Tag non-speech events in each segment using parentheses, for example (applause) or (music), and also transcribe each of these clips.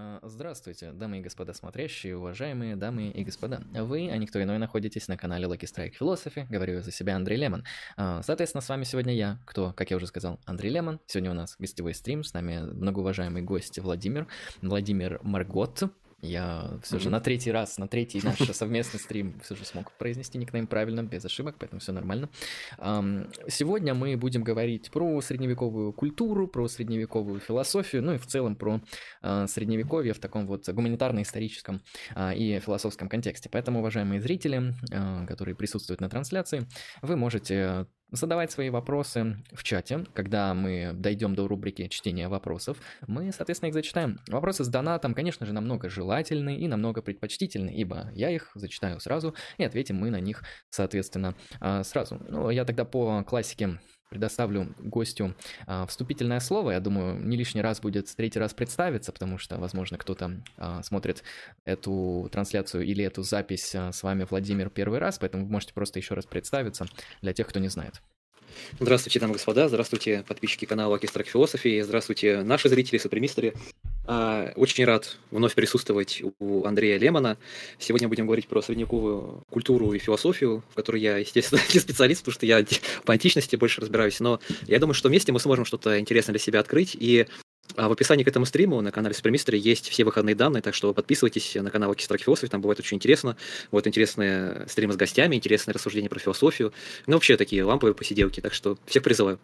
А, здравствуйте, дамы и господа смотрящие, уважаемые дамы и господа. Вы, а никто иной, находитесь на канале Lucky Strike Philosophy, говорю за себя Андрей Лемон. А, соответственно, с вами сегодня я, кто, как я уже сказал, Андрей Лемон. Сегодня у нас гостевой стрим, с нами многоуважаемый гость Владимир, Владимир Маргот. Я все же на третий раз, на третий наш (laughs) совместный стрим все же смог произнести никнейм правильно, без ошибок, поэтому все нормально. Сегодня мы будем говорить про средневековую культуру, про средневековую философию, ну и в целом про а, средневековье в таком вот гуманитарно-историческом а, и философском контексте. Поэтому, уважаемые зрители, а, которые присутствуют на трансляции, вы можете задавать свои вопросы в чате. Когда мы дойдем до рубрики чтения вопросов, мы, соответственно, их зачитаем. Вопросы с донатом, конечно же, намного желательны и намного предпочтительны, ибо я их зачитаю сразу, и ответим мы на них, соответственно, а, сразу. Ну, я тогда по классике предоставлю гостю а, вступительное слово. Я думаю, не лишний раз будет третий раз представиться, потому что, возможно, кто-то а, смотрит эту трансляцию или эту запись а, с вами, Владимир, первый раз, поэтому вы можете просто еще раз представиться для тех, кто не знает. Здравствуйте, дамы и господа, здравствуйте, подписчики канала Акистрак Философии, здравствуйте, наши зрители, супремистеры. А, очень рад вновь присутствовать у Андрея Лемона. Сегодня будем говорить про средневековую культуру и философию, в которой я, естественно, (laughs) не специалист, потому что я по античности больше разбираюсь, но я думаю, что вместе мы сможем что-то интересное для себя открыть и а в описании к этому стриму на канале Супермистер есть все выходные данные, так что подписывайтесь на канал Кистрак Философии, там бывает очень интересно. Вот интересные стримы с гостями, интересные рассуждения про философию. Ну, вообще такие ламповые посиделки, так что всех призываю.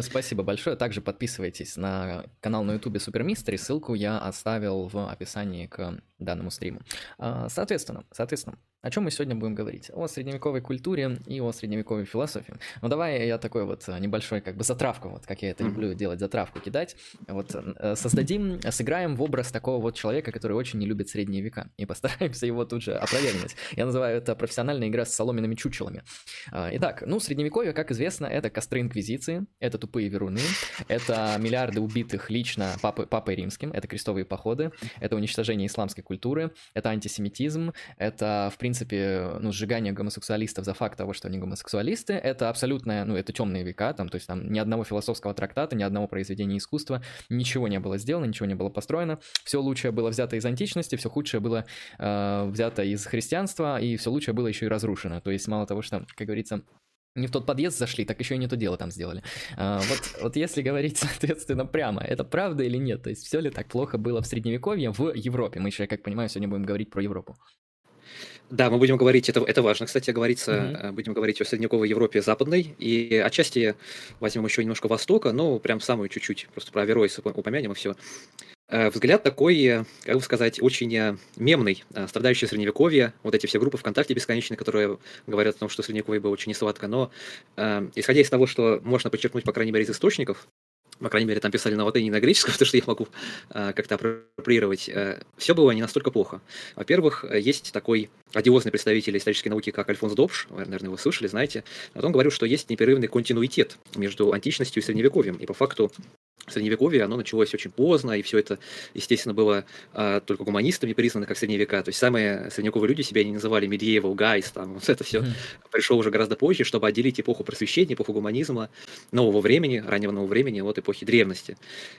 Спасибо большое. Также подписывайтесь на канал на ютубе Супермистери. Ссылку я оставил в описании к данному стриму. А, соответственно, соответственно, о чем мы сегодня будем говорить? О средневековой культуре и о средневековой философии. Ну давай я такой вот э, небольшой как бы затравку, вот как я это люблю делать, затравку кидать. Вот э, создадим, сыграем в образ такого вот человека, который очень не любит средние века, и постараемся его тут же опровергнуть. Я называю это профессиональная игра с соломенными чучелами. А, итак, ну средневековье, как известно, это костры инквизиции, это тупые веруны, это миллиарды убитых лично папой, папой римским, это крестовые походы, это уничтожение исламской культуры, это антисемитизм, это, в принципе, ну, сжигание гомосексуалистов за факт того, что они гомосексуалисты, это абсолютное, ну, это темные века, там, то есть там ни одного философского трактата, ни одного произведения искусства, ничего не было сделано, ничего не было построено, все лучшее было взято из античности, все худшее было э, взято из христианства, и все лучшее было еще и разрушено, то есть мало того, что, как говорится, не в тот подъезд зашли, так еще и не то дело там сделали. А, вот, вот если говорить, (laughs) соответственно, прямо, это правда или нет? То есть все ли так плохо было в Средневековье в Европе? Мы еще, я как понимаю, сегодня будем говорить про Европу. Да, мы будем говорить, это, это важно, кстати, говорится, mm-hmm. будем говорить о средневековой Европе западной, и отчасти возьмем еще немножко Востока, но прям самую чуть-чуть, просто про Авероиса упомянем и все. Э, взгляд такой, э, как бы сказать, очень э, мемный, страдающий средневековье, вот эти все группы ВКонтакте бесконечные, которые говорят о том, что средневековье было очень несладко, но исходя из того, что можно подчеркнуть, по крайней мере, из источников, по крайней мере, там писали на латыни и на греческом, (laughs) потому что я могу как-то апроприировать, все было не настолько плохо. Во-первых, есть такой одиозный представитель исторической науки, как Альфонс Добш, вы, наверное, его слышали, знаете, он говорил, что есть непрерывный континуитет между античностью и средневековьем, и по факту Средневековье, оно началось очень поздно, и все это, естественно, было а, только гуманистами признано как средневека. То есть самые средневековые люди себя не называли medieval guys, там, вот это все mm. пришло уже гораздо позже, чтобы отделить эпоху просвещения, эпоху гуманизма, нового времени, раннего нового времени от эпохи древности.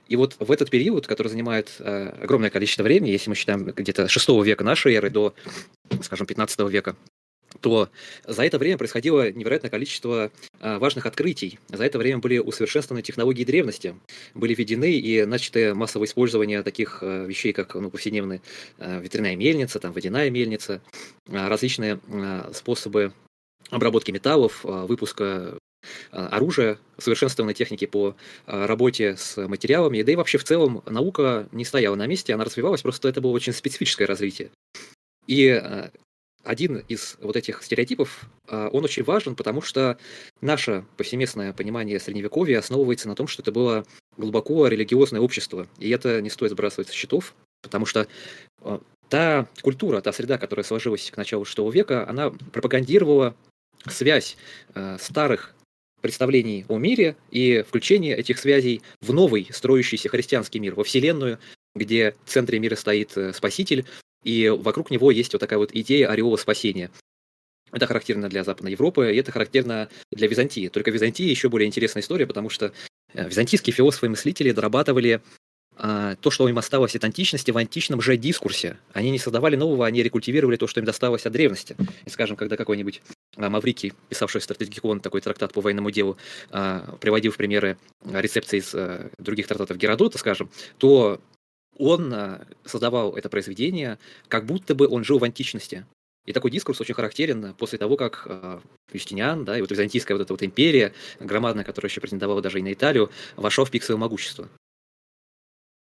И вот в этот период, который занимает а, огромное количество времени, если мы считаем где-то 6 века нашей эры до, скажем, 15 века, то за это время происходило невероятное количество а, важных открытий. За это время были усовершенствованы технологии древности, были введены и начаты массовое использование таких а, вещей, как ну, повседневная ветряная мельница, там, водяная мельница, а, различные способы обработки металлов, выпуска оружия, совершенствованной техники по работе с материалами, да и вообще в целом наука не стояла на месте, она развивалась, просто это было очень специфическое развитие. И один из вот этих стереотипов, а, он очень важен, потому что наше повсеместное понимание Средневековья основывается на том, что это было глубоко религиозное общество, и это не стоит сбрасывать со счетов, потому что а, та культура, та среда, которая сложилась к началу VI века, она пропагандировала связь а, старых представлений о мире и включение этих связей в новый строящийся христианский мир, во Вселенную, где в центре мира стоит э, Спаситель, и вокруг него есть вот такая вот идея ореола спасения. Это характерно для Западной Европы, и это характерно для Византии. Только Византии еще более интересная история, потому что э, византийские философы и мыслители дорабатывали а, то, что им осталось от античности в античном же дискурсе. Они не создавали нового, они рекультивировали то, что им досталось от древности. И, скажем, когда какой-нибудь а, Маврикий, писавший стратегикон, такой трактат по военному делу, а, приводил в примеры рецепции из а, других трактатов Геродота, скажем, то он создавал это произведение, как будто бы он жил в античности. И такой дискурс очень характерен после того, как э, Юстиниан, да, и вот византийская вот эта вот империя, громадная, которая еще претендовала даже и на Италию, вошел в пик своего могущества.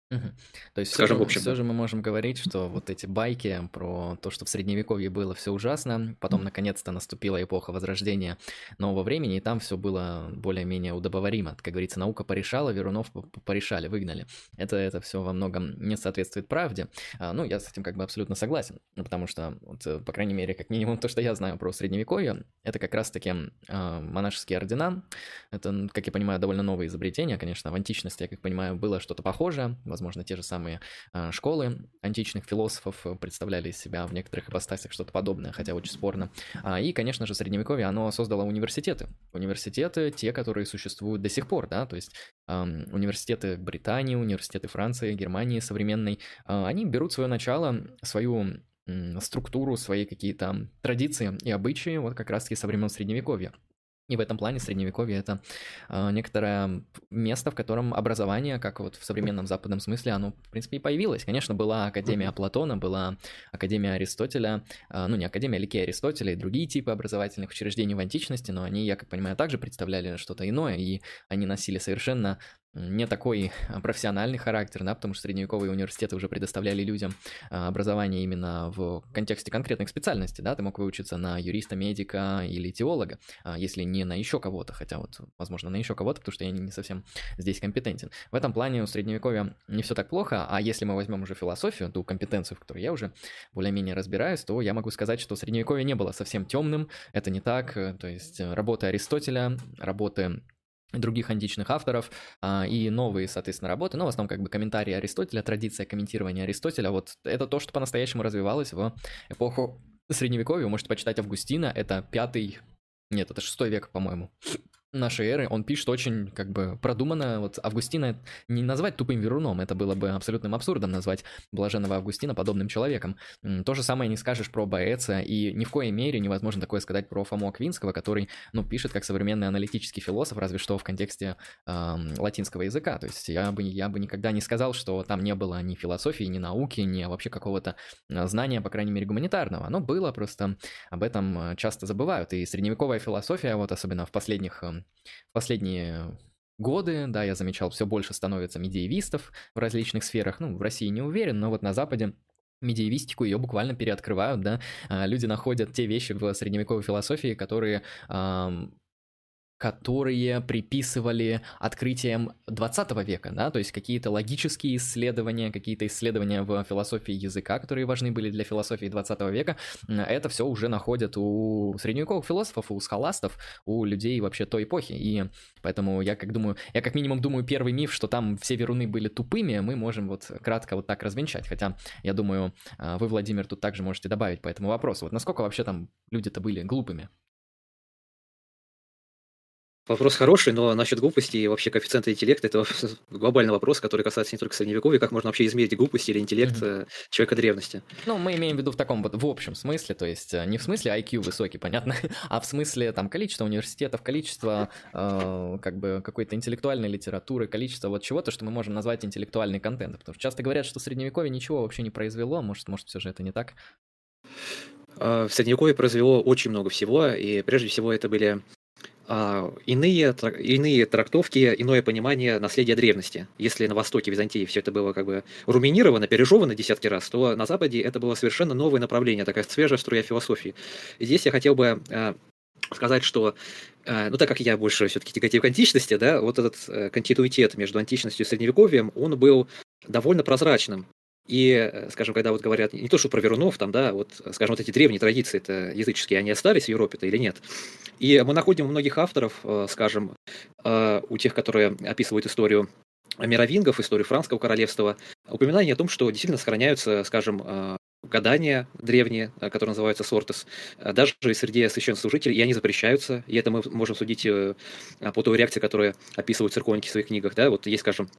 То есть все Скажем, в общем, все же мы можем говорить, что вот эти байки про то, что в Средневековье было все ужасно, потом наконец-то наступила эпоха Возрождения нового времени, и там все было более-менее удобоваримо. Как говорится, наука порешала, Верунов порешали, выгнали. Это, это все во многом не соответствует правде. А, ну, я с этим как бы абсолютно согласен, потому что, вот, э, по крайней мере, как минимум (laughs) то, что я знаю про Средневековье, это как раз-таки э, монашеские ордена. Это, как я понимаю, довольно новое изобретение. Конечно, в античности, я как понимаю, было что-то похожее, возможно, те же самые э, школы античных философов э, представляли из себя в некоторых ипостасях что-то подобное, хотя очень спорно. А, и, конечно же, Средневековье, оно создало университеты. Университеты, те, которые существуют до сих пор, да, то есть университеты Британии, университеты Франции, Германии современной, э, они берут свое начало, свою структуру, свои какие-то традиции и обычаи вот как раз-таки со времен Средневековья. И в этом плане Средневековье это э, некоторое место, в котором образование, как вот в современном западном смысле, оно, в принципе, и появилось. Конечно, была Академия Платона, была Академия Аристотеля, э, ну, не Академия Ликея Аристотеля и другие типы образовательных учреждений в античности, но они, я как понимаю, также представляли что-то иное, и они носили совершенно не такой профессиональный характер, да, потому что средневековые университеты уже предоставляли людям а, образование именно в контексте конкретных специальностей, да, ты мог выучиться на юриста, медика или теолога, а, если не на еще кого-то, хотя вот, возможно, на еще кого-то, потому что я не совсем здесь компетентен. В этом плане у средневековья не все так плохо, а если мы возьмем уже философию, ту компетенцию, в которой я уже более-менее разбираюсь, то я могу сказать, что средневековье не было совсем темным, это не так, то есть работы Аристотеля, работы других античных авторов а, и новые, соответственно, работы, но в основном как бы комментарии Аристотеля, традиция комментирования Аристотеля, вот это то, что по-настоящему развивалось в эпоху Средневековья. Вы можете почитать Августина, это пятый, нет, это шестой век, по-моему нашей эры, он пишет очень, как бы, продуманно. Вот Августина не назвать тупым веруном, это было бы абсолютным абсурдом назвать блаженного Августина подобным человеком. То же самое не скажешь про Боэца, и ни в коей мере невозможно такое сказать про Фому Аквинского, который, ну, пишет как современный аналитический философ, разве что в контексте э, латинского языка. То есть я бы, я бы никогда не сказал, что там не было ни философии, ни науки, ни вообще какого-то а, знания, по крайней мере, гуманитарного. Оно было, просто об этом а, часто забывают. И средневековая философия, вот особенно в последних последние годы, да, я замечал, все больше становится медиевистов в различных сферах. Ну, в России не уверен, но вот на Западе медиевистику ее буквально переоткрывают, да, а, люди находят те вещи в средневековой философии, которые которые приписывали открытиям 20 века, да, то есть какие-то логические исследования, какие-то исследования в философии языка, которые важны были для философии 20 века, это все уже находят у средневековых философов, у схоластов, у людей вообще той эпохи, и поэтому я как думаю, я как минимум думаю, первый миф, что там все веруны были тупыми, мы можем вот кратко вот так развенчать, хотя я думаю, а, вы, Владимир, тут также можете добавить по этому вопросу, вот насколько вообще там люди-то были глупыми? Вопрос хороший, но насчет глупости и вообще коэффициента интеллекта это (laughs) глобальный вопрос, который касается не только средневековья, как можно вообще измерить глупость или интеллект mm-hmm. человека древности. Ну, мы имеем в виду в таком вот в общем смысле, то есть э, не в смысле IQ высокий, понятно, (laughs) а в смысле там количество университетов, количество э, как бы какой-то интеллектуальной литературы, количество вот чего-то, что мы можем назвать интеллектуальный контент. Потому что часто говорят, что средневековье ничего вообще не произвело, может, может все же это не так? В Средневековье произвело очень много всего, и прежде всего это были а, иные, иные трактовки, иное понимание наследия древности. Если на Востоке, Византии, все это было как бы руминировано, пережевано десятки раз, то на Западе это было совершенно новое направление, такая свежая струя философии. И здесь я хотел бы а, сказать, что, а, ну так как я больше все-таки тяготею к античности, да, вот этот э, континуитет между античностью и средневековьем, он был довольно прозрачным. И, э, скажем, когда вот говорят не то, что про Верунов, там, да, вот, скажем, вот эти древние традиции это языческие, они остались в Европе-то или нет? И мы находим у многих авторов, э, скажем, э, у тех, которые описывают историю мировингов, историю Франского королевства, упоминание о том, что действительно сохраняются, скажем, гадания древние, которые называются сортес, даже среди священнослужителей, и они запрещаются, и это мы можем судить по той реакции, которую описывают церковники в своих книгах, да, вот есть, скажем,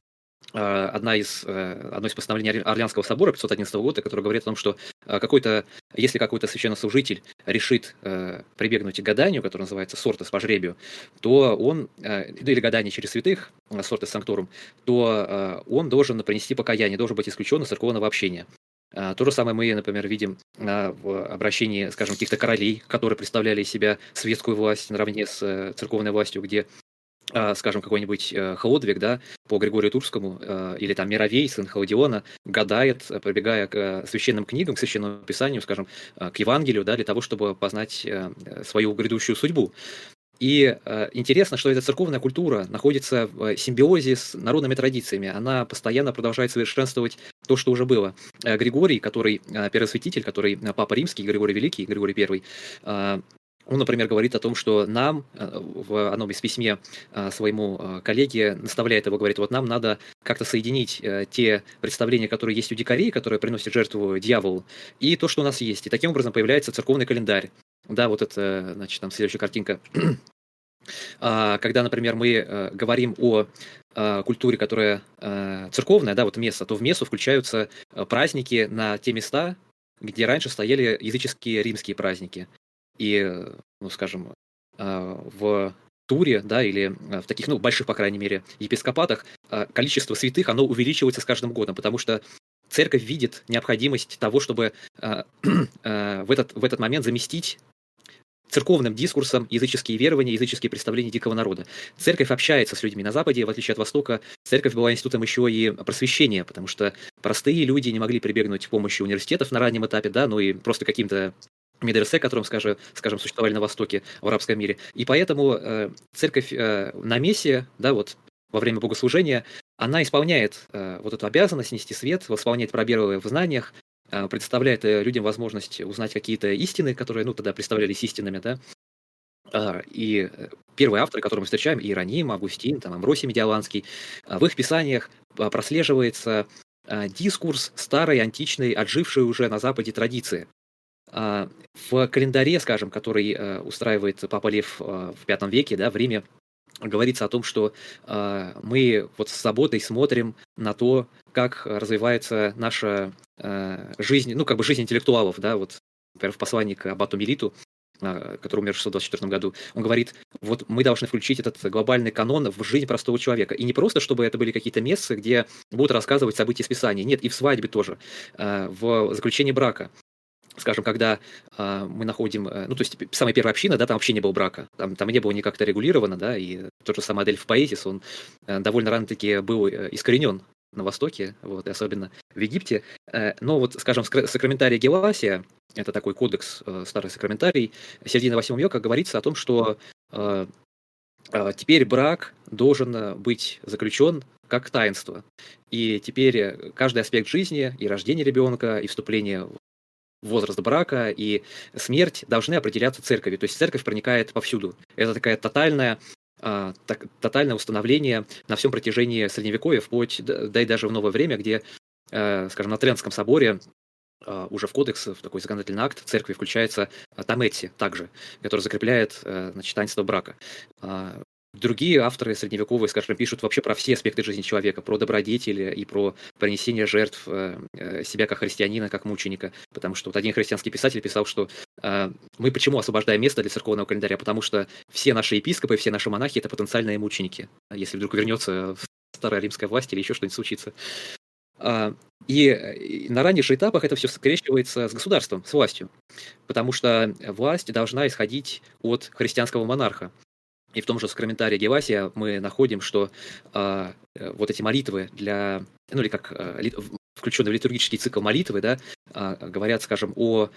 одна из, э, одно из постановлений Орлеанского собора 511 года, которое говорит о том, что а, какой-то, если какой-то священнослужитель решит э, прибегнуть к гаданию, которое называется сортес по жребию, то он, э, или гадание через святых, сортес санктурум, то он должен принести покаяние, должен быть исключен из церковного общения. То же самое мы, например, видим в обращении, скажем, каких-то королей, которые представляли из себя светскую власть наравне с церковной властью, где скажем, какой-нибудь э, Хлодвиг, да, по Григорию Турскому, э, или там Мировей, сын Халдиона, гадает, э, пробегая к священным книгам, к священному писанию, скажем, к Евангелию, да, для того, чтобы познать свою грядущую судьбу. И интересно, что эта церковная культура находится в симбиозе с народными традициями. Она постоянно продолжает совершенствовать то, что уже было. Григорий, который первосвятитель, который Папа Римский, Григорий Великий, Григорий Первый, он, например, говорит о том, что нам, э, в одном из письме э, своему э, коллеге, наставляет его, говорит, вот нам надо как-то соединить те представления, которые есть у дикарей, которые приносят жертву дьяволу, и то, что у нас есть. И таким образом появляется церковный календарь. Да, вот это, значит, там следующая картинка. (clears throat) А, когда, например, мы говорим о культуре, которая церковная, да, вот место, то в место включаются праздники на те места, где раньше стояли языческие римские праздники. И, ну, скажем, а, в туре, да, или а, в таких, ну, больших, по крайней мере, епископатах, а, количество святых, оно увеличивается с каждым годом, потому что церковь видит необходимость того, чтобы (clears throat) в этот, в этот момент заместить церковным дискурсом языческие верования, языческие представления дикого народа. Церковь общается с людьми на Западе, в отличие от Востока. Церковь была институтом еще и просвещения, потому что простые люди не могли прибегнуть к помощи университетов на раннем этапе, да, ну и просто каким-то медресе, которым, скажем, скажем, существовали на Востоке, в арабском мире. И поэтому э, церковь э, на мессе, да, вот во время богослужения, она исполняет э, вот эту обязанность нести свет, восполняет пробелы в знаниях, э, предоставляет э, людям возможность узнать какие-то истины, которые, ну, тогда представлялись истинами, да. Э, и первые авторы, которые мы встречаем, Иероним, Августин, там, Амбросий Медиаланский, э, в их писаниях э, прослеживается э, дискурс старой, античной, отжившей уже на Западе традиции. А, в календаре, скажем, который э, устраивает Папа Лев э, в V веке, да, в Риме, говорится о том, что э, мы вот с заботой смотрим на то, как развивается наша жизнь, ну, как бы жизнь интеллектуалов, да, вот, например, в послании к Аббату Мелиту, который умер в 624 году, он говорит, вот мы должны включить этот глобальный канон в жизнь простого человека. И не просто, чтобы это были какие-то места, где будут рассказывать события из Писания. Нет, и в свадьбе тоже, в заключении брака скажем, когда э, мы находим, э, ну, то есть самая первая община, да, там вообще не было брака, там, там не было никак то регулировано, да, и тот же самый Адельф Поэтис, он э, довольно рано-таки был э, искоренен на Востоке, вот, и особенно в Египте. Э, но вот, скажем, сакраментария Геласия, это такой кодекс, э, старый сакраментарий, середины 8 века, говорится о том, что э, э, теперь брак должен быть заключен как таинство. И теперь каждый аспект жизни, и рождение ребенка, и вступление возраст брака и смерть должны определяться церковью. То есть церковь проникает повсюду. Это такая тотальная а, так, тотальное установление на всем протяжении Средневековья, вплоть, да и даже в новое время, где, э, скажем, на Трентском соборе а, уже в кодекс, в такой законодательный акт церкви включается Таметси также, который закрепляет э, значит, таинство брака. Другие авторы средневековые, скажем, пишут вообще про все аспекты жизни человека, про добродетели и про принесение жертв э, э, себя как христианина, как мученика. Потому что вот один христианский писатель писал, что э, мы почему освобождаем место для церковного календаря? Потому что все наши епископы, все наши монахи – это потенциальные мученики. Если вдруг вернется старая римская власть или еще что-нибудь случится. А, и на ранних этапах это все скрещивается с государством, с властью, потому что власть должна исходить от христианского монарха. И в том же комментарии Гевасия мы находим, что а, э, вот эти молитвы для, ну или как э, включенный в литургический цикл молитвы, да, э, говорят, скажем, о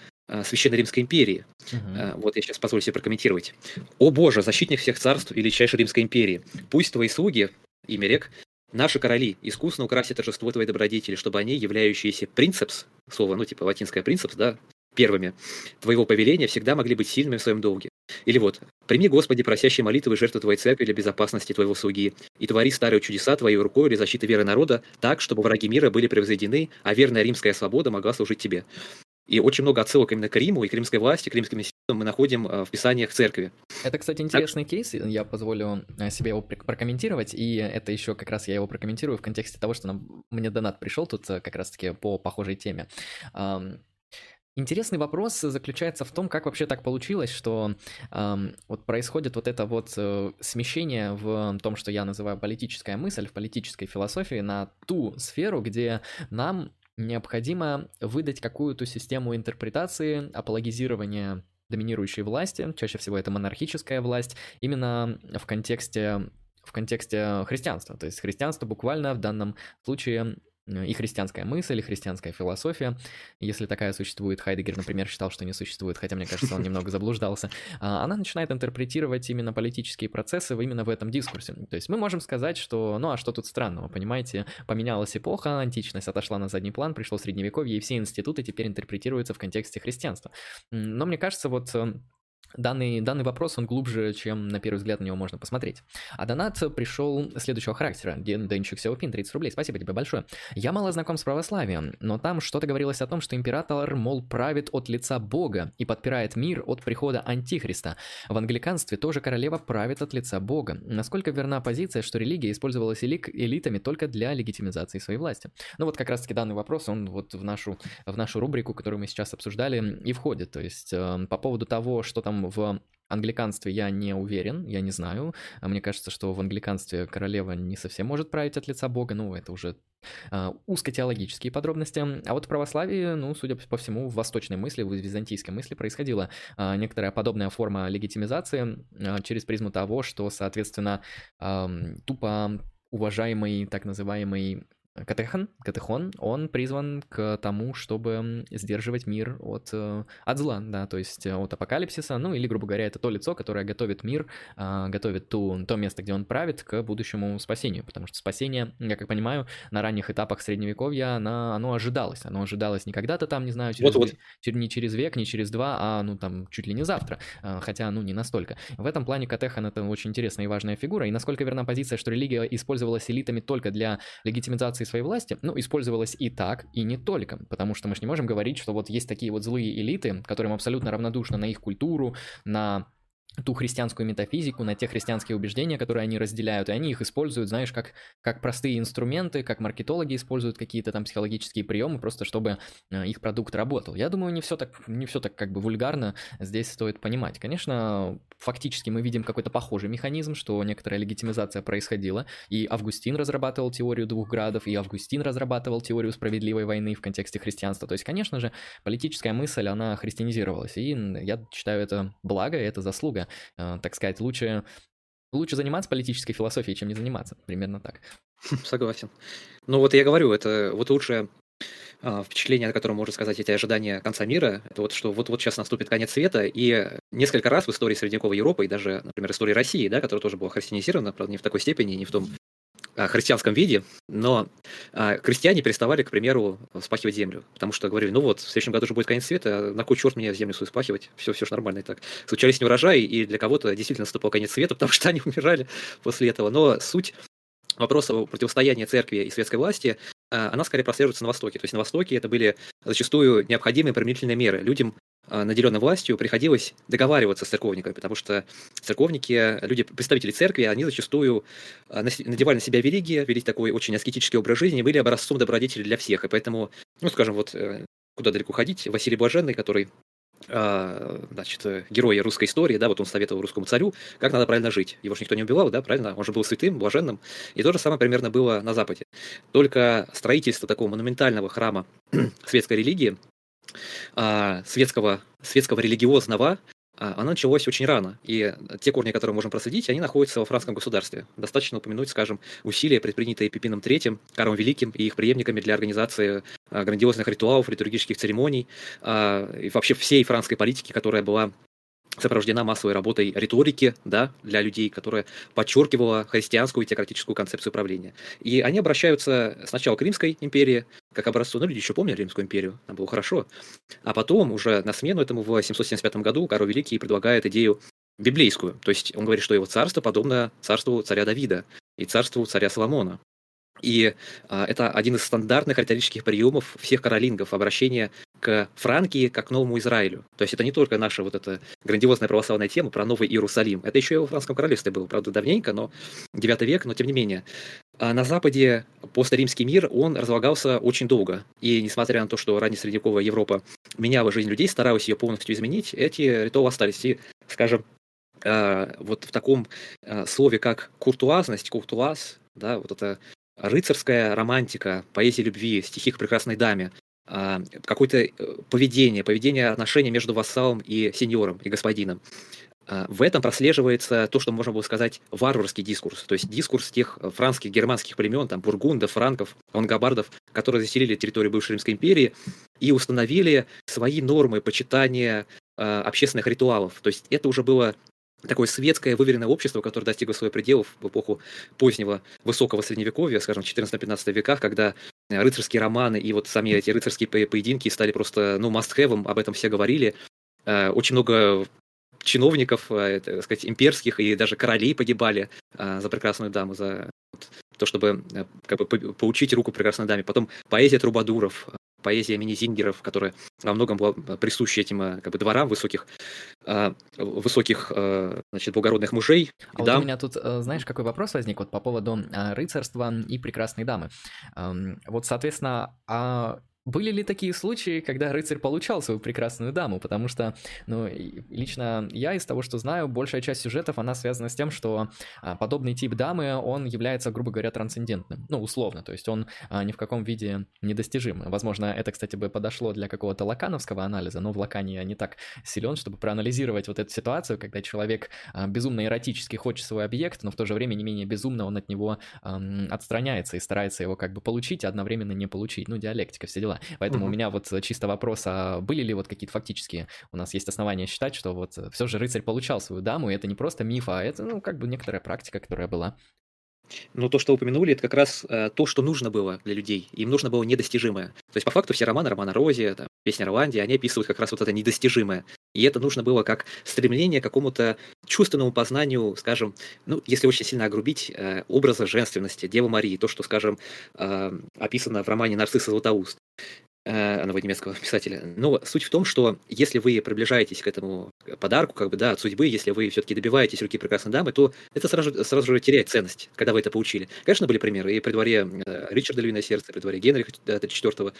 Священной Римской империи. Uh-huh. Вот я сейчас позволю себе прокомментировать. «О Боже, защитник всех царств и величайшей Римской империи, пусть твои слуги, имя рек, наши короли, искусно украсят торжество твоей добродетели, чтобы они, являющиеся принцепс, слово, ну типа латинское принцепс, да, первыми твоего повеления, всегда могли быть сильными в своем долге. Или вот, «Прими, Господи, просящие молитвы жертвы Твоей церкви для безопасности Твоего слуги, и твори старые чудеса Твоей рукой для защиты веры народа, так, чтобы враги мира были превзойдены, а верная римская свобода могла служить Тебе». И очень много отсылок именно к Риму и к римской власти, к римским институтам мы находим в писаниях церкви. Это, кстати, интересный так... кейс, я позволю себе его прокомментировать, и это еще как раз я его прокомментирую в контексте того, что нам, мне донат пришел тут как раз-таки по похожей теме. Интересный вопрос заключается в том, как вообще так получилось, что эм, вот происходит вот это вот э, смещение в том, что я называю политическая мысль, в политической философии на ту сферу, где нам необходимо выдать какую-то систему интерпретации, апологизирования доминирующей власти, чаще всего это монархическая власть, именно в контексте в контексте христианства. То есть христианство буквально в данном случае Э, и христианская мысль, и христианская философия. Если такая существует, Хайдегер, например, считал, что не существует, хотя, мне кажется, он (laughs) немного заблуждался, а, она начинает интерпретировать именно политические процессы именно в этом дискурсе. То есть мы можем сказать, что, ну а что тут странного, понимаете, поменялась эпоха, античность отошла на задний план, пришло средневековье, и все институты теперь интерпретируются в контексте христианства. Но мне кажется, вот эм, Данный, данный вопрос, он глубже, чем на первый взгляд на него можно посмотреть. А донат пришел следующего характера. Денчик Сеопин, 30 рублей. Спасибо тебе большое. Я мало знаком с православием, но там что-то говорилось о том, что император, мол, правит от лица Бога и подпирает мир от прихода Антихриста. В англиканстве тоже королева правит от лица Бога. Насколько верна позиция, что религия использовалась элит, элитами только для легитимизации своей власти? Ну вот как раз-таки данный вопрос, он вот в нашу, в нашу рубрику, которую мы сейчас обсуждали, и входит. То есть э, по поводу того, что там в англиканстве я не уверен, я не знаю. Мне кажется, что в англиканстве королева не совсем может править от лица Бога, ну, это уже uh, узкотеологические подробности. А вот в православии, ну, судя по всему, в восточной мысли, в византийской мысли происходила uh, некоторая подобная форма легитимизации uh, через призму того, что, соответственно, тупо уважаемый так называемый Катехан, Катехон, он призван к тому, чтобы сдерживать мир от, э, от зла, да, то есть э, от апокалипсиса, ну или, грубо говоря, это то лицо, которое готовит мир, а, готовит ту, то место, где он правит, к будущему спасению, потому что спасение, я как понимаю, на ранних этапах Средневековья, оно, оно ожидалось, оно ожидалось не когда-то там, не знаю, через, вот, вот. не через век, не через два, а, ну, там, чуть ли не завтра, а, хотя, ну, не настолько. В этом плане Катехан это очень интересная и важная фигура, и насколько верна позиция, что религия использовалась элитами только для легитимизации демонстрации своей власти, ну, использовалось и так, и не только, потому что мы же не можем говорить, что вот есть такие вот злые элиты, которым абсолютно равнодушно на их культуру, на ту христианскую метафизику, на те христианские убеждения, которые они разделяют, и они их используют, знаешь, как, как простые инструменты, как маркетологи используют какие-то там психологические приемы, просто чтобы э, их продукт работал. Я думаю, не все так, не все так как бы вульгарно здесь стоит понимать. Конечно, фактически мы видим какой-то похожий механизм, что некоторая легитимизация происходила, и Августин разрабатывал теорию двух градов, и Августин разрабатывал теорию справедливой войны в контексте христианства. То есть, конечно же, политическая мысль, она христианизировалась, и я считаю это благо, это заслуга э, так сказать, лучше, лучше заниматься политической философией, чем не заниматься. Примерно так. (laughs) Согласен. Ну вот я говорю, это вот лучшее а, впечатление, о котором можно сказать, эти ожидания конца мира, это вот что вот, вот сейчас наступит конец света, и несколько раз в истории средневековой Европы, и даже, например, истории России, да, которая тоже была христианизирована, правда, не в такой степени, не в том христианском виде, но а, крестьяне переставали, к примеру, спахивать землю, потому что говорили, ну вот, в следующем году уже будет конец света, на кой черт мне землю свою спахивать, все, все же нормально и так. Случались неурожаи, и для кого-то действительно наступал конец света, (laughs) потому что они умирали после этого, но суть вопроса противостояния церкви и светской власти, а, она скорее прослеживается на Востоке. То есть на Востоке это были зачастую необходимые примирительные меры. Людям наделенной властью, приходилось договариваться с церковниками, потому что церковники, люди, представители церкви, они зачастую а, надевали на себя вериги, вели такой очень аскетический образ жизни, были образцом добродетели для всех. И поэтому, ну, скажем, вот э, куда далеко ходить, Василий Блаженный, который а, значит, герой русской истории, да, вот он советовал русскому царю, как надо правильно жить. Его же никто не убивал, да, правильно? Он же был святым, блаженным. И то же самое примерно было на Западе. Только строительство такого монументального храма (clears throat) светской религии а, светского, светского религиозного, а, оно началось очень рано. И те корни, которые можем проследить, они находятся во французском государстве. Достаточно упомянуть, скажем, усилия, предпринятые Пипином III, Карлом Великим и их преемниками для организации а, грандиозных ритуалов, литургических церемоний и вообще всей французской политики, которая была сопровождена массовой работой риторики да, для людей, которая подчеркивала христианскую теократическую концепцию правления. И они обращаются сначала к Римской империи, как образцу, ну, люди еще помнят Римскую империю, там было хорошо, а потом уже на смену этому в 775 году Карл Великий предлагает идею библейскую, то есть он говорит, что его царство подобно царству царя Давида и царству царя Соломона. И а, это один из стандартных риторических приемов всех каролингов, обращение к Франкии, как Новому Израилю. То есть это не только наша вот эта грандиозная православная тема про Новый Иерусалим. Это еще и во Франском королевстве было, правда, давненько, но 9 век, но тем не менее. А на Западе постримский мир, он разлагался очень долго. И несмотря на то, что раннесредневековая Европа меняла жизнь людей, старалась ее полностью изменить, эти ритуалы остались. И, скажем, а, вот в таком а, слове, как куртуазность, куртуаз, да, вот это рыцарская романтика, поэзия любви, стихи к прекрасной даме, какое-то э, поведение, поведение отношения между вассалом и сеньором, и господином. В этом прослеживается то, что можно было сказать варварский дискурс, то есть дискурс тех франских, германских племен, там, бургундов, франков, лангобардов, которые заселили территорию бывшей Римской империи и установили свои нормы почитания общественных ритуалов. То есть это уже было такое светское выверенное общество, которое достигло своих пределов в эпоху позднего высокого средневековья, скажем, в 14-15 веках, когда рыцарские романы и вот сами эти рыцарские поединки стали просто, ну, must-have, об этом все говорили. Э, очень много чиновников, э, так сказать, имперских и даже королей погибали э, за прекрасную даму, за то, чтобы как бы, поучить руку прекрасной даме. Потом поэзия трубадуров, поэзия мини-зингеров, которая во многом была присуща этим э, как бы, дворам высоких, э, высоких э, значит, благородных мужей. А дам. вот у меня тут, знаешь, какой вопрос возник вот по поводу рыцарства и прекрасной дамы. Эм, вот, соответственно, а были ли такие случаи, когда рыцарь получал свою прекрасную даму? Потому что, ну, лично я из того, что знаю, большая часть сюжетов, она связана с тем, что а, подобный тип дамы, он является, грубо говоря, трансцендентным. Ну, условно, то есть он а, ни в каком виде недостижим. Возможно, это, кстати, бы подошло для какого-то лакановского анализа, но в лакане я не так силен, чтобы проанализировать вот эту ситуацию, когда человек а, безумно эротически хочет свой объект, но в то же время не менее безумно он от него отстраняется и старается его как бы получить, а одновременно не получить. Ну, диалектика, все дела дела. Поэтому угу. у меня вот э, чисто вопрос, а были ли вот какие-то фактические, у нас есть основания считать, что вот э, все же рыцарь получал свою даму, и это не просто миф, а это, ну, как бы некоторая практика, которая была. Ну, то, что упомянули, это как раз э, то, что нужно было для людей. Им нужно было недостижимое. То есть, по факту, все романы, роман Рози, там, песня Ирландии, они описывают как раз вот это недостижимое. И это нужно было как стремление к какому-то чувственному познанию, скажем, ну, если очень сильно огрубить, э, образа женственности, Девы Марии, то, что, скажем, э, описано в романе «Нарцисса Златоуст» одного немецкого (laughs) писателя. Но суть в том, что если вы приближаетесь к этому подарку, как бы, да, от судьбы, если вы все-таки добиваетесь руки прекрасной дамы, то это сразу, сразу же теряет ценность, когда вы это получили. Конечно, были примеры. И при дворе э, Ричарда Львиное сердце, при дворе Генриха IV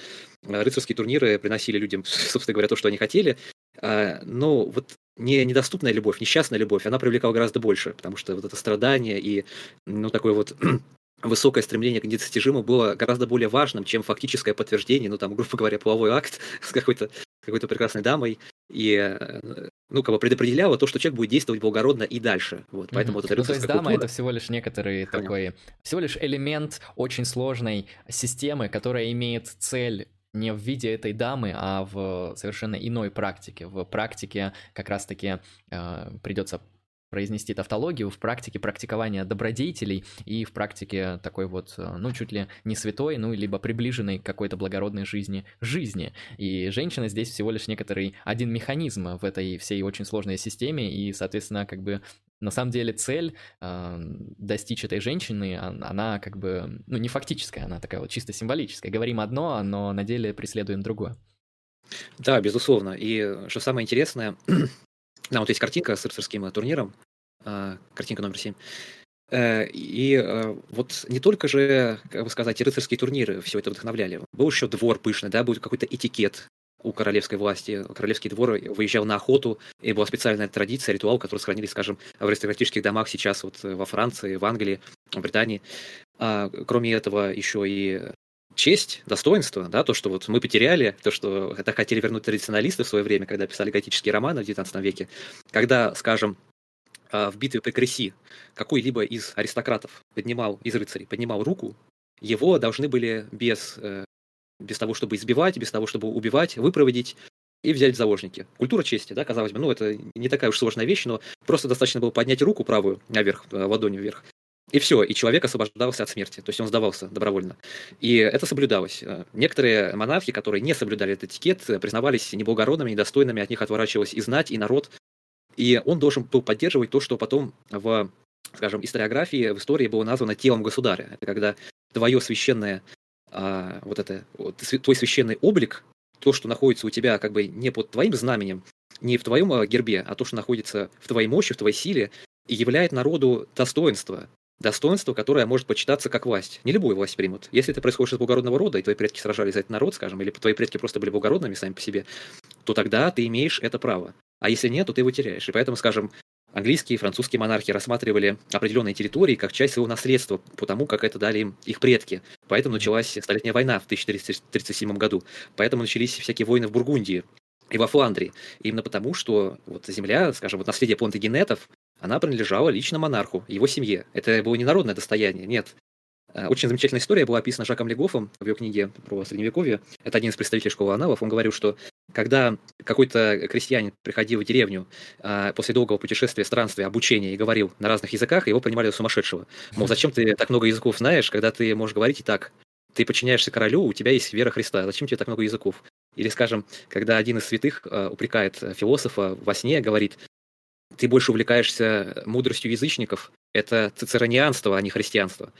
э, рыцарские турниры приносили людям, (laughs) собственно говоря, то, что они хотели. А, но вот не недоступная любовь, несчастная любовь, она привлекала гораздо больше, потому что вот это страдание и, ну, такой вот (clears throat) высокое стремление к недостижимому было гораздо более важным, чем фактическое подтверждение, ну, там, грубо говоря, половой акт (laughs) с какой-то какой-то прекрасной дамой, и, э, ну, как бы предопределяло то, что человек будет действовать благородно и дальше. Вот, поэтому mm-hmm. вот ну, то есть дама — это всего лишь некоторый Понятно. такой, всего лишь элемент очень сложной системы, которая имеет цель не в виде этой дамы, а в совершенно иной практике. В практике как раз-таки э, придется произнести тавтологию в практике практикования добродетелей и в практике такой вот, э, ну, чуть ли не святой, ну, либо приближенной к какой-то благородной жизни жизни. И женщина здесь всего лишь некоторый один механизм в этой всей очень сложной системе, и, соответственно, как бы на самом деле цель э, достичь этой женщины, она, как бы, ну, не фактическая, она такая вот чисто символическая. Говорим одно, но на деле преследуем другое. Да, безусловно. И что самое интересное, да, вот есть картинка с рыцарским турниром, а, картинка номер 7. Э, и э, вот не только же, как бы сказать, рыцарские турниры все это вдохновляли. Был еще двор пышный, да, был какой-то этикет у королевской власти. Королевский двор выезжал на охоту, и была специальная традиция, ритуал, который сохранились, скажем, в аристократических домах сейчас вот во Франции, в Англии, в Британии. А, кроме этого, еще и честь, достоинство, да, то, что вот мы потеряли, то, что это хотели вернуть традиционалисты в свое время, когда писали готические романы в XIX веке, когда, скажем, а, в битве при Креси какой-либо из аристократов поднимал, из рыцарей, поднимал руку, его должны были без, э, без того, чтобы избивать, без того, чтобы убивать, выпроводить и взять в заложники. Культура чести, да, казалось бы, ну, это не такая уж сложная вещь, но просто достаточно было поднять руку правую наверх, э, ладонью вверх, и все, и человек освобождался от смерти, то есть он сдавался добровольно. И это соблюдалось. Э, некоторые монархи, которые не соблюдали этот этикет, э, признавались неблагородными, недостойными, от них отворачивалась и знать, и народ. И он должен был поддерживать то, что потом в, скажем, историографии, в истории было названо телом государя. Это когда твое священное, а, вот это, твой священный облик, то, что находится у тебя как бы не под твоим знаменем, не в твоем э, гербе, а то, что находится в твоей мощи, в твоей силе, и являет народу достоинство, достоинство, которое может почитаться как власть. Не любую власть примут. Если ты происходишь из благородного рода, и твои предки сражались за этот народ, скажем, или твои предки просто были благородными сами по себе, то тогда ты имеешь это право. А если нет, то ты его теряешь. И поэтому, скажем, английские и французские монархи рассматривали определенные территории как часть своего наследства, потому как это дали им их предки. Поэтому началась Столетняя война в 1437 году. Поэтому начались всякие войны в Бургундии и во Фландрии. Именно потому, что вот земля, скажем, вот наследие плантагенетов, она принадлежала лично монарху, его семье. Это было не народное достояние, нет. Э, очень замечательная история была описана Жаком Легофом в его книге про Средневековье. Это один из представителей школы аналов. Он говорил, что когда какой-то крестьянин приходил в деревню а, после долгого путешествия, странствия, обучения и говорил на разных языках, его принимали за сумасшедшего. Мол, зачем ты так много языков знаешь, когда ты можешь говорить и так? Ты подчиняешься королю, у тебя есть вера Христа. Зачем тебе так много языков? Или, скажем, когда один из святых а, упрекает философа во сне, говорит, ты больше увлекаешься мудростью язычников, это цицеронианство, а не христианство.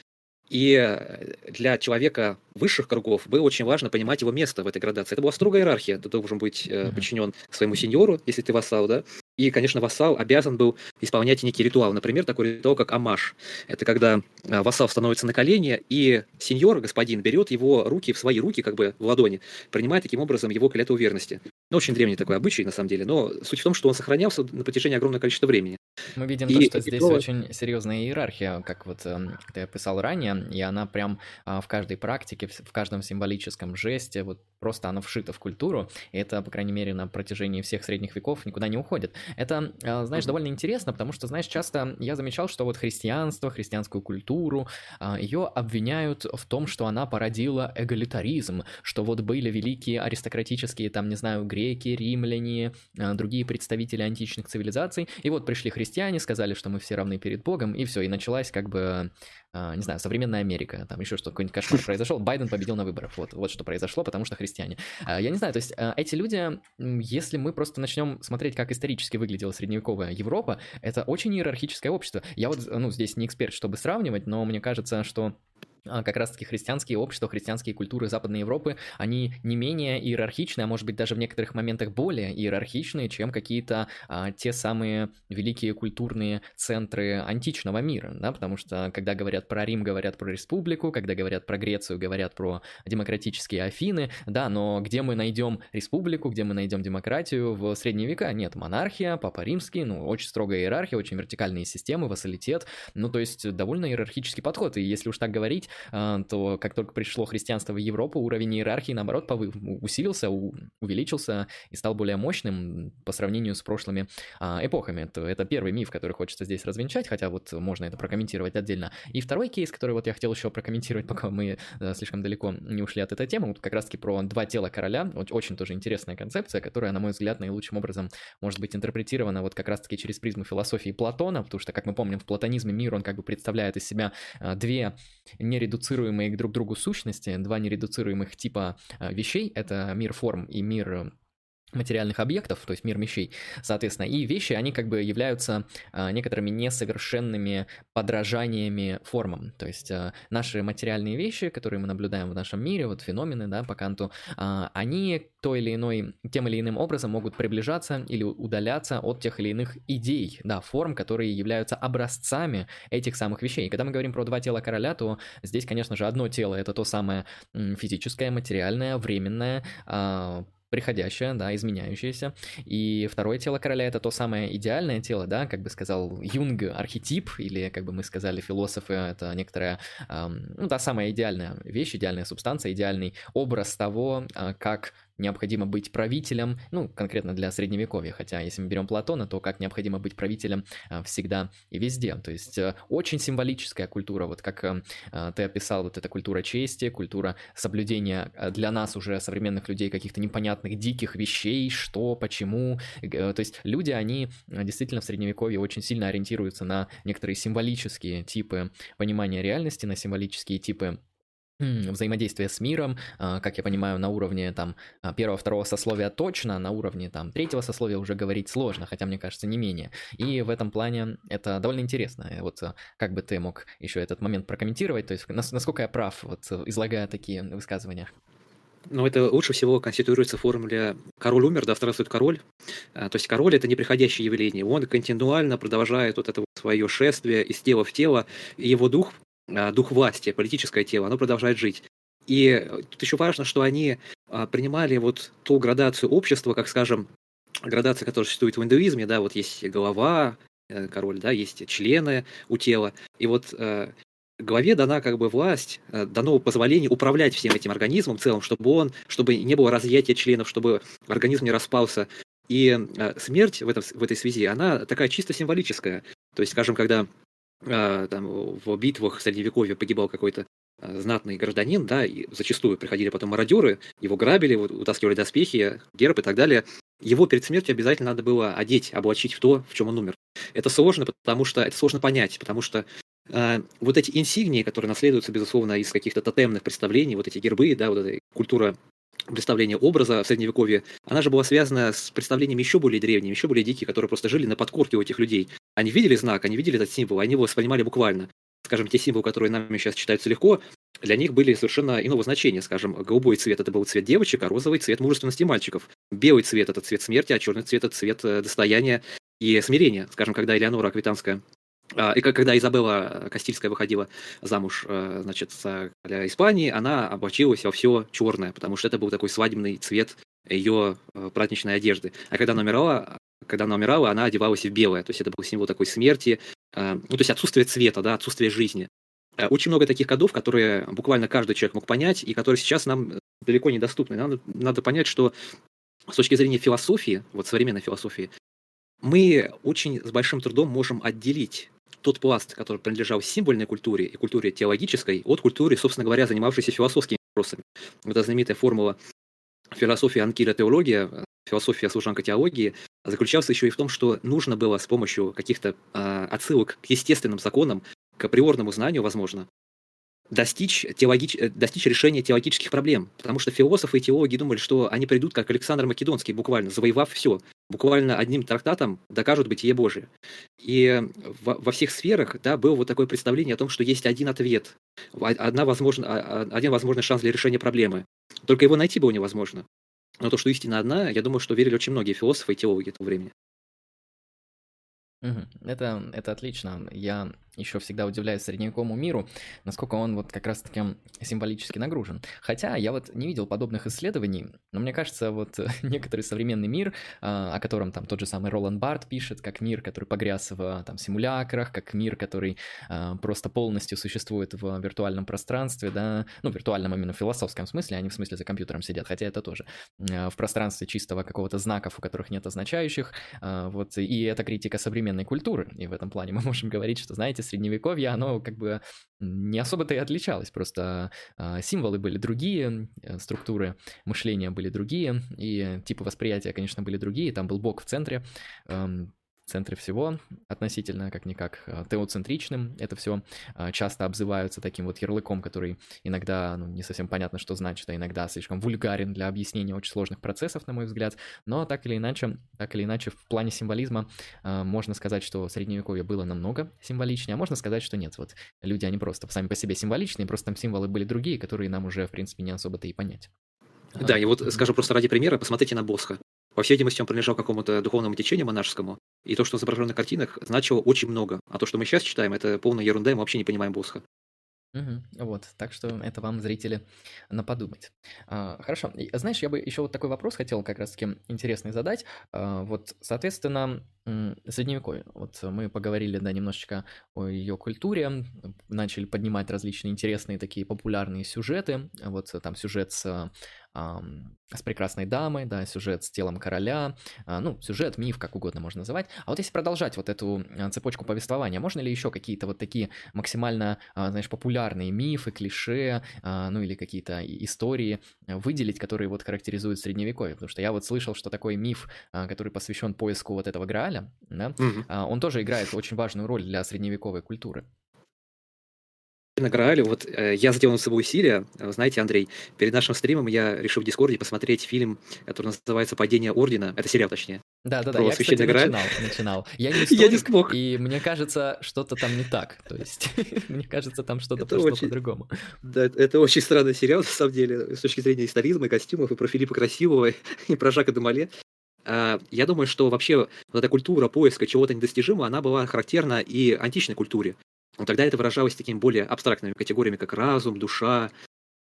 И э, для человека высших кругов было очень важно понимать его место в этой градации. Это была строгая иерархия. Ты должен быть э, подчинен своему сеньору, если ты вассал, да, и, конечно, вассал обязан был исполнять некий ритуал. Например, такой ритуал, как амаш. Это когда а, вассал становится на колени, и сеньор, господин, берет его руки в свои руки, как бы в ладони, принимая таким образом его клятву верности. Ну, очень древний такой обычай, на самом деле, но суть в том, что он сохранялся на протяжении огромного количества времени. Мы видим и то, что здесь ритуал... очень серьезная иерархия, как вот э, ты описал ранее, и она прям э, в каждой практике, в каждом символическом жесте, вот просто она вшита в культуру, и это, по крайней мере, на протяжении всех средних веков никуда не уходит. Это, а, знаешь, довольно интересно, потому что, знаешь, часто я замечал, что вот христианство, христианскую культуру, а, ее обвиняют в том, что она породила эгалитаризм, что вот были великие аристократические, там, не знаю, греки, римляне, а, другие представители античных цивилизаций, и вот пришли христиане, сказали, что мы все равны перед Богом, и все, и началась как бы не знаю, современная Америка, там еще что, какой-нибудь кошмар (laughs) произошел, Байден победил на выборах, вот, вот что произошло, потому что христиане. Я не знаю, то есть эти люди, если мы просто начнем смотреть, как исторически выглядела средневековая Европа, это очень иерархическое общество. Я вот, ну, здесь не эксперт, чтобы сравнивать, но мне кажется, что как раз-таки христианские общества, христианские культуры Западной Европы, они не менее иерархичны, а может быть даже в некоторых моментах более иерархичные, чем какие-то а, те самые великие культурные центры античного мира, да, потому что когда говорят про Рим, говорят про республику, когда говорят про Грецию, говорят про демократические Афины, да, но где мы найдем республику, где мы найдем демократию в средние века? Нет, монархия, папа римский, ну, очень строгая иерархия, очень вертикальные системы, вассалитет, ну, то есть довольно иерархический подход, и если уж так говорить, а, то как только пришло христианство в Европу, уровень иерархии, наоборот, усилился, увеличился и стал более мощным по сравнению с прошлыми а, эпохами. То это первый миф, который хочется здесь развенчать, хотя вот можно это прокомментировать отдельно. И второй кейс, который вот я хотел еще прокомментировать, (laughs) пока мы э, слишком далеко не ушли от этой темы, вот как раз-таки про два тела короля, очень тоже интересная концепция, которая, на мой взгляд, наилучшим образом может быть интерпретирована вот как раз-таки через призму философии Платона, потому что, как мы помним, в платонизме мир, он как бы представляет из себя э, две не нередуцируемые друг другу сущности, два нередуцируемых типа э, вещей, это мир форм и мир материальных объектов, то есть мир вещей, соответственно, и вещи, они как бы являются а, некоторыми несовершенными подражаниями формам, то есть а, наши материальные вещи, которые мы наблюдаем в нашем мире, вот феномены, да, по Канту, а, они той или иной, тем или иным образом могут приближаться или удаляться от тех или иных идей, да, форм, которые являются образцами этих самых вещей. И когда мы говорим про два тела короля, то здесь, конечно же, одно тело это то самое физическое, материальное, временное, приходящее, да, изменяющееся. И второе тело короля это то самое идеальное тело, да, как бы сказал Юнг, архетип, или, как бы мы сказали, философы, это некоторая, эм, ну, та самая идеальная вещь, идеальная субстанция, идеальный образ того, э, как необходимо быть правителем, ну, конкретно для средневековья, хотя если мы берем Платона, то как необходимо быть правителем а, всегда и везде. То есть э, очень символическая культура, вот как э, а, ты описал, вот эта культура чести, культура соблюдения э, для нас уже современных людей каких-то непонятных диких вещей, что, почему. То есть люди, они действительно в средневековье очень сильно ориентируются на некоторые символические типы понимания реальности, на символические типы взаимодействие с миром, а, как я понимаю, на уровне там а, первого, второго сословия точно, на уровне там третьего сословия уже говорить сложно, хотя мне кажется не менее. И в этом плане это довольно интересно. Вот а, как бы ты мог еще этот момент прокомментировать, то есть насколько я прав, вот излагая такие высказывания? Но это лучше всего конституируется в формуле «король умер, да здравствует король». То есть король – это неприходящее явление. Он континуально продолжает вот это вот свое шествие из тела в тело, и его дух, дух власти, политическое тело, оно продолжает жить. И тут еще важно, что они а, принимали вот ту градацию общества, как, скажем, градация, которая существует в индуизме, да, вот есть голова, э, король, да, есть члены у тела, и вот э, главе дана как бы власть, э, дано позволение управлять всем этим организмом в целом, чтобы он, чтобы не было разъятия членов, чтобы организм не распался. И э, смерть в, этом, в этой связи, она такая чисто символическая. То есть, скажем, когда э, там, в битвах Средневековья погибал какой-то знатный гражданин, да, и зачастую приходили потом мародеры, его грабили, утаскивали доспехи, герб и так далее. Его перед смертью обязательно надо было одеть, облачить в то, в чем он умер. Это сложно, потому что это сложно понять, потому что э, вот эти инсигнии, которые наследуются, безусловно, из каких-то тотемных представлений, вот эти гербы, да, вот эта культура представления образа в Средневековье, она же была связана с представлениями еще более древними, еще более дикие, которые просто жили на подкорке у этих людей. Они видели знак, они видели этот символ, они его воспринимали буквально. Скажем, те символы, которые нами сейчас читаются легко, для них были совершенно иного значения. Скажем, голубой цвет это был цвет девочек, а розовый цвет мужественности мальчиков. Белый цвет это цвет смерти, а черный цвет это цвет э, достояния и смирения. Скажем, когда Элеонора Аквитанская и когда Изабелла Кастильская выходила замуж, э, значит, для Испании, она облачилась во все черное, потому что это был такой свадебный цвет ее э, праздничной одежды. А когда она умирала, когда она умирала, она одевалась в белое, то есть это был символ такой смерти, ну, то есть отсутствие цвета, да, отсутствие жизни. Очень много таких кодов, которые буквально каждый человек мог понять, и которые сейчас нам далеко недоступны. Надо, надо понять, что с точки зрения философии, вот современной философии, мы очень с большим трудом можем отделить тот пласт, который принадлежал символьной культуре и культуре теологической, от культуры, собственно говоря, занимавшейся философскими вопросами. Это знаменитая формула философии Анкира теология, философия служанка теологии, заключалась еще и в том, что нужно было с помощью каких-то э, отсылок к естественным законам, к априорному знанию, возможно, достичь, теологич... достичь решения теологических проблем. Потому что философы и теологи думали, что они придут, как Александр Македонский, буквально, завоевав все. Буквально одним трактатом докажут бытие Божие. И во, во всех сферах да, было вот такое представление о том, что есть один ответ, одна возможно, а, а, один возможный шанс для решения проблемы. Только его найти было невозможно. Но то, что истина одна, я думаю, что верили очень многие философы и теологи того времени. Это, это отлично. Я еще всегда удивляюсь средневековому миру, насколько он вот как раз-таки символически нагружен. Хотя я вот не видел подобных исследований, но мне кажется, вот (laughs) некоторый современный мир, а, о котором там тот же самый Роланд Барт пишет, как мир, который погряз в там симулякрах, как мир, который а, просто полностью существует в виртуальном пространстве, да, ну, виртуальном именно в философском смысле, а не в смысле за компьютером сидят, хотя это тоже а, в пространстве чистого какого-то знаков, у которых нет означающих, вот, и это критика современной культуры, и в этом плане мы (laughs) можем говорить, что, знаете, средневековье, оно как бы не особо-то и отличалось, просто э, символы были другие, э, структуры мышления были другие, и типы восприятия, конечно, были другие, там был Бог в центре, э, центре всего, относительно как-никак а, теоцентричным. Это все а, часто обзываются таким вот ярлыком, который иногда ну, не совсем понятно, что значит, а иногда слишком вульгарен для объяснения очень сложных процессов, на мой взгляд. Но так или иначе, так или иначе, в плане символизма а, можно сказать, что средневековье было намного символичнее, а можно сказать, что нет. Вот люди, они просто сами по себе символичные, просто там символы были другие, которые нам уже, в принципе, не особо-то и понять. Да, и вот скажу просто ради примера, посмотрите на Босха. По всей видимости, он принадлежал какому-то духовному течению монашескому, и то, что изображено на картинах, значило очень много. А то, что мы сейчас читаем, это полная ерунда, и мы вообще не понимаем Босха. Угу, вот, так что это вам, зрители, на подумать. А, хорошо, знаешь, я бы еще вот такой вопрос хотел как раз-таки интересный задать. А, вот, соответственно, Средневековье. Вот мы поговорили, да, немножечко о ее культуре, начали поднимать различные интересные такие популярные сюжеты. Вот там сюжет с с прекрасной дамой, да, сюжет с телом короля, а, ну, сюжет, миф, как угодно можно называть. А вот если продолжать вот эту а, цепочку повествования, можно ли еще какие-то вот такие максимально, а, знаешь, популярные мифы, клише, ну или какие-то истории выделить, которые вот характеризуют средневековье? Потому что я вот слышал, что такой миф, который посвящен поиску вот этого Грааля, да, mm-hmm. он тоже играет очень важную роль для средневековой культуры. На Граале, вот э, я сделал над собой усилия. Знаете, Андрей, перед нашим стримом я решил в Дискорде посмотреть фильм, который называется «Падение Ордена». Это сериал, точнее. Да, да, да. Я, кстати, начинал, начинал. Я не историк, (laughs) я не смог. И мне кажется, что-то там не так. То есть, (laughs) мне кажется, там что-то пошло очень... по-другому. Да, это очень странный сериал, (laughs) на самом деле, с точки зрения историзма и костюмов, и про Филиппа Красивого, и про Жака Демале. А, я думаю, что вообще вот эта культура поиска чего-то недостижимого, она была характерна и античной культуре. Тогда это выражалось такими более абстрактными категориями, как разум, душа,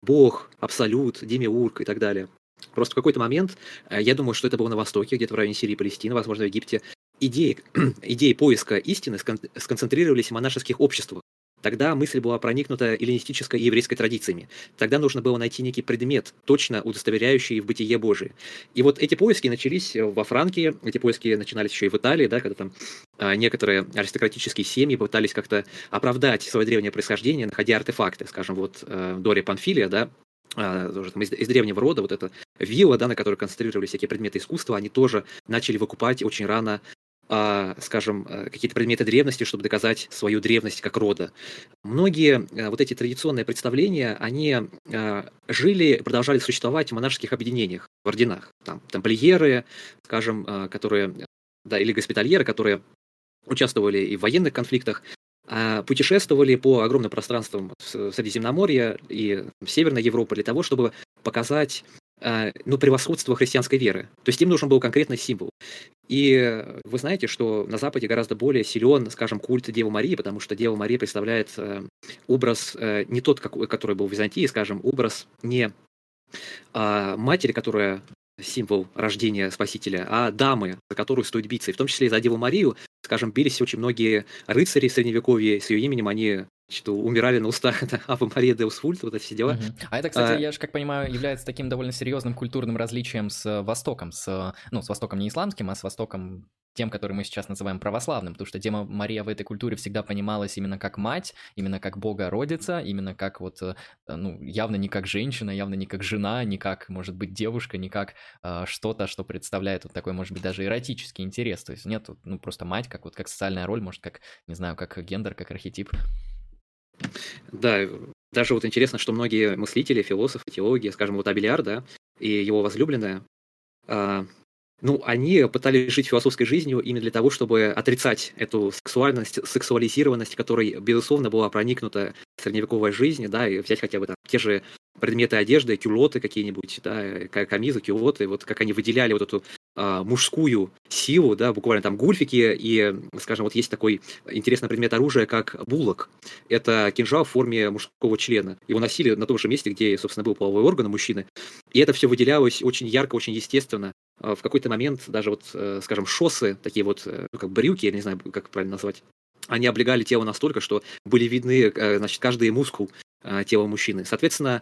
бог, абсолют, демиург и так далее. Просто в какой-то момент, э, я думаю, что это было на Востоке, где-то в районе Сирии и Палестины, возможно, в Египте, идеи, (clears throat) идеи поиска истины сконцентрировались в монашеских обществах. Тогда мысль была проникнута эллинистической и еврейской традициями. Тогда нужно было найти некий предмет, точно удостоверяющий в бытие Божие. И вот эти поиски начались во Франкии, эти поиски начинались еще и в Италии, да, когда там а, некоторые аристократические семьи пытались как-то оправдать свое древнее происхождение, находя артефакты. Скажем, вот э, Дория Панфилия, да, а, тоже там из, из древнего рода, вот эта вилла, да, на которой концентрировались всякие предметы искусства, они тоже начали выкупать очень рано скажем, э, какие-то предметы древности, чтобы доказать свою древность как рода. Многие э, вот эти традиционные представления, они жили, продолжали существовать в монашеских объединениях, в орденах. Там тамплиеры, скажем, которые, да, или госпитальеры, которые участвовали и в военных конфликтах, а путешествовали по огромным пространствам Средиземноморья и Северной Европы для того, чтобы показать а, ну, превосходство христианской веры. То есть им нужен был конкретный символ. И вы знаете, что на Западе гораздо более силен, скажем, культ Девы Марии, потому что Дева Мария представляет э, образ э, не тот, который был в Византии, скажем, образ не а, матери, которая символ рождения Спасителя, а дамы, за которую стоит биться. И в том числе и за Деву Марию, скажем, бились очень многие рыцари Средневековья, с ее именем они что умирали на устах, (laughs) это Ава Мария Деус Фульт, вот эти все дела. Uh-huh. А это, кстати, а... я же как понимаю, является таким довольно серьезным культурным различием с Востоком, с, ну, с Востоком не исламским, а с Востоком тем, который мы сейчас называем православным, потому что Дева Мария в этой культуре всегда понималась именно как мать, именно как Богородица, именно как вот, э, ну, явно не как женщина, явно не как жена, не как, может быть, девушка, не как э, что-то, что представляет вот такой, может быть, даже эротический интерес, то есть нет, ну, просто мать, как вот как социальная роль, может, как, не знаю, как гендер, как архетип. Да, даже вот интересно, что многие мыслители, философы, теологи, скажем, вот Абелиар, да, и его возлюбленная, а, ну, они пытались жить философской жизнью именно для того, чтобы отрицать эту сексуальность, сексуализированность, которой, безусловно, была проникнута средневековая жизнь, да, и взять хотя бы там те же предметы одежды, кюлоты какие-нибудь, да, камизы, кюлоты, вот как они выделяли вот эту а, мужскую силу, да, буквально там гульфики, и, скажем, вот есть такой интересный предмет оружия, как булок. Это кинжал в форме мужского члена. Его носили на том же месте, где, собственно, был половой орган у мужчины. И это все выделялось очень ярко, очень естественно. А, в какой-то момент даже вот, э, скажем, шоссы, такие вот, э, ну, как брюки, я не знаю, как правильно назвать, они облегали тело настолько, что были видны, э, значит, каждый мускул тела мужчины. Соответственно, а,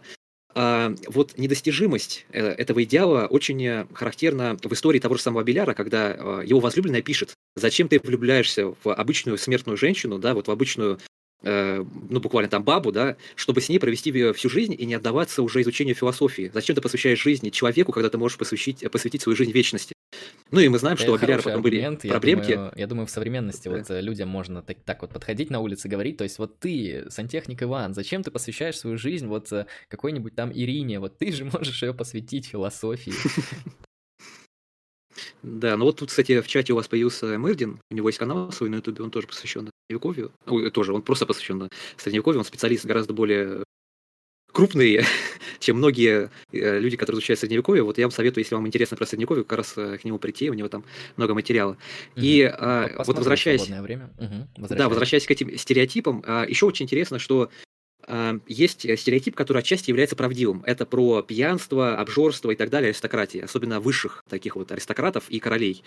вот недостижимость этого идеала очень характерна в истории того же самого Беляра, когда его возлюбленная пишет, зачем ты влюбляешься в обычную смертную женщину, да, вот в обычную Э, ну, буквально там бабу, да, чтобы с ней провести всю жизнь и не отдаваться уже изучению философии. Зачем ты посвящаешь жизни человеку, когда ты можешь посвятить, посвятить свою жизнь вечности? Ну и мы знаем, что у Беляра потом аргумент. были проблемки. Я думаю, я думаю в современности да. вот э, людям можно так, так вот подходить на улице и говорить, то есть вот ты, сантехник Иван, зачем ты посвящаешь свою жизнь вот э, какой-нибудь там Ирине, вот ты же (laughs) можешь ее посвятить философии. Да, ну вот тут, кстати, в чате у вас появился Мердин, у него есть канал свой на ютубе, он тоже посвящен Средневековью. Ой, тоже, он просто посвящен Средневековью, он специалист гораздо более крупный, (laughs) чем многие э, люди, которые изучают Средневековье. Вот я вам советую, если вам интересно про Средневековье, как раз э, к нему прийти, у него там много материала. Угу. И а, вот возвращаясь... Время. Угу. Да, возвращаясь к этим стереотипам, а, еще очень интересно, что а, есть стереотип, который отчасти является правдивым. Это про пьянство, обжорство и так далее аристократии, особенно высших таких вот аристократов и королей.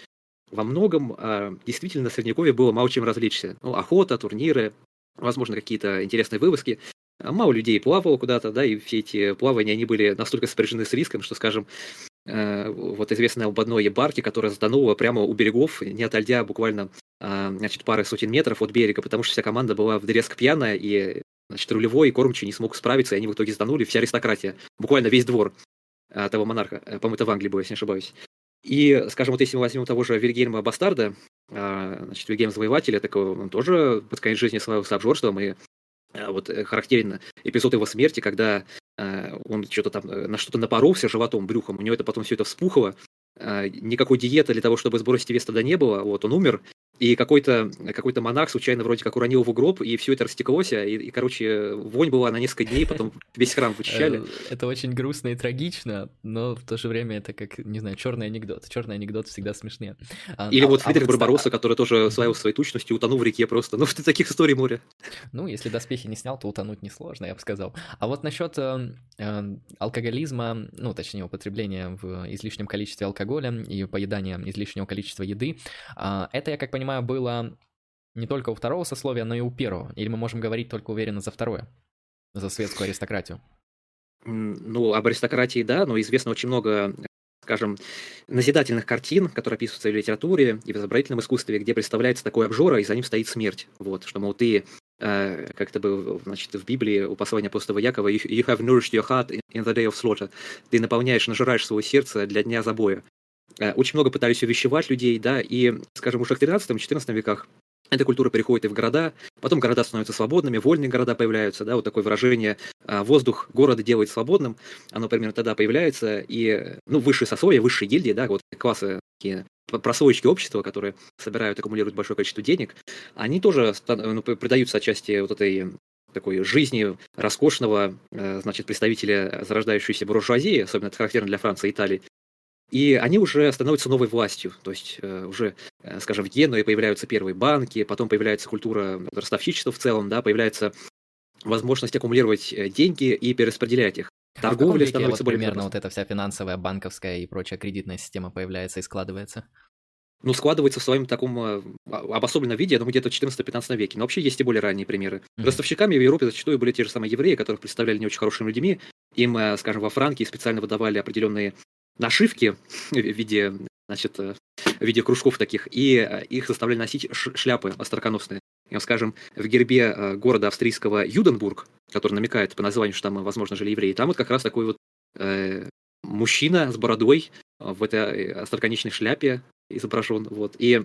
Во многом а, действительно в Средневековье было мало чем развлечься. Ну, охота, турниры, возможно, какие-то интересные вывозки. Мало людей плавало куда-то, да, и все эти плавания, они были настолько сопряжены с риском, что, скажем, э, вот известная об одной барке, которая затонула прямо у берегов, не отойдя буквально значит, пары сотен метров от берега, потому что вся команда была вдрезг пьяная, и Значит, рулевой и кормчий не смог справиться, и они в итоге сданули, вся аристократия, буквально весь двор а, того монарха, э, по-моему, это в Англии было, если не ошибаюсь. И, скажем, вот если мы возьмем того же Вильгельма Бастарда, а, значит, Вильгельм Завоевателя, такой, он тоже под конец жизни славился обжорством, и вот характерен эпизод его смерти, когда он что-то там на что-то напоролся животом, брюхом, у него это потом все это вспухло, никакой диеты для того, чтобы сбросить вес тогда не было, вот он умер, и какой-то какой монах случайно вроде как уронил в гроб, и все это растеклось, и, и, короче, вонь была на несколько дней, потом весь храм вычищали. Э, это очень грустно и трагично, но в то же время это как, не знаю, черный анекдот. Черный анекдот всегда смешнее. А, Или а, вот Фридрих а, Барбаросса, а... который тоже славил своей тучностью, утонул в реке просто. Ну, (laughs) таких историй море. Ну, если доспехи не снял, то утонуть несложно, я бы сказал. А вот насчет э, э, алкоголизма, ну, точнее, употребления в излишнем количестве алкоголя и поедания излишнего количества еды, э, это, я как понимаю, понимаю, было не только у второго сословия, но и у первого? Или мы можем говорить только уверенно за второе? За светскую аристократию? Ну, об аристократии, да, но известно очень много, скажем, назидательных картин, которые описываются в литературе и в изобразительном искусстве, где представляется такой обжора, и за ним стоит смерть. Вот, что, мол, ты э, как это было, значит, в Библии у послания апостола Якова, you, you have nourished your heart in the day of slaughter. Ты наполняешь, нажираешь свое сердце для дня забоя. Э, очень много пытались увещевать людей, да, и, скажем, уже в 13-14 веках эта культура переходит и в города, потом города становятся свободными, вольные города появляются, да, вот такое выражение э, «воздух города делает свободным», оно примерно тогда появляется, и, ну, высшие сословия, высшие гильдии, да, вот классы такие прослоечки общества, которые собирают, аккумулируют большое количество денег, они тоже ну, придаются отчасти вот этой такой жизни роскошного, э, значит, представителя зарождающейся буржуазии, особенно это характерно для Франции и Италии, и они уже становятся новой властью. То есть э, уже, э, скажем, в Генуе появляются первые банки, потом появляется культура ростовщичества в целом, да, появляется возможность аккумулировать э, деньги и перераспределять их. Торговля становится вот более примерно вот эта вся финансовая, банковская и прочая кредитная система появляется и складывается? Ну, складывается в своем таком а, обособленном виде, я думаю, где-то в 14-15 веке. Но вообще есть и более ранние примеры. Mm-hmm. Ростовщиками в Европе зачастую были те же самые евреи, которых представляли не очень хорошими людьми. Им, скажем, во Франкии специально выдавали определенные нашивки в виде, значит, э, в виде кружков таких, и э, их заставляли носить шляпы остроконосные. И, скажем, в гербе э, города австрийского Юденбург, который намекает по названию, что там, возможно, жили евреи, там вот как раз такой вот э, мужчина с бородой в этой остроконечной шляпе изображен. Вот. И,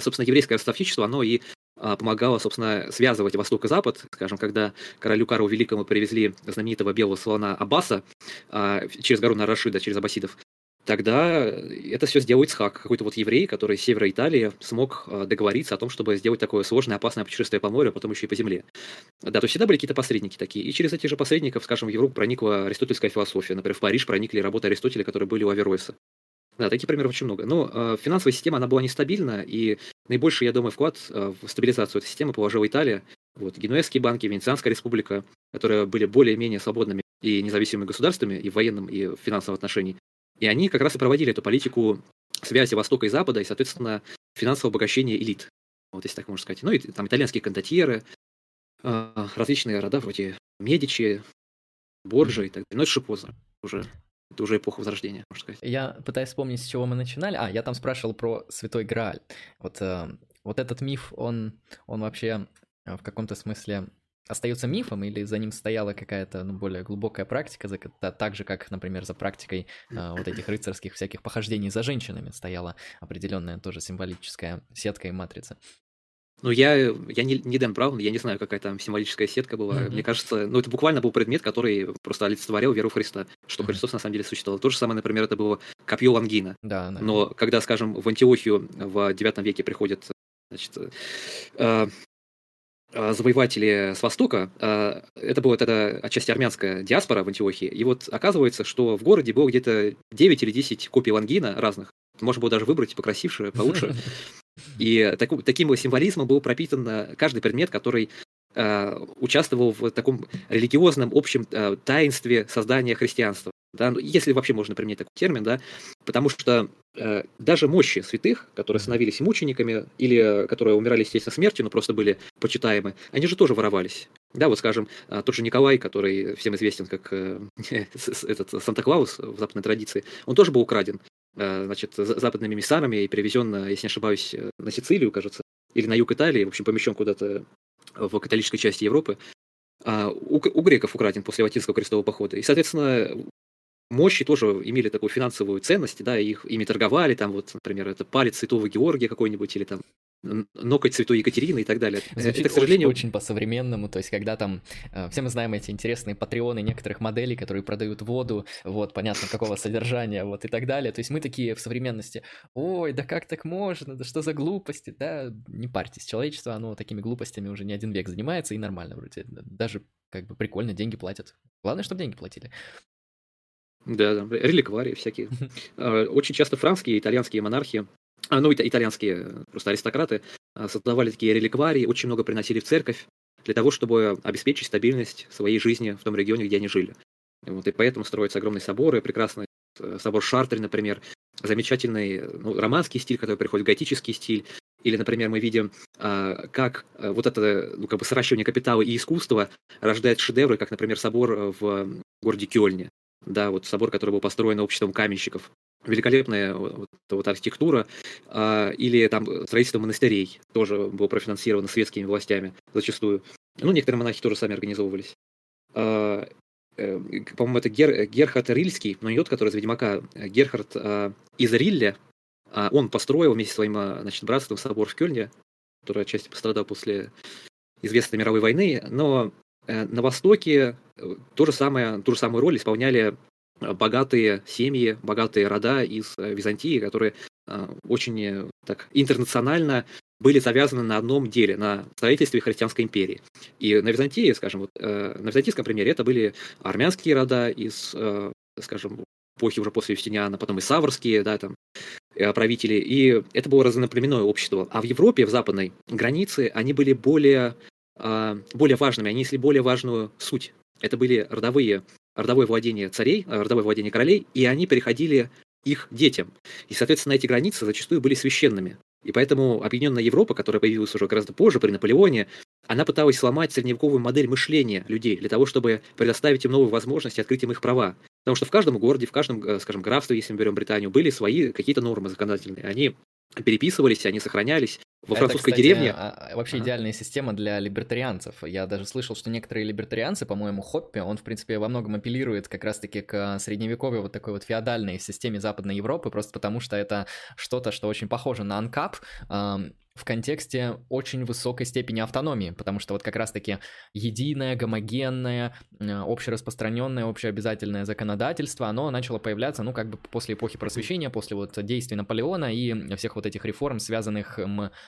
собственно, еврейское ростовщичество, оно и помогала, собственно, связывать Восток и Запад. Скажем, когда королю Карлу Великому привезли знаменитого белого слона Аббаса а, через гору Нарашида, через аббасидов, тогда это все сделал Ицхак, какой-то вот еврей, который с севера Италии смог а, договориться о том, чтобы сделать такое сложное, опасное путешествие по морю, а потом еще и по земле. Да, то есть всегда были какие-то посредники такие. И через этих же посредников, скажем, в Европу проникла аристотельская философия. Например, в Париж проникли работы Аристотеля, которые были у Авероиса. Да, таких примеров очень много. Но э, финансовая система, она была нестабильна, и наибольший, я думаю, вклад э, в стабилизацию этой системы положила Италия. Вот, генуэзские банки, Венецианская республика, которые были более-менее свободными и независимыми государствами и в военном, и в финансовом отношении. И они как раз и проводили эту политику связи Востока и Запада, и, соответственно, финансового обогащения элит. Вот если так можно сказать. Ну и там итальянские кондотьеры, э, различные рода вроде Медичи, Борджи и так далее. Но это же поздно уже. Это уже эпоха Возрождения, можно сказать. Я пытаюсь вспомнить, с чего мы начинали. А, я там спрашивал про Святой Грааль. Вот, э, вот этот миф, он, он вообще э, в каком-то смысле остается мифом или за ним стояла какая-то ну, более глубокая практика, за, так же, как, например, за практикой э, вот этих рыцарских всяких похождений за женщинами стояла определенная тоже символическая сетка и матрица. Ну, я, я не, не Дэн Браун, я не знаю, какая там символическая сетка была. Mm-hmm. Мне кажется, ну, это буквально был предмет, который просто олицетворял веру в Христа, что mm-hmm. Христос на самом деле существовал. То же самое, например, это было копье Лангина. Да, да. Но когда, скажем, в Антиохию в IX веке приходят значит, э, э, завоеватели с Востока, э, это была тогда отчасти армянская диаспора в Антиохии, и вот оказывается, что в городе было где-то 9 или 10 копий Лангина разных, можно было даже выбрать покрасившее, получше. (laughs) И так, таким символизмом был пропитан э, каждый предмет, который э, участвовал в таком религиозном общем э, таинстве создания христианства. Да, ну, если вообще можно применить такой термин, да, потому что э, даже мощи святых, которые становились мучениками или которые умирали, естественно, смертью, но просто были почитаемы, они же тоже воровались. Да, вот скажем, э, тот же Николай, который всем известен как э, (laughs) этот Санта-Клаус в западной традиции, он тоже был украден. Э, значит, западными миссарами и перевезен, э, если не ошибаюсь, э, на Сицилию, кажется, или на юг Италии, в общем, помещен куда-то в католической части Европы. А у, у греков украден после Латинского крестового похода. И, соответственно, мощи тоже имели такую финансовую ценность, да, их ими торговали, там вот, например, это палец Святого Георгия какой-нибудь, или там нокать святой Екатерины и так далее. Звучит это, к сожалению... очень, очень по-современному, то есть когда там, э, все мы знаем эти интересные патреоны некоторых моделей, которые продают воду, вот, понятно, какого содержания, вот, и так далее, то есть мы такие в современности, ой, да как так можно, да что за глупости, да, не парьтесь, человечество, оно такими глупостями уже не один век занимается, и нормально вроде, даже как бы прикольно, деньги платят. Главное, чтобы деньги платили. Да, да, реликварии всякие. А, (laughs) очень часто францкие и итальянские монархи а, ну, итальянские просто аристократы а, создавали такие реликварии, очень много приносили в церковь для того, чтобы обеспечить стабильность своей жизни в том регионе, где они жили. Вот, и поэтому строятся огромные соборы, прекрасный э, собор Шартри, например, замечательный ну, романский стиль, который приходит готический стиль, или, например, мы видим, а, как э, вот это ну, как бы сращивание капитала и искусства рождает шедевры, как, например, собор в городе Кёльне. Да, вот собор, который был построен обществом каменщиков великолепная вот, вот архитектура, а, или там строительство монастырей тоже было профинансировано светскими властями зачастую. Ну, некоторые монахи тоже сами организовывались. А, э, по-моему, это Гер, Герхард Рильский, но не тот, который из Ведьмака, Герхард а, из Рилля, а, он построил вместе с своим а, значит, братством собор в Кёльне, который отчасти пострадал после известной мировой войны, но э, на Востоке э, то же самое, ту же самую роль исполняли богатые семьи, богатые рода из э, Византии, которые э, очень э, так интернационально были завязаны на одном деле, на строительстве христианской империи. И на Византии, скажем, вот, на византийском примере это были армянские рода из, скажем, эпохи уже после Юстиниана, потом и саврские, да, там, правители, и это было разноплеменное общество. А в Европе, в западной границе, они были более, более важными, они несли более важную суть. Это были родовые родовое владение царей, э, родовое владение королей, и они переходили их детям. И, соответственно, эти границы зачастую были священными. И поэтому Объединенная Европа, которая появилась уже гораздо позже, при Наполеоне, она пыталась сломать средневековую модель мышления людей для того, чтобы предоставить им новые возможности, открыть им их права. Потому что в каждом городе, в каждом, э, скажем, графстве, если мы берем Британию, были свои какие-то нормы законодательные. Они переписывались, они сохранялись. Во французской это, кстати, деревне... А, а, вообще ага. идеальная система для либертарианцев. Я даже слышал, что некоторые либертарианцы, по-моему, Хоппи, он, в принципе, во многом апеллирует как раз-таки к средневековой вот такой вот феодальной системе Западной Европы, просто потому что это что-то, что очень похоже на анкап, в контексте очень высокой степени автономии, потому что вот как раз-таки единое, гомогенное, общераспространенное, общеобязательное законодательство, оно начало появляться, ну, как бы после эпохи просвещения, после вот действий Наполеона и всех вот этих реформ, связанных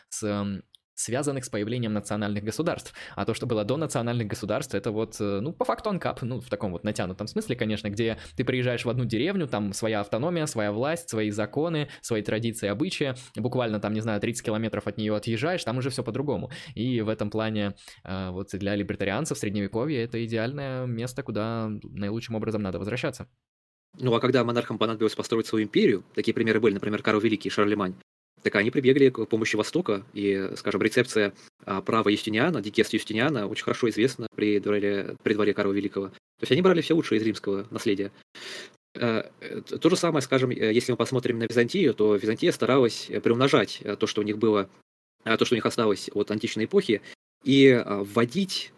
с связанных с появлением национальных государств. А то, что было до национальных государств, это вот, э, ну, по факту анкап, ну, в таком вот натянутом смысле, конечно, где ты приезжаешь в одну деревню, там своя автономия, своя власть, свои законы, свои традиции, обычаи, буквально там, не знаю, 30 километров от нее отъезжаешь, там уже все по-другому. И в этом плане э, вот для либертарианцев Средневековье это идеальное место, куда наилучшим образом надо возвращаться. Ну а когда монархам понадобилось построить свою империю, такие примеры были, например, Карл Великий и Шарлемань, так они прибегли к помощи Востока, и, скажем, рецепция а, права Юстиниана, дикест Юстиниана, очень хорошо известна при дворе, при дворе Карла Великого. То есть они брали все лучшее из римского наследия. Э, то же самое, скажем, э, если мы посмотрим на Византию, то Византия старалась приумножать э, то, что у них было, то, что у них осталось от античной эпохи, и вводить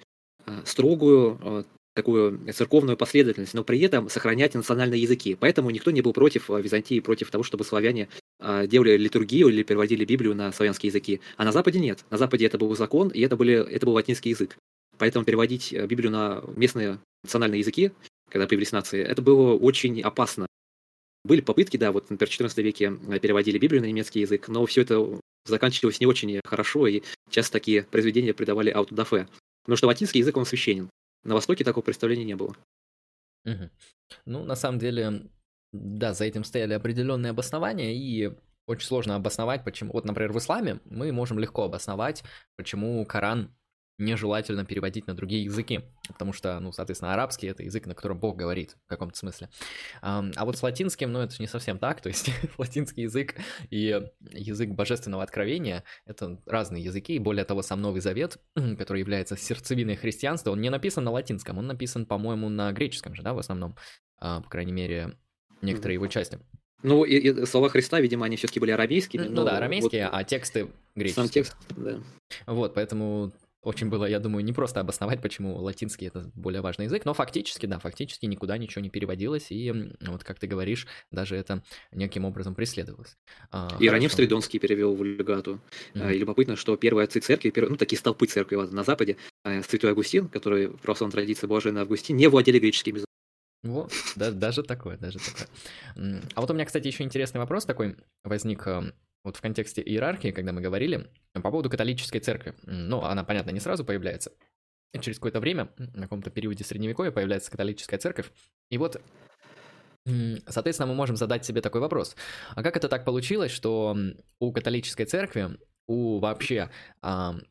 строгую такую церковную последовательность, но при этом сохранять национальные языки. Поэтому никто не был против Византии, против того, чтобы славяне а, делали литургию или переводили Библию на славянские языки. А на Западе нет. На Западе это был закон, и это, были, это был латинский язык. Поэтому переводить э, Библию на местные национальные языки, когда появились нации, это было очень опасно. Были попытки, да, вот, например, в XIV веке э, переводили Библию на немецкий язык, но все это заканчивалось не очень хорошо, и часто такие произведения придавали аутодафе. Потому что латинский язык, он священен. На Востоке такого представления не было. Угу. Ну, на самом деле, да, за этим стояли определенные обоснования, и очень сложно обосновать, почему... Вот, например, в исламе мы можем легко обосновать, почему Коран нежелательно переводить на другие языки, потому что, ну, соответственно, арабский — это язык, на котором Бог говорит в каком-то смысле. А вот с латинским, ну, это не совсем так, (laughs) то есть (laughs) латинский язык и язык божественного откровения — это разные языки, и более того, сам Новый Завет, (clears throat) который является сердцевиной христианства, он не написан на латинском, он написан, по-моему, на греческом же, да, в основном, а, по крайней мере, некоторые его части. Ну, и, и слова Христа, видимо, они все-таки были арамейскими. Ну да, арамейские, вот, а тексты греческие. Сам текст, да. Вот, поэтому очень было, я думаю, не просто обосновать, почему латинский это более важный язык, но фактически, да, фактически никуда ничего не переводилось, и вот как ты говоришь, даже это неким образом преследовалось. А, Иероним Стридонский перевел вульгату. Mm-hmm. И любопытно, что первые отцы церкви, первые, ну, такие столпы церкви на Западе, а, святой Августин, который в православной традиции блаженный Августин, не владели греческим языком. Вот, да, даже такое, даже такое. А вот у меня, кстати, еще интересный вопрос такой возник э, вот в контексте иерархии, когда мы говорили по поводу католической церкви. Ну, она, понятно, не сразу появляется. Через какое-то время, на каком-то периоде средневековья, появляется католическая церковь. И вот Соответственно, мы можем задать себе такой вопрос. А как это так получилось, что у католической церкви, у вообще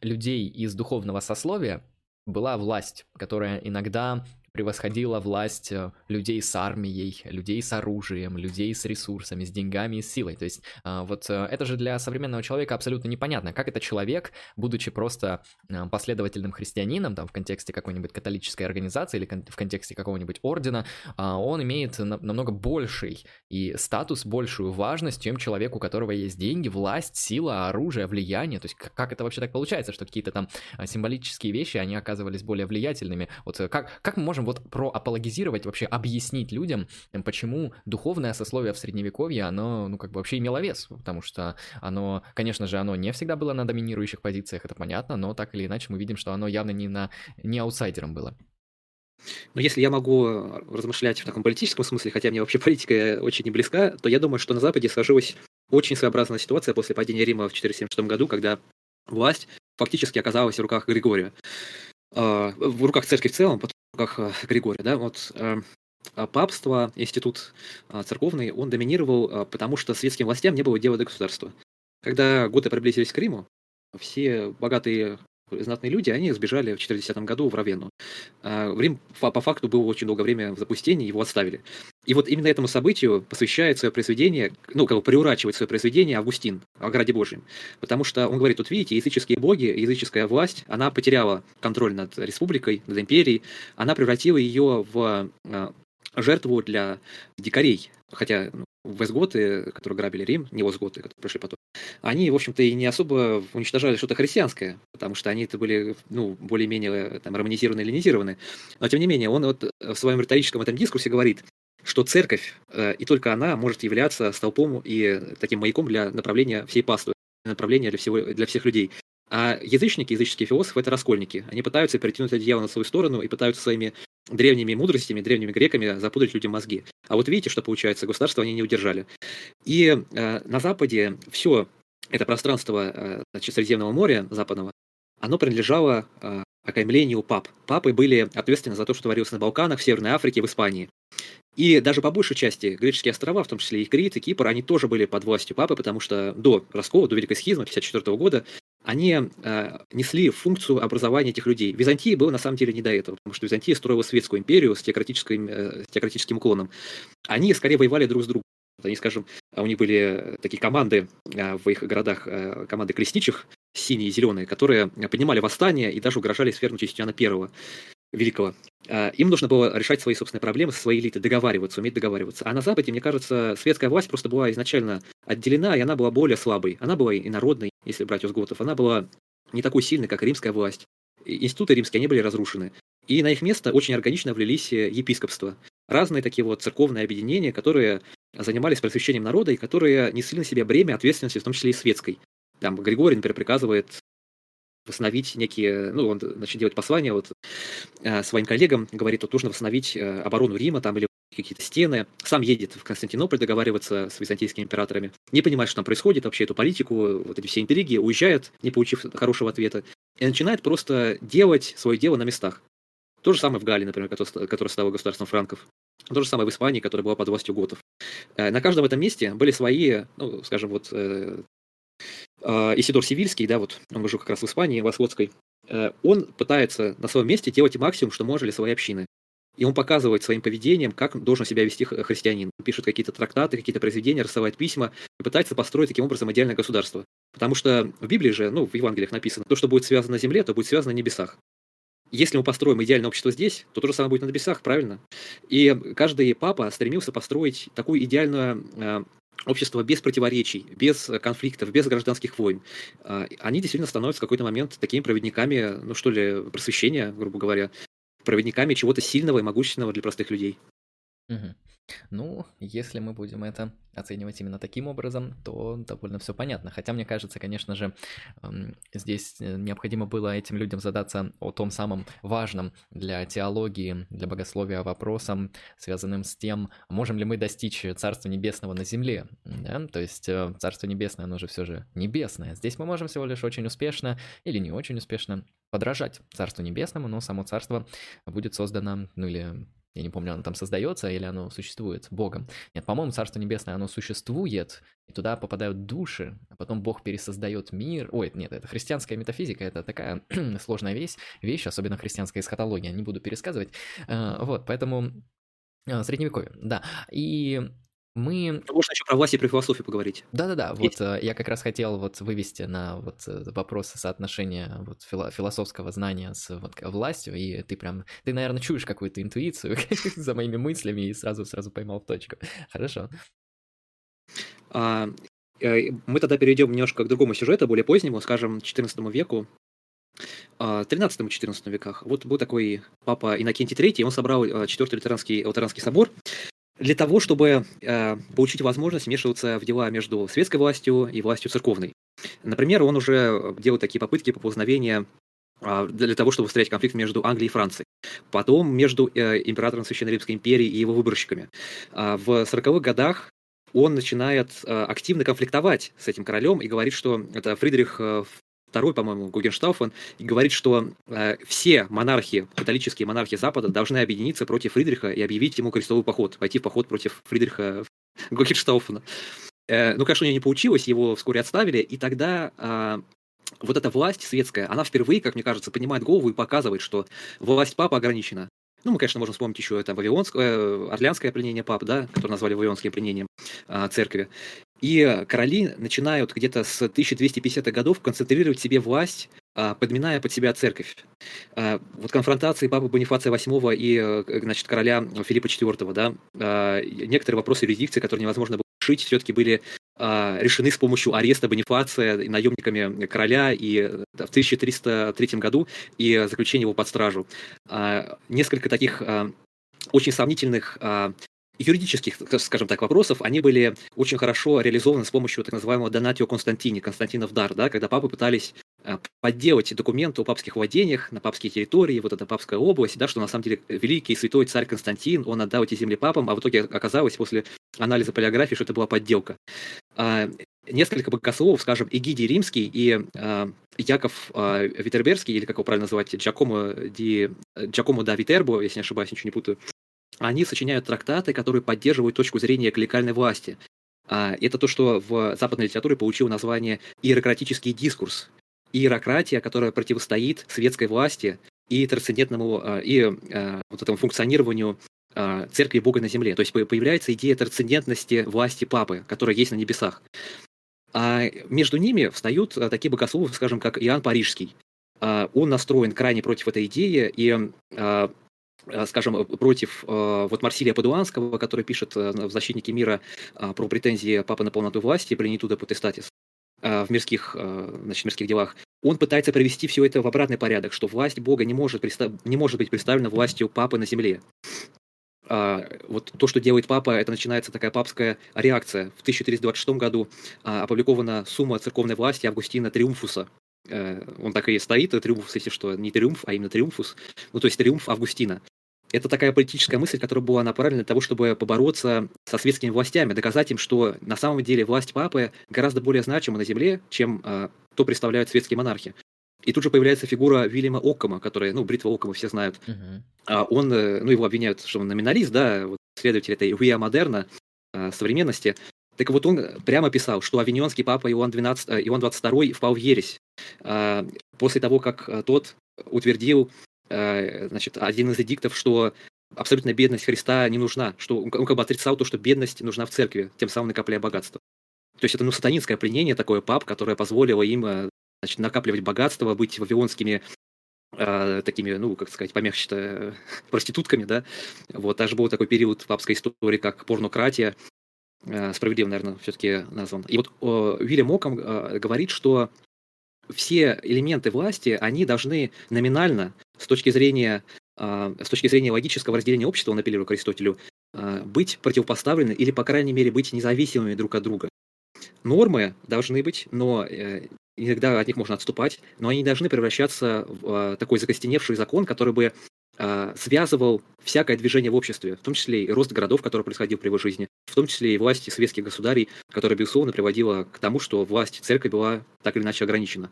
людей из духовного сословия была власть, которая иногда превосходила власть э, людей с армией, людей с оружием, людей с ресурсами, с деньгами и с силой. То есть а, вот э, это же для современного человека абсолютно непонятно, как это человек, будучи просто э, последовательным христианином, там в контексте какой-нибудь католической организации или в контексте какого-нибудь ордена, а, он имеет намного больший и статус, большую важность, чем человек, у которого есть деньги, власть, сила, оружие, влияние. То есть как это вообще так получается, что какие-то там символические вещи, они оказывались более влиятельными? Вот как, как мы можем вот про апологизировать, вообще объяснить людям, почему духовное сословие в Средневековье, оно, ну, как бы вообще имело вес, потому что оно, конечно же, оно не всегда было на доминирующих позициях, это понятно, но так или иначе мы видим, что оно явно не, на, не аутсайдером было. Но если я могу размышлять в таком политическом смысле, хотя мне вообще (laughs) политика очень не близка, то я думаю, что на Западе сложилась очень своеобразная ситуация после падения Рима в 476 году, когда власть фактически оказалась в руках Григория. А, в руках церкви в целом, руках э, Григория, да, вот э, а папство, институт а, церковный, он доминировал, а, потому что светским властям не было дела до государства. Когда готы приблизились к Риму, все богатые знатные люди, они сбежали в 40 году в Равенну. Рим по факту был очень долгое время в запустении, его отставили. И вот именно этому событию посвящает свое произведение, ну, как бы приурачивает свое произведение Августин о Граде Божьем. Потому что он говорит, тут видите, языческие боги, языческая власть, она потеряла контроль над республикой, над империей, она превратила ее в жертву для дикарей. Хотя ну, вестготы, которые грабили Рим, не востготы, которые пришли потом, они, в общем-то, и не особо уничтожали что-то христианское, потому что они это были, ну, более-менее там романизированы, эллинизированы. Но, тем не менее, он вот в своем риторическом этом дискурсе говорит, что церковь, э, и только она может являться столпом и таким маяком для направления всей паствы, направления для, всего, для всех людей. А язычники, языческие философы – это раскольники. Они пытаются перетянуть одеяло на свою сторону и пытаются своими древними мудростями, древними греками запутать людям мозги. А вот видите, что получается, государство они не удержали. И э, на Западе все это пространство э, значит, Средиземного моря западного, оно принадлежало э, окаймлению пап. Папы были ответственны за то, что творилось на Балканах, в Северной Африке, в Испании. И даже по большей части греческие острова, в том числе и Крит, и Кипр, они тоже были под властью папы, потому что до раскола, до Великой схизмы 1954 года они э, несли функцию образования этих людей. Византии было на самом деле не до этого, потому что Византия строила светскую империю с, теократическим, э, с теократическим уклоном. Они скорее воевали друг с другом. Они, скажем, у них были такие команды э, в их городах, э, команды крестничих, синие и зеленые, которые поднимали восстание и даже угрожали свергнуть Юстиана Первого великого. А, им нужно было решать свои собственные проблемы со своей элитой, договариваться, уметь договариваться. А на Западе, мне кажется, светская власть просто была изначально отделена, и она была более слабой. Она была и народной, если брать узготов. Она была не такой сильной, как римская власть. Институты римские, они были разрушены. И на их место очень органично влились э, епископства. Разные такие вот церковные объединения, которые занимались просвещением народа и которые несли на себе бремя ответственности, в том числе и светской. Там Григорий, например, приказывает восстановить некие, ну, он начнет делать послания вот э, своим коллегам, говорит, вот нужно восстановить э, оборону Рима там или какие-то стены, сам едет в Константинополь договариваться с византийскими императорами, не понимает, что там происходит, вообще эту политику, вот эти все интриги, уезжает, не получив хорошего ответа, и начинает просто делать свое дело на местах. То же самое в Галлии, например, которая стала государством франков. То же самое в Испании, которая была под властью готов. Э, на каждом этом месте были свои, ну, скажем, вот а, Исидор Сивильский, да, вот он жил как раз в Испании, в Ослотской, э, он пытается на своем месте делать максимум, что может для своей общины. И он показывает своим поведением, как должен себя вести христианин. Он пишет какие-то трактаты, какие-то произведения, рассылает письма и пытается построить таким образом идеальное государство. Потому что в Библии же, ну, в Евангелиях написано, то, что будет связано на земле, то будет связано на небесах. Если мы построим идеальное общество здесь, то то же самое будет на небесах, правильно? И каждый папа стремился построить такую идеальную э, общества без противоречий, без конфликтов, без гражданских войн, а, они действительно становятся в какой-то момент такими проводниками, ну что ли, просвещения, грубо говоря, проводниками чего-то сильного и могущественного для простых людей. Угу. Ну, если мы будем это оценивать именно таким образом, то довольно все понятно. Хотя, мне кажется, конечно же, здесь э, необходимо было этим людям задаться о том самом важном для теологии, для богословия вопросом, связанным с тем, можем ли мы достичь Царства Небесного на земле. Да? То есть э, Царство Небесное, оно же все же небесное. Здесь мы можем всего лишь очень успешно или не очень успешно подражать Царству Небесному, но само Царство будет создано, ну или я не помню, оно там создается или оно существует Богом. Нет, по-моему, Царство Небесное, оно существует, и туда попадают души, а потом Бог пересоздает мир. Ой, нет, это христианская метафизика, это такая (clears throat) сложная вещь, вещь, особенно христианская эсхатология, не буду пересказывать. А, вот, поэтому а, средневековье, да. И мы... Можно еще про власть и про философию поговорить. Да-да-да, вот э, я как раз хотел вот вывести на вот э, вопрос соотношения вот фило- философского знания с вот властью, и ты прям, ты, наверное, чуешь какую-то интуицию (laughs) за моими мыслями и сразу-сразу поймал в точку. Хорошо. А, э, мы тогда перейдем немножко к другому сюжету, более позднему, скажем, 14 веку, 13-14 а, веках. Вот был такой папа Иннокентий III, он собрал Четвертый лютеранский, лютеранский собор, для того, чтобы э, получить возможность вмешиваться в дела между светской властью и властью церковной. Например, он уже делал такие попытки поползновения э, для того, чтобы встрять конфликт между Англией и Францией. Потом между э, императором Священной Римской империи и его выборщиками. Э, в 40-х годах он начинает э, активно конфликтовать с этим королем и говорит, что это Фридрих э, второй, по-моему, Гугенштауфен, и говорит, что э, все монархи, католические монархи Запада должны объединиться против Фридриха и объявить ему крестовый поход, пойти в поход против Фридриха (laughs) Гугенштауфена. Э, ну, конечно, у него не получилось, его вскоре отставили, и тогда э, вот эта власть светская, она впервые, как мне кажется, поднимает голову и показывает, что власть папы ограничена. Ну, мы, конечно, можем вспомнить еще это Вавилонское, э, Орлеанское пленение пап, да, которое назвали Вавилонским пленением э, церкви. И короли начинают где-то с 1250-х годов концентрировать себе власть, а, подминая под себя церковь. А, вот конфронтации папы Бонифация VIII и э, значит, короля Филиппа IV, да, а, некоторые вопросы юрисдикции, которые невозможно было решить, все-таки были решены с помощью ареста Бонифация наемниками короля и э, в 1303 году и заключения его под стражу. Несколько таких очень сомнительных юридических, скажем так, вопросов, они были очень хорошо реализованы с помощью так называемого Донатио Константини, Константинов дар, да, когда папы пытались э, подделать документы о папских владениях на папские территории, вот эта папская область, да, что на самом деле великий святой царь Константин, он отдал эти земли папам, а в итоге оказалось после анализа полиографии, что это была подделка. А, несколько богословов, скажем, Эгидий Римский и э, Яков э, Витерберский, или как его правильно называть, Джакомо, ди, Джакомо да Витербо, если не ошибаюсь, ничего не путаю, они сочиняют трактаты, которые поддерживают точку зрения клерикальной власти. А, это то, что в западной литературе получило название иерократический дискурс. Иерократия, которая противостоит светской власти и трансцендентному, а, и а, вот этому функционированию церкви Бога на земле. То есть появляется идея трансцендентности власти Папы, которая есть на небесах. А между ними встают такие богословы, скажем, как Иоанн Парижский. Он настроен крайне против этой идеи и скажем, э, против э, вот Марсилия Падуанского, который пишет в «Защитнике мира» про претензии папы на полноту власти, пленитуда потестатис в мирских, значит, мирских делах, он пытается привести все это в обратный порядок, что власть Бога не может, представ... не может быть представлена властью папы на земле. вот то, что делает папа, это начинается такая папская реакция. В 1326 году опубликована сумма церковной власти Августина Триумфуса, он так и стоит, триумфус, если что, не триумф, а именно триумфус, ну то есть триумф Августина. Это такая политическая мысль, которая была направлена для того, чтобы побороться со светскими властями, доказать им, что на самом деле власть папы гораздо более значима на земле, чем э, то представляют светские монархи. И тут же появляется фигура Вильяма Оккома, которая, ну, Бритва Оккома все знают. Uh-huh. А он, э, ну, его обвиняют, что он номиналист, да, вот, следователь этой Виа Модерна, э, современности. Так вот, он прямо писал, что авиньонский папа Иоанн, 12, э, Иоанн 22 впал в ересь. Э, после того, как э, тот утвердил значит, один из эдиктов, что абсолютная бедность Христа не нужна, что он как бы отрицал то, что бедность нужна в церкви, тем самым накапливая богатство. То есть это ну, сатанинское пленение, такое пап, которое позволило им э, значит, накапливать богатство, быть вавилонскими э, такими, ну, как сказать, помягче (laughs) проститутками, да. Вот, даже был такой период папской истории, как порнократия, справедливо, наверное, все-таки назван. И вот Уильям Оком говорит, что все элементы власти, они должны номинально, с точки зрения, с точки зрения логического разделения общества, он апеллирует к Аристотелю, быть противопоставлены или, по крайней мере, быть независимыми друг от друга. Нормы должны быть, но э, иногда от них можно отступать, но они должны превращаться в э, такой закостеневший закон, который бы связывал всякое движение в обществе, в том числе и рост городов, который происходил при его жизни, в том числе и власти светских государей, которая, безусловно, приводила к тому, что власть церкви была так или иначе ограничена.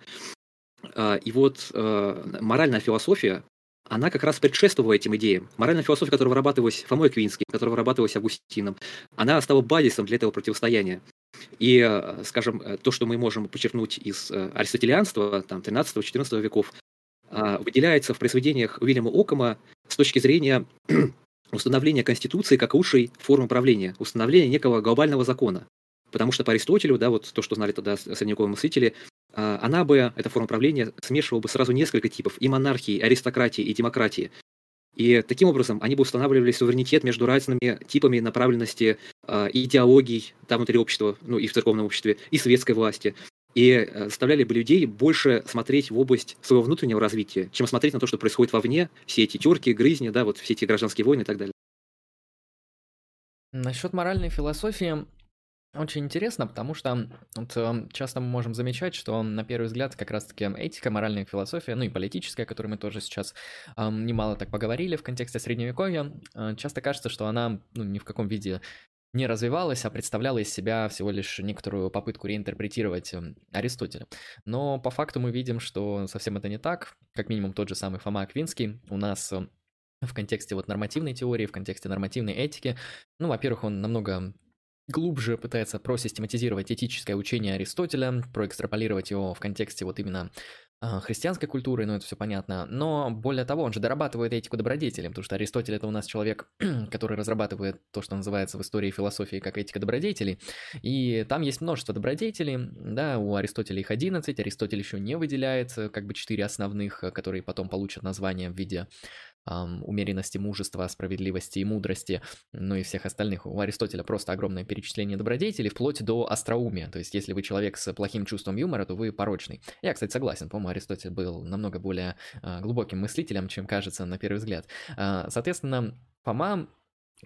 И вот моральная философия, она как раз предшествовала этим идеям. Моральная философия, которая вырабатывалась Фомой Квинским, которая вырабатывалась Августином, она стала базисом для этого противостояния. И, скажем, то, что мы можем подчеркнуть из аристотелианства, там, 13-14 веков, а, выделяется в произведениях Уильяма Окома с точки зрения (clears throat) установления Конституции как лучшей формы правления, установления некого глобального закона. Потому что по Аристотелю, да, вот то, что знали тогда средневековые мыслители, а, она бы, эта форма правления, смешивала бы сразу несколько типов и монархии, и аристократии, и демократии. И таким образом они бы устанавливали суверенитет между разными типами направленности э, идеологий там внутри общества, ну и в церковном обществе, и светской власти. И э, заставляли бы людей больше смотреть в область своего внутреннего развития, чем смотреть на то, что происходит вовне, все эти терки, грызни, да, вот все эти гражданские войны и так далее. Насчет моральной философии очень интересно, потому что вот, эм, часто мы можем замечать, что на первый взгляд как раз-таки этика, моральная философия, ну и политическая, о которой мы тоже сейчас эм, немало так поговорили в контексте Средневековья, э, часто кажется, что она ну, ни в каком виде не развивалась, а представляла из себя всего лишь некоторую попытку реинтерпретировать эм, Аристотеля. Но по факту мы видим, что совсем это не так. Как минимум тот же самый Фома Аквинский у нас эм, в контексте вот нормативной теории, в контексте нормативной этики. Ну, во-первых, он намного глубже пытается просистематизировать этическое учение Аристотеля, проэкстраполировать его в контексте вот именно христианской культуры, ну это все понятно, но более того, он же дорабатывает этику добродетели, потому что Аристотель это у нас человек, (clears throat) который разрабатывает то, что называется в истории философии как этика добродетелей, и там есть множество добродетелей, да, у Аристотеля их 11, Аристотель еще не выделяет как бы четыре основных, которые потом получат название в виде um, умеренности, мужества, справедливости и мудрости, ну и всех остальных. У Аристотеля просто огромное перечисление добродетелей, вплоть до остроумия. То есть, если вы человек с плохим чувством юмора, то вы порочный. Я, кстати, согласен. По-моему, Аристотель был намного более uh, глубоким мыслителем, чем кажется на первый взгляд. Uh, соответственно, Фома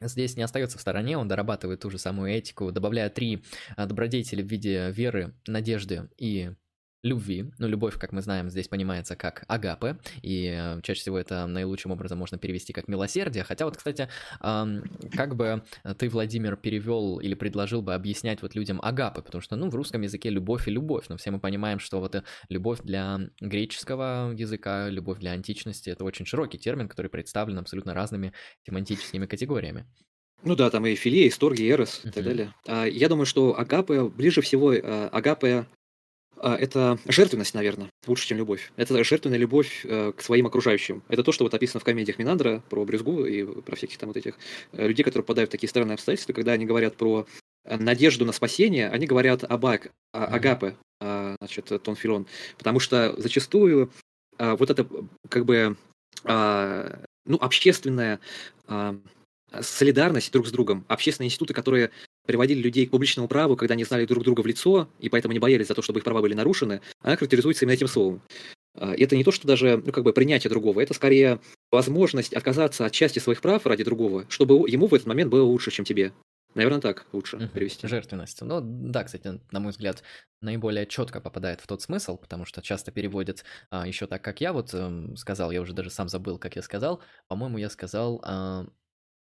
здесь не остается в стороне, он дорабатывает ту же самую этику, добавляя три добродетели в виде веры, надежды и любви. Ну, любовь, как мы знаем, здесь понимается как агапы, и э, чаще всего это наилучшим образом можно перевести как милосердие. Хотя вот, кстати, как бы ты, Владимир, перевел или предложил бы объяснять вот людям агапы, потому что, ну, в русском языке любовь и любовь, но все мы понимаем, что вот любовь для греческого языка, любовь для античности, это очень широкий термин, который представлен абсолютно разными тематическими категориями. Ну да, там и филия, и сторги, и эрос и так далее. А, я думаю, что агапы, ближе всего э, агапы это жертвенность, наверное, лучше, чем любовь. Это жертвенная любовь э, к своим окружающим. Это то, что вот описано в комедиях Минандра про брюзгу и про всяких там вот этих э, людей, которые попадают в такие странные обстоятельства, когда они говорят про э, надежду на спасение, они говорят об аг, а, агапе, а, значит, тонфилон. Потому что зачастую вот это как бы ну, общественная солидарность друг с другом, общественные институты, которые приводили людей к публичному праву, когда они знали друг друга в лицо, и поэтому не боялись за то, чтобы их права были нарушены, она характеризуется именно этим словом. А, это не то, что даже ну, как бы принятие другого, это скорее возможность отказаться от части своих прав ради другого, чтобы ему в этот момент было лучше, чем тебе. Наверное, так лучше uh-huh. перевести. Жертвенность. Ну, да, кстати, на мой взгляд, наиболее четко попадает в тот смысл, потому что часто переводят а, еще так, как я вот эм, сказал, я уже даже сам забыл, как я сказал. По-моему, я сказал а,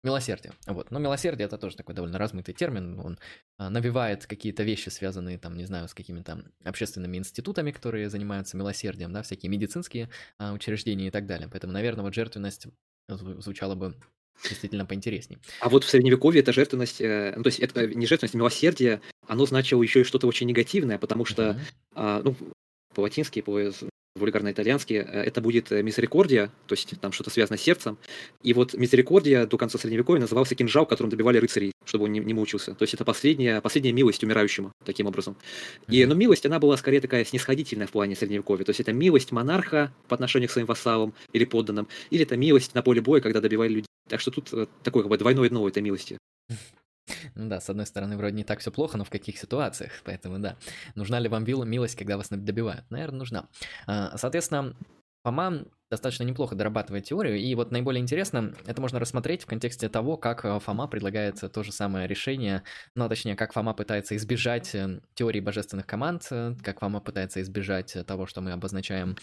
Милосердие. Вот. Но милосердие это тоже такой довольно размытый термин. Он а, навевает какие-то вещи, связанные там, не знаю, с какими-то общественными институтами, которые занимаются милосердием, да, всякие медицинские а, учреждения и так далее. Поэтому, наверное, вот жертвенность звучала бы действительно поинтересней. А вот в средневековье эта жертвенность, э, ну, то есть это не жертвенность, а милосердие, оно значило еще и что-то очень негативное, потому что, uh-huh. а, ну, по-латински, по вульгарно-итальянский, э, это будет э, мисерикордия, то есть там что-то связано с сердцем. И вот мисерикордия до конца Средневековья назывался кинжал, которым добивали рыцарей, чтобы он не, не мучился. То есть это последняя, последняя милость умирающему, таким образом. И, но милость, она была скорее такая снисходительная в плане Средневековья. То есть это милость монарха по отношению к своим вассалам или подданным, или это милость на поле боя, когда добивали людей. Так что тут э, такое как бы двойное дно этой милости. Ну да, с одной стороны, вроде не так все плохо, но в каких ситуациях? Поэтому да. Нужна ли вам милость, когда вас добивают? Наверное, нужна. А, соответственно, Фома достаточно неплохо дорабатывает теорию, и вот наиболее интересно, это можно рассмотреть в контексте того, как э, Фома предлагает то же самое решение, ну, а точнее, как Фома пытается избежать э, теории божественных команд, э, как Фома пытается избежать того, что мы обозначаем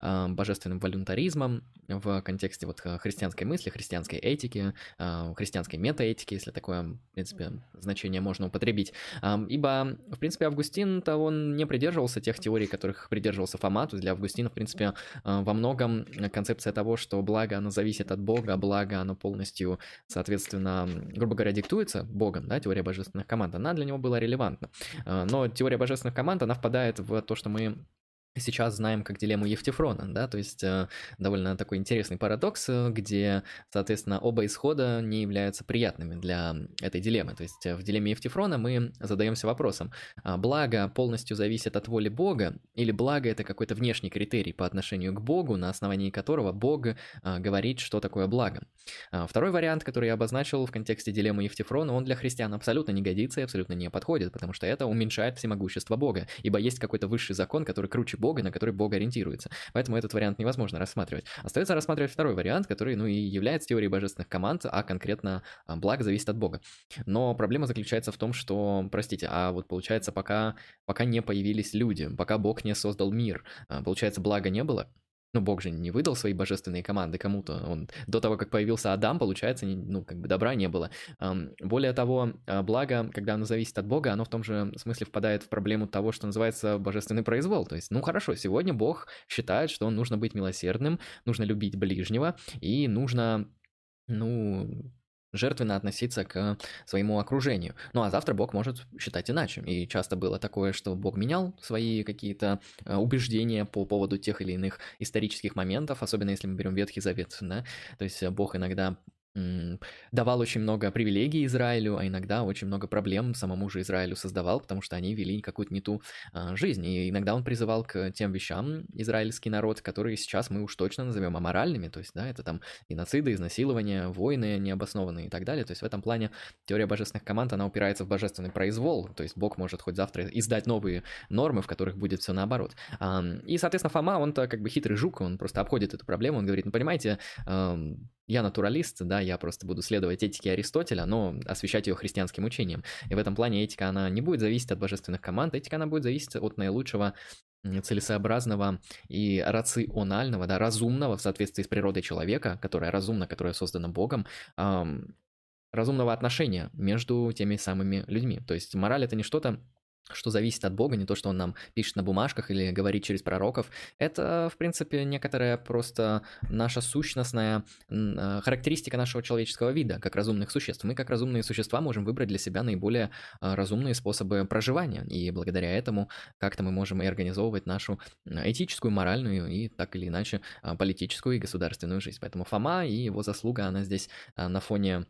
божественным волюнтаризмом в контексте вот э, христианской мысли, христианской этики, а, христианской метаэтики, если такое, в принципе, значение можно употребить. Ибо, в принципе, Августин-то он не придерживался тех теорий, которых придерживался Фома, то для Августина, в принципе, а, во многом концепция того, что благо, оно зависит от Бога, благо, оно полностью, соответственно, грубо говоря, диктуется Богом, да, теория божественных команд, она для него была релевантна. Но теория божественных команд, она впадает в то, что мы сейчас знаем как дилемму Евтифрона, да, то есть э, довольно такой интересный парадокс, э, где, соответственно, оба исхода не являются приятными для этой дилеммы. То есть э, в дилемме Евтифрона мы задаемся вопросом, а благо полностью зависит от воли Бога, или благо это какой-то внешний критерий по отношению к Богу, на основании которого Бог а, говорит, что такое благо. А, второй вариант, который я обозначил в контексте дилеммы Евтифрона, он для христиан абсолютно не годится и абсолютно не подходит, потому что это уменьшает всемогущество Бога, ибо есть какой-то высший закон, который круче Бога, на который Бог ориентируется. Поэтому этот вариант невозможно рассматривать. Остается рассматривать второй вариант, который, ну, и является теорией божественных команд, а конкретно а, благо зависит от Бога. Но проблема заключается в том, что, простите, а вот получается, пока, пока не появились люди, пока Бог не создал мир, а, получается, блага не было, ну, Бог же не выдал свои божественные команды кому-то. Он до того, как появился Адам, получается, ну, как бы добра не было. Более того, а, благо, когда оно зависит от Бога, оно в том же смысле впадает в проблему того, что называется божественный произвол. То есть, ну, хорошо, сегодня Бог считает, что нужно быть милосердным, нужно любить ближнего, и нужно ну, жертвенно относиться к своему окружению. Ну а завтра Бог может считать иначе. И часто было такое, что Бог менял свои какие-то э, убеждения по поводу тех или иных исторических моментов, особенно если мы берем Ветхий Завет, да, то есть Бог иногда давал очень много привилегий Израилю, а иногда очень много проблем самому же Израилю создавал, потому что они вели какую-то не ту а, жизнь. И иногда он призывал к тем вещам израильский народ, которые сейчас мы уж точно назовем аморальными, то есть, да, это там геноциды, изнасилования, войны необоснованные и так далее. То есть в этом плане теория божественных команд, она упирается в божественный произвол, то есть Бог может хоть завтра издать новые нормы, в которых будет все наоборот. И, соответственно, Фома, он-то как бы хитрый жук, он просто обходит эту проблему, он говорит, ну, понимаете, я натуралист, да, я просто буду следовать этике Аристотеля, но освещать ее христианским учением. И в этом плане этика, она не будет зависеть от божественных команд, этика, она будет зависеть от наилучшего целесообразного и рационального, да, разумного в соответствии с природой человека, которая разумна, которая создана Богом, эм, разумного отношения между теми самыми людьми. То есть мораль это не что-то что зависит от Бога, не то, что Он нам пишет на бумажках или говорит через пророков. Это, в принципе, некоторая просто наша сущностная э, характеристика нашего человеческого вида, как разумных существ. Мы, как разумные существа, можем выбрать для себя наиболее э, разумные способы проживания, и благодаря этому как-то мы можем и организовывать нашу этическую, моральную и так или иначе э, политическую и государственную жизнь. Поэтому Фома и его заслуга, она здесь на фоне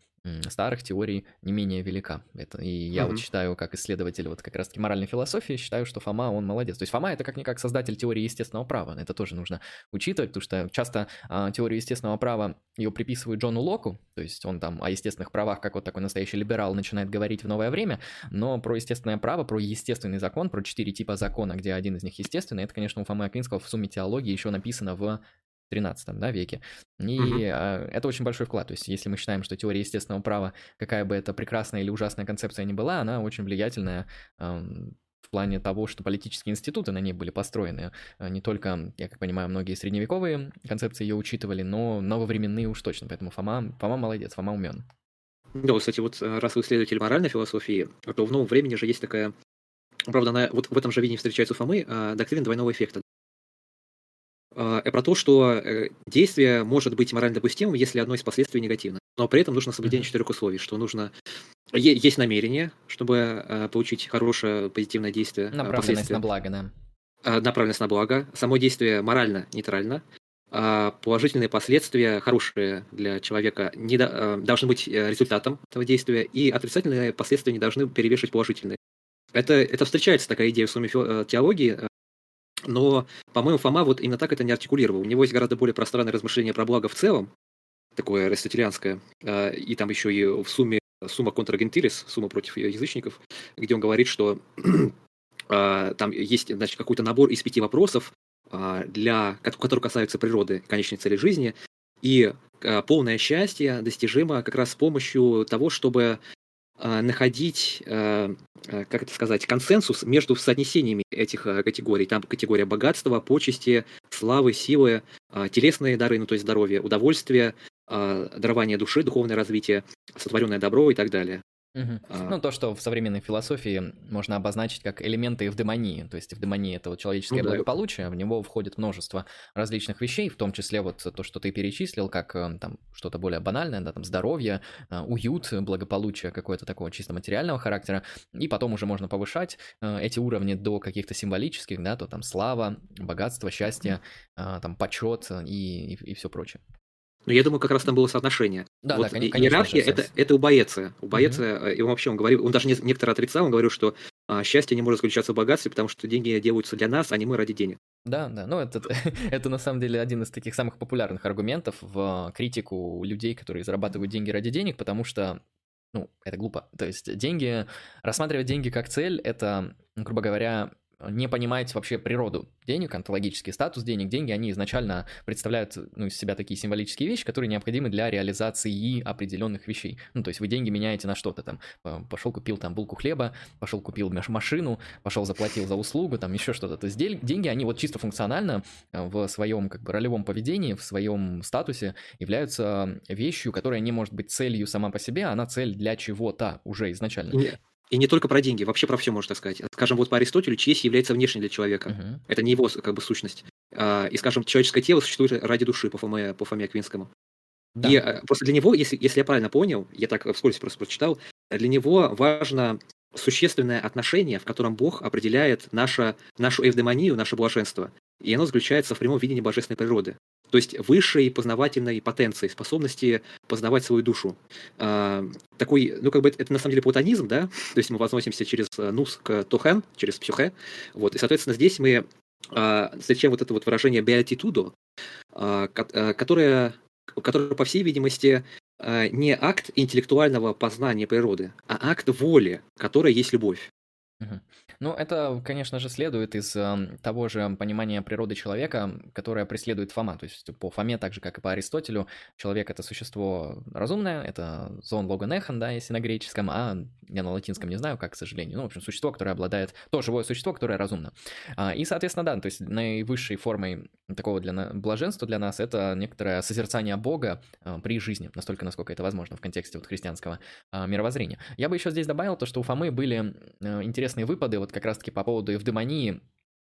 старых теорий не менее велика. Это, и я mm-hmm. вот считаю, как исследователь вот как раз-таки моральной философии, считаю, что Фома, он молодец. То есть Фома это как-никак создатель теории естественного права. Это тоже нужно учитывать, потому что часто а, теорию естественного права ее приписывают Джону Локу, то есть он там о естественных правах, как вот такой настоящий либерал, начинает говорить в новое время, но про естественное право, про естественный закон, про четыре типа закона, где один из них естественный, это, конечно, у Фомы Аквинского в сумме теологии еще написано в 13 да, веке. И угу. это очень большой вклад. То есть, если мы считаем, что теория естественного права, какая бы это прекрасная или ужасная концепция ни была, она очень влиятельная в плане того, что политические институты на ней были построены. А, не только, я как понимаю, многие средневековые концепции ее учитывали, но нововременные уж точно. Поэтому Фома, Фома молодец, Фома умен. Да, кстати, вот э, раз вы исследователь моральной философии, то в новом времени же есть такая Правда, она вот в этом же виде встречается у Фомы, а, доктрина двойного эффекта. А, про то, что э, действие может быть морально допустимым, если одно из последствий негативно. Но при этом нужно соблюдение mm-hmm. четырех условий, что нужно есть намерение, чтобы э, получить хорошее позитивное действие. Э, Направленность на благо, да. Направленность на благо. Само действие морально нейтрально. А положительные последствия, хорошие для человека, не до, должны быть результатом этого действия, и отрицательные последствия не должны перевешивать положительные. Это, это встречается такая идея в сумме теологии, но, по-моему, Фома вот именно так это не артикулировал. У него есть гораздо более пространное размышление про благо в целом, такое аристотелианское, а, и там еще и в сумме Сумма контра Гентилис, Сумма против язычников, где он говорит, что (clears throat) а, там есть значит, какой-то набор из пяти вопросов, а, для, которые касаются природы, конечной цели жизни, и полное счастье достижимо как раз с помощью того, чтобы находить, как это сказать, консенсус между соотнесениями этих категорий. Там категория богатства, почести, славы, силы, телесные дары, ну то есть здоровье, удовольствие, дарование души, духовное развитие, сотворенное добро и так далее. Угу. А... Ну, то, что в современной философии можно обозначить как элементы эвдемонии. То есть эвдемония — это вот человеческое ну, благополучие, да. в него входит множество различных вещей, в том числе вот то, что ты перечислил, как э, там что-то более банальное, да, там здоровье, э, уют, благополучие какое-то такого чисто материального характера, и потом уже можно повышать э, эти уровни до каких-то символических, да, то там слава, богатство, счастье, там почет и, и, и все прочее. Но я думаю, как раз там было соотношение. Да, вот да, конечно. Иерархия это, это у Боеция. У Боеция, угу. и он вообще он говорил, он даже не, некоторые отрицал, он говорил, что а, счастье не может заключаться в богатстве, потому что деньги делаются для нас, а не мы ради денег. Да, да, ну это, (laughs) это на самом деле один из таких самых популярных аргументов в критику людей, которые зарабатывают деньги ради денег, потому что, ну, это глупо. То есть деньги, рассматривать деньги как цель, это, грубо говоря, не понимаете вообще природу денег, онтологический статус денег. Деньги, они изначально представляют ну, из себя такие символические вещи, которые необходимы для реализации определенных вещей. Ну, то есть вы деньги меняете на что-то там. Пошел купил там булку хлеба, пошел купил машину, пошел заплатил за услугу, там еще что-то. То есть деньги, они вот чисто функционально э, в своем как бы ролевом поведении, в своем статусе являются вещью, которая не может быть целью сама по себе, а она цель для чего-то уже изначально. Нет. И не только про деньги, вообще про все можно так сказать. Скажем, вот по Аристотелю честь является внешней для человека. Uh-huh. Это не его как бы сущность. А, и, скажем, человеческое тело существует ради души по Фоме, по Фоме Аквинскому. Да. И а, просто для него, если, если я правильно понял, я так вскользь просто прочитал, для него важно существенное отношение, в котором Бог определяет наше, нашу эвдемонию, наше блаженство. И оно заключается в прямом видении божественной природы. То есть высшей познавательной потенции, способности познавать свою душу. А, такой, ну как бы это на самом деле платонизм, да, то есть мы возносимся через э, нус к тохен, через псюхе, вот, и, соответственно, здесь мы а, встречаем вот это вот выражение beatitudo, а, а, которое, которое, по всей видимости, а, не акт интеллектуального познания природы, а акт воли, которая есть любовь. Ну, это, конечно же, следует из того же понимания природы человека, которое преследует Фома. То есть по Фоме, так же, как и по Аристотелю, человек — это существо разумное, это зон логонехан, да, если на греческом, а я на латинском не знаю, как, к сожалению. Ну, в общем, существо, которое обладает... То живое существо, которое разумно. А, и, соответственно, да, то есть наивысшей формой такого для блаженства для нас это некоторое созерцание Бога а, при жизни, настолько, насколько это возможно в контексте вот христианского а, мировоззрения. Я бы еще здесь добавил то, что у Фомы были интересные выпады вот как раз-таки по поводу эвдемонии,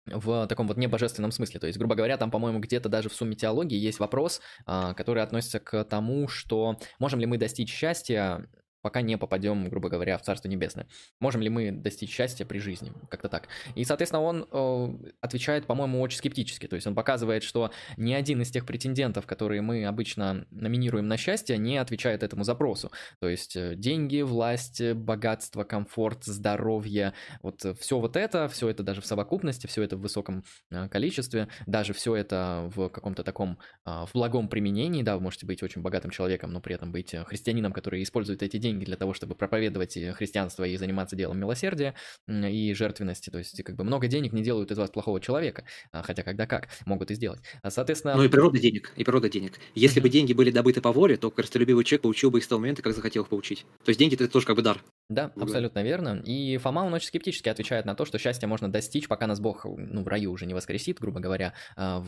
в таком вот небожественном смысле. То есть, грубо говоря, там, по-моему, где-то даже в сумме теологии есть вопрос, который относится к тому, что можем ли мы достичь счастья пока не попадем, грубо говоря, в Царство Небесное. Можем ли мы достичь счастья при жизни? Как-то так. И, соответственно, он э, отвечает, по-моему, очень скептически. То есть он показывает, что ни один из тех претендентов, которые мы обычно номинируем на счастье, не отвечает этому запросу. То есть э, деньги, власть, богатство, комфорт, здоровье, вот все вот это, все это даже в совокупности, все это в высоком э, количестве, даже все это в каком-то таком, э, в благом применении, да, вы можете быть очень богатым человеком, но при этом быть христианином, который использует эти деньги деньги для того, чтобы проповедовать христианство и заниматься делом милосердия и жертвенности. То есть, как бы много денег не делают из вас плохого человека, а, хотя когда как могут и сделать. А, соответственно... Ну и природа денег, и природа денег. Если mm-hmm. бы деньги были добыты по воле, то корыстолюбивый человек получил бы их с того момента, как захотел их получить. То есть деньги это тоже как бы дар. Да, абсолютно верно. И Фома, он очень скептически отвечает на то, что счастье можно достичь, пока нас Бог ну, в раю уже не воскресит, грубо говоря. А,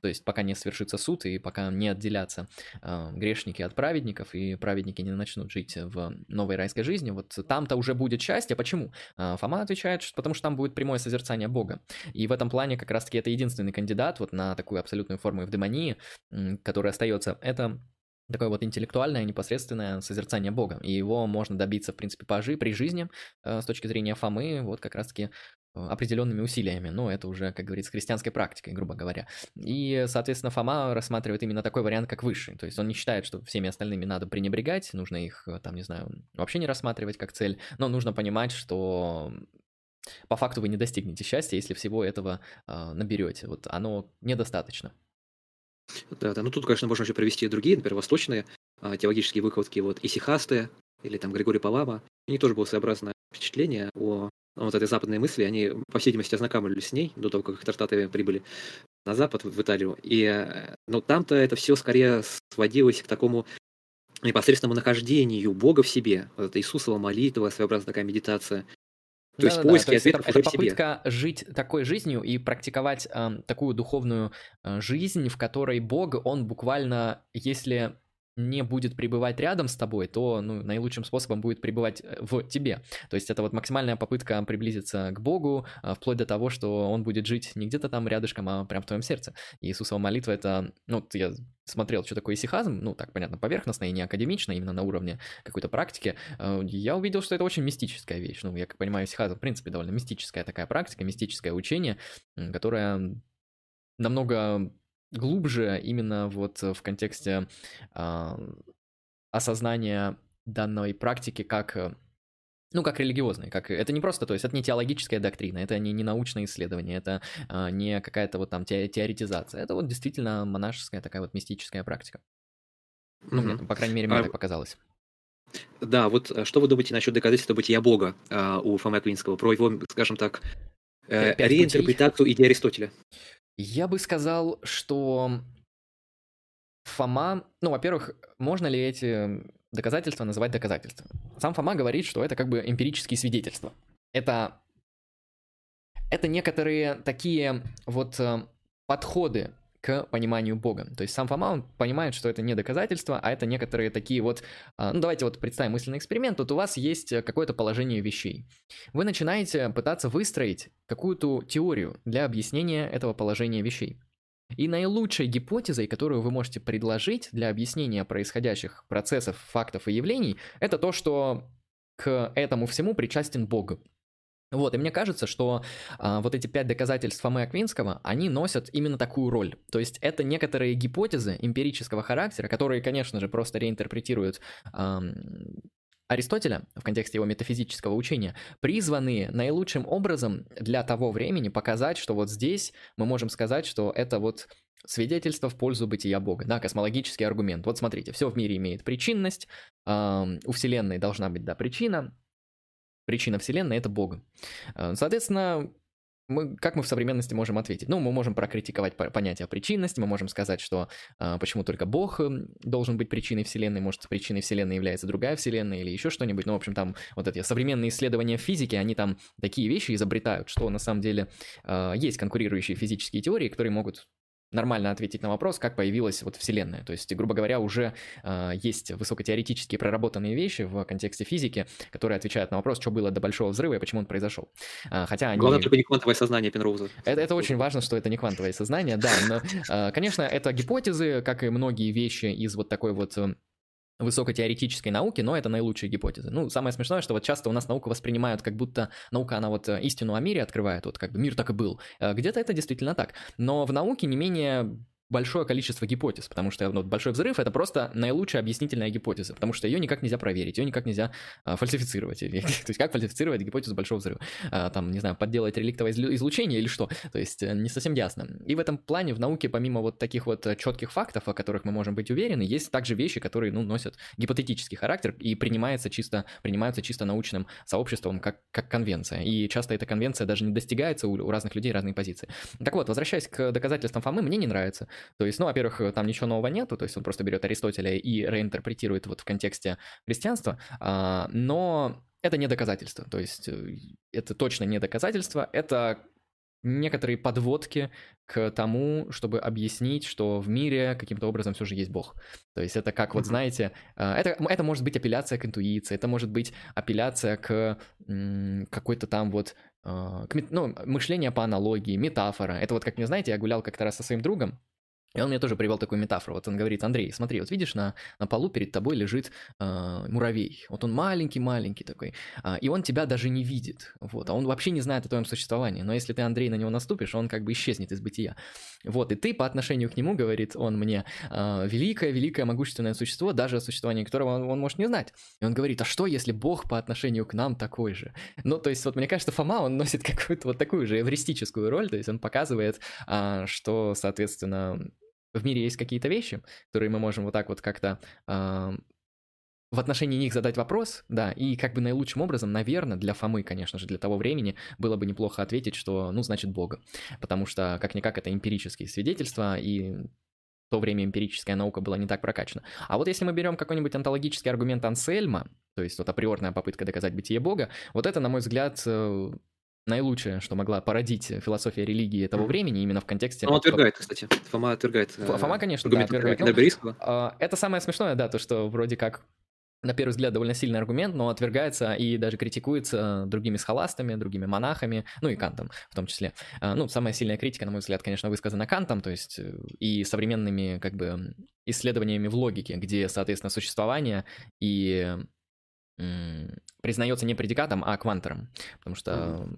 то есть пока не свершится суд и пока не отделятся грешники от праведников, и праведники не начнут жить в новой райской жизни, вот там-то уже будет счастье. Почему? А, Фома отвечает, что потому что там будет прямое созерцание Бога. И в этом плане как раз-таки это единственный кандидат вот на такую абсолютную форму эвдемонии, которая остается. Это такое вот интеллектуальное, непосредственное созерцание Бога. И его можно добиться, в принципе, пажи при жизни, э, с точки зрения Фомы, вот как раз-таки определенными усилиями, но это уже, как говорится, христианской практикой, грубо говоря. И, соответственно, Фома рассматривает именно такой вариант, как высший. То есть он не считает, что всеми остальными надо пренебрегать, нужно их, э, там, не знаю, вообще не рассматривать как цель, но нужно понимать, что по факту вы не достигнете счастья, если всего этого э, наберете. Вот оно недостаточно. Да, да, ну тут, конечно, можно еще привести и другие, например, восточные э, теологические выкладки, вот исихасты, или там Григорий Палама, у них тоже было своеобразное впечатление о вот этой западной мысли, они, по всей видимости, ознакомились с ней до того, как Тартаты прибыли на Запад, в Италию. И, э, ну, там-то это все скорее сводилось к такому непосредственному нахождению Бога в себе. Вот это Иисусова молитва, своеобразная такая медитация. То да, есть да, поиски да. То есть ответов это, уже это попытка себе. жить такой жизнью и практиковать э, такую духовную э, жизнь, в которой Бог, он буквально, если не будет пребывать рядом с тобой, то ну, наилучшим способом будет пребывать э, в тебе. То есть это вот максимальная попытка приблизиться к Богу, а, вплоть до того, что Он будет жить не где-то там рядышком, а прям в твоем сердце. Иисусова молитва это, ну, я смотрел, что такое исихазм, ну, так, понятно, поверхностно и не академично, именно на уровне какой-то практики, э, я увидел, что это очень мистическая вещь. Ну, я как понимаю, исихазм, в принципе, довольно мистическая такая практика, мистическое учение, которое намного глубже именно вот в контексте э, осознания данной практики как э, ну, как религиозной, как это не просто, то есть это не теологическая доктрина, это не, не научное исследование, это а, не какая-то вот там те, теоретизация, это вот действительно монашеская такая вот мистическая практика. Ну, mm-hmm. мне, по крайней мере, мне а... так показалось. Да, вот э, что вы думаете насчет доказательства бытия Бога а, у Фомы Аквинского, про его, скажем так, э, реинтерпретацию идеи Аристотеля? Я бы сказал, что Фома, ну, во-первых, можно ли эти доказательства называть доказательствами? Сам Фома говорит, что это как бы эмпирические свидетельства. Это, это некоторые такие вот э, подходы к пониманию Бога. То есть сам Фома, он понимает, что это не доказательство, а это некоторые такие вот... А, ну, давайте вот представим мысленный эксперимент. Вот у вас есть какое-то положение вещей. Вы начинаете пытаться выстроить какую-то теорию для объяснения этого положения вещей. И наилучшей гипотезой, которую вы можете предложить для объяснения происходящих процессов, фактов и явлений, это то, что к этому всему причастен Бог. Вот, и мне кажется, что а, вот эти пять доказательств Фомы Аквинского, они носят именно такую роль. То есть это некоторые гипотезы эмпирического характера, которые, конечно же, просто реинтерпретируют а, Аристотеля в контексте его метафизического учения, призваны наилучшим образом для того времени показать, что вот здесь мы можем сказать, что это вот свидетельство в пользу бытия Бога, да, космологический аргумент. Вот смотрите, все в мире имеет причинность, э, у Вселенной должна быть, да, причина, причина Вселенной — это Бог. Э, соответственно, мы, как мы в современности можем ответить? Ну, мы можем прокритиковать понятие причинности, мы можем сказать, что э, почему только Бог эм, должен быть причиной Вселенной, может, причиной Вселенной является другая Вселенная или еще что-нибудь. Ну, в общем, там вот эти современные исследования физики, они там такие вещи изобретают, что на самом деле э, есть конкурирующие физические теории, которые могут нормально ответить на вопрос, как появилась вот Вселенная. То есть, грубо говоря, уже э, есть высокотеоретически проработанные вещи в контексте физики, которые отвечают на вопрос, что было до Большого взрыва и почему он произошел. Э, хотя они... Главное, только не квантовое сознание Пенроуза. Это, это очень важно, что это не квантовое сознание, да. Но, э, конечно, это гипотезы, как и многие вещи из вот такой вот э, высокотеоретической науки, но это наилучшие гипотезы. Ну, самое смешное, что вот часто у нас науку воспринимают как будто наука, она вот э, истину о мире открывает, вот как бы мир так и был. Э, где-то это действительно так. Но в науке не менее большое количество гипотез, потому что ну, большой взрыв это просто наилучшая объяснительная гипотеза, потому что ее никак нельзя проверить, ее никак нельзя а, фальсифицировать. (laughs) то есть как фальсифицировать гипотезу большого взрыва? А, там, не знаю, подделать реликтовое излучение или что? То есть э, не совсем ясно. И в этом плане в науке, помимо вот таких вот э, четких фактов, о которых мы можем быть уверены, есть также вещи, которые, ну, носят гипотетический характер и принимается чисто, принимаются чисто научным сообществом как, как конвенция. И часто эта конвенция даже не достигается у, у разных людей разные позиции. Так вот, возвращаясь к доказательствам Фомы, мне не нравится. То есть, ну, во-первых, там ничего нового нету, то есть он просто берет Аристотеля и реинтерпретирует вот в контексте христианства, а, но это не доказательство, то есть э, это точно не доказательство, это некоторые подводки к тому, чтобы объяснить, что в мире каким-то образом все же есть Бог. То есть это как, вот знаете, а, это, это может быть апелляция к интуиции, это может быть апелляция к какой-то там вот а, к, ну, мышление по аналогии, метафора. Это вот, как мне знаете, я гулял как-то раз со своим другом, и он мне тоже привел такую метафору. Вот он говорит, Андрей, смотри, вот видишь, на, на полу перед тобой лежит э, муравей. Вот он маленький-маленький такой. Э, и он тебя даже не видит. Вот, а он вообще не знает о твоем существовании. Но если ты, Андрей, на него наступишь, он как бы исчезнет из бытия. Вот, и ты по отношению к нему, говорит он мне, э, великое, великое, могущественное существо, даже о существовании которого он, он может не знать. И он говорит, а что, если Бог по отношению к нам такой же? Ну, то есть, вот мне кажется, Фома, он носит (laughs) какую-то вот такую же эвристическую роль, то есть он показывает, э, что, соответственно, в мире есть какие-то вещи, которые мы можем вот так вот как-то в отношении них задать вопрос, да, и как бы наилучшим образом, наверное, для Фомы, конечно же, для того времени, было бы неплохо ответить, что, ну, значит, Бога. Потому что, как-никак, это эмпирические свидетельства, и в то время эмпирическая наука была не так прокачана. А вот если мы берем какой-нибудь онтологический аргумент Ансельма, то есть вот априорная попытка доказать бытие Бога, вот это, на мой взгляд, э, наилучшее, что могла породить философия религии этого времени именно в контексте... Он отвергает, кстати. Фома отвергает. Фома, конечно, да, отвергает. Ну, это самое смешное, да, то, что вроде как на первый взгляд, довольно сильный аргумент, но отвергается и даже критикуется другими схоластами, другими монахами, ну и Кантом в том числе. А, ну, самая сильная критика, на мой взгляд, конечно, высказана Кантом, то есть э, и современными как бы исследованиями в логике, где, соответственно, существование и признается не предикатом, а квантером, потому что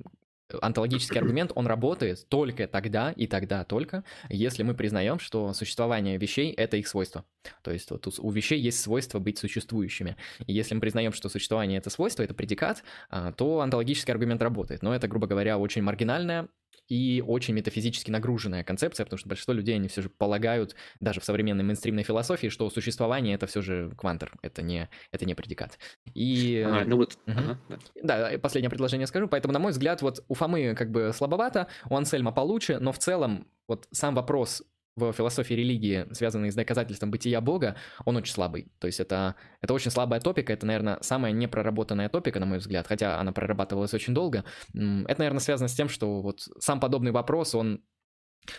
Антологический аргумент, он работает только тогда и тогда только, если мы признаем, что существование вещей — это их свойство. То есть вот у вещей есть свойство быть существующими. И если мы признаем, что существование — это свойство, это предикат, а, то антологический аргумент работает. Но это, грубо говоря, очень маргинальная и очень метафизически нагруженная концепция, потому что большинство людей, они все же полагают, даже в современной мейнстримной философии, что существование — это все же квантер, это не, это не предикат. И... А, ну вот... Угу. Ага, да. да, последнее предложение скажу. Поэтому, на мой взгляд, вот у Фомы как бы слабовато, у Ансельма получше, но в целом вот сам вопрос в философии религии, связанный с доказательством бытия Бога, он очень слабый. То есть это, это очень слабая топика, это, наверное, самая непроработанная топика, на мой взгляд, хотя она прорабатывалась очень долго. Это, наверное, связано с тем, что вот сам подобный вопрос, он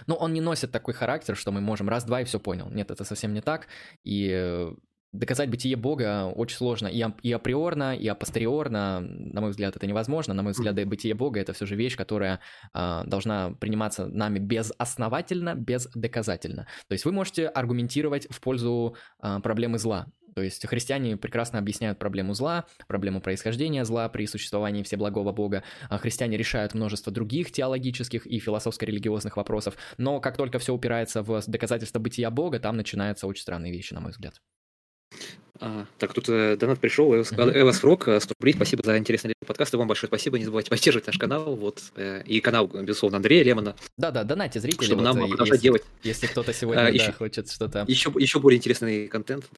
ну, он не носит такой характер, что мы можем раз-два и все понял. Нет, это совсем не так. И доказать бытие Бога очень сложно. И, и априорно, и апостериорно, на мой взгляд, это невозможно. На мой взгляд, бытие Бога — это все же вещь, которая э, должна приниматься нами безосновательно, бездоказательно. То есть вы можете аргументировать в пользу э, проблемы зла. То есть христиане прекрасно объясняют проблему зла, проблему происхождения зла при существовании всеблагого Бога. А христиане решают множество других теологических и философско-религиозных вопросов. Но как только все упирается в доказательство бытия Бога, там начинаются очень странные вещи, на мой взгляд. А, так, тут э, донат пришел, Эвас, Эвас Фрок, 100 рублей, спасибо за интересный подкаст, и вам большое спасибо, не забывайте поддерживать наш канал, вот, э, и канал, безусловно, Андрея Лемона. Да-да, донайте зрители. Чтобы вот, нам продолжать если, делать. Если кто-то (laughs) сегодня, а, да, еще, хочет что-то... Еще, еще более интересный контент.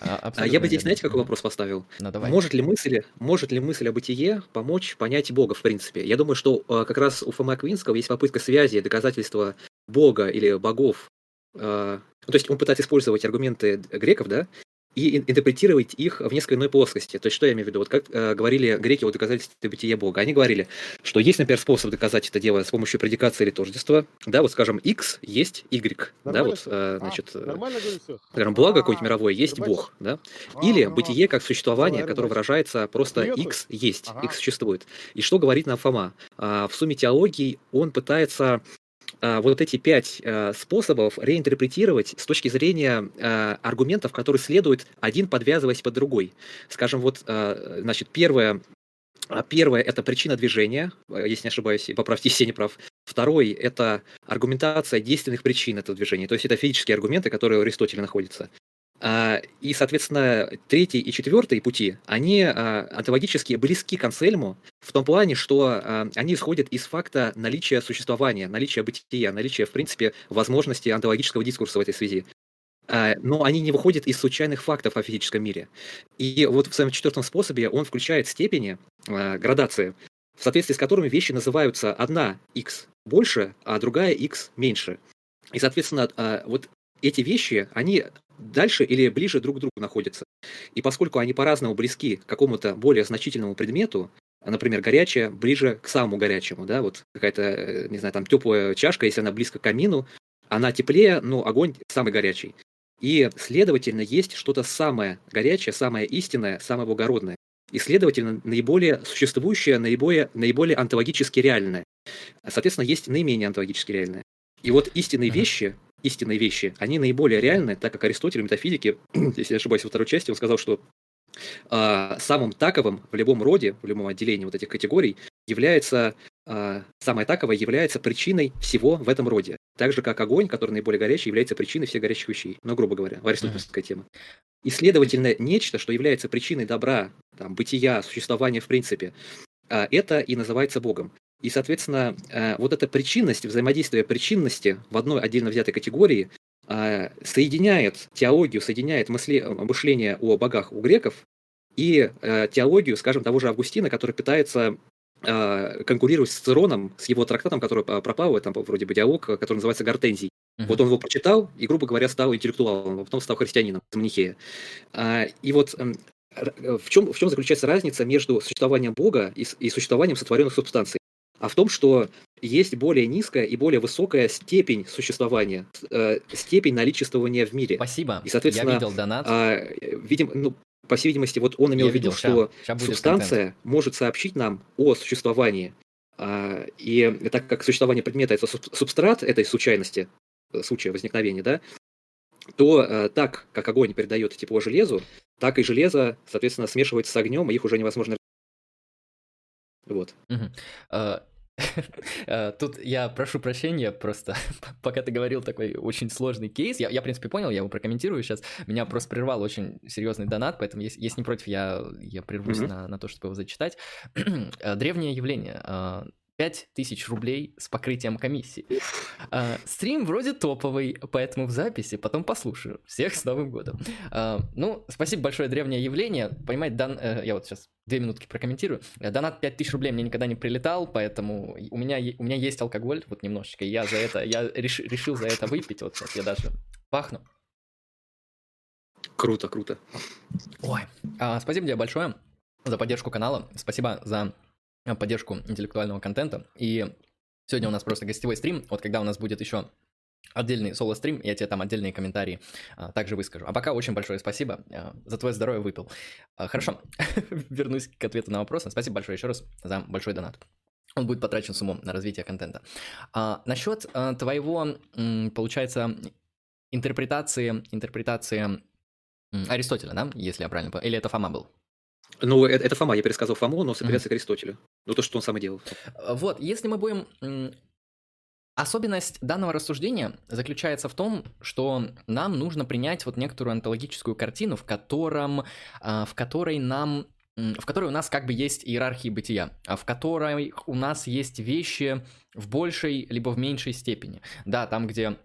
А, а я бы здесь, знаете, какой вопрос поставил? Ну, давай. Может ли мысль, может ли мысль о бытие помочь понять Бога, в принципе? Я думаю, что э, как раз у Фома Квинского есть попытка связи, доказательства Бога или богов. Э, то есть он пытается использовать аргументы греков, да, и интерпретировать их в несколько иной плоскости. То есть, что я имею в виду? Вот как э, говорили греки о доказательстве бытия Бога. Они говорили, что есть, например, способ доказать это дело с помощью предикации или тождества. Да, вот, скажем, X есть Y. Нормально да, вот, э, значит, э, скажем, благо какое-то мировое есть Бог. Да? Или бытие как существование, которое выражается просто X есть, X существует. И что говорит нам Фома? А, в сумме теологии он пытается а, вот эти пять а, способов реинтерпретировать с точки зрения а, аргументов, которые следуют один подвязываясь под другой. Скажем, вот, значит, первое, Первое – это причина движения, если не ошибаюсь, поправьте, (laughs) если не прав. Второй – это аргументация действенных причин этого движения, то есть это физические аргументы, которые у Аристотеля находятся. А, и, соответственно, третий и четвертый пути, они а, онтологически близки к Ансельму в том плане, что а, они исходят из факта наличия существования, наличия бытия, наличия, в принципе, возможности онтологического дискурса в этой связи. Но они не выходят из случайных фактов о физическом мире. И вот в своем четвертом способе он включает степени, градации, в соответствии с которыми вещи называются одна x больше, а другая x меньше. И, соответственно, вот эти вещи, они дальше или ближе друг к другу находятся. И поскольку они по-разному близки к какому-то более значительному предмету, например, горячее ближе к самому горячему, да, вот какая-то, э, не знаю, там теплая чашка, если она близко к камину, она теплее, но огонь самый горячий. И, следовательно, есть что-то самое горячее, самое истинное, самое благородное. И, следовательно, наиболее существующее, наиболее, наиболее онтологически реальное. Соответственно, есть наименее онтологически реальное. И вот истинные вещи, истинные вещи, они наиболее реальны, так как Аристотель в метафизике, (clears throat) если я ошибаюсь, во второй части, он сказал, что э, самым таковым в любом роде, в любом отделении вот этих категорий является, э, самое таковое является причиной всего в этом роде. Так же, как огонь, который наиболее горячий, является причиной всех горячих вещей. Ну, грубо говоря, аристотельская тема. И, следовательно, нечто, что является причиной добра, там, бытия, существования в принципе, э, это и называется Богом. И, соответственно, э, вот эта причинность, взаимодействие причинности в одной отдельно взятой категории э, соединяет теологию, соединяет мысли, мышление о богах у греков и э, теологию, скажем, того же Августина, который пытается э, конкурировать с Цироном, с его трактатом, который пропал, там вроде бы диалог, который называется «Гортензий». Uh-huh. Вот он его прочитал и, грубо говоря, стал интеллектуалом, а потом стал христианином из Манихея. И вот эм, в чем, в чем заключается разница между существованием Бога и, и существованием сотворенных субстанций? А в том, что есть более низкая и более высокая степень существования, э, степень наличествования в мире. Спасибо. И, соответственно, Я видел донат. Э, видим, ну, по всей видимости, вот он имел Я в виду, видел, что ща, ща субстанция контент. может сообщить нам о существовании. А, и так как существование предмета это субстрат этой случайности, э, случая возникновения, да, то э, так как огонь передает тепло железу, так и железо, соответственно, смешивается с огнем, и их уже невозможно. Вот. Угу. (laughs) Э, тут я прошу прощения, просто (laughs) пока ты говорил такой очень сложный кейс, я, я в принципе понял, я его прокомментирую сейчас. Меня просто прервал очень серьезный донат, поэтому если, если не против, я, я прервусь mm-hmm. на, на то, чтобы его зачитать. (clears throat) Э, древнее явление. Э, 5000 рублей с покрытием комиссии. (laughs) А, стрим вроде топовый, поэтому в записи потом послушаю. Всех с Новым годом. А, ну, спасибо большое, древнее явление. Понимаете, дан, э, я вот сейчас две минутки прокомментирую. Донат 5000 рублей мне никогда не прилетал, поэтому у меня, у меня есть алкоголь, вот немножечко. Я за это, я реш, решил за это выпить. Вот сейчас я даже пахну. Круто, круто. Ой, а, спасибо тебе большое за поддержку канала. Спасибо за поддержку интеллектуального контента. И сегодня у нас просто гостевой стрим. Вот когда у нас будет еще отдельный соло-стрим, я тебе там отдельные комментарии а, также выскажу. А пока очень большое спасибо. А, за твое здоровье выпил. А, хорошо, (laughs) вернусь к ответу на вопросы. Спасибо большое еще раз за большой донат. Он будет потрачен с умом на развитие контента. А, насчет а, твоего, м, получается, интерпретации, интерпретации м, Аристотеля, да, если я правильно понял, или это Фома был? Ну, это, это Фома, я пересказывал Фому, но собирается mm-hmm. к Аристотелю. Ну, то, что он сам и делал. Э, вот, если мы будем... Особенность данного рассуждения заключается в том, что нам нужно принять вот некоторую онтологическую картину, в, котором, а, в которой нам в которой у нас как бы есть иерархии бытия, а в которой у нас есть вещи в большей либо в меньшей степени. Да, там, где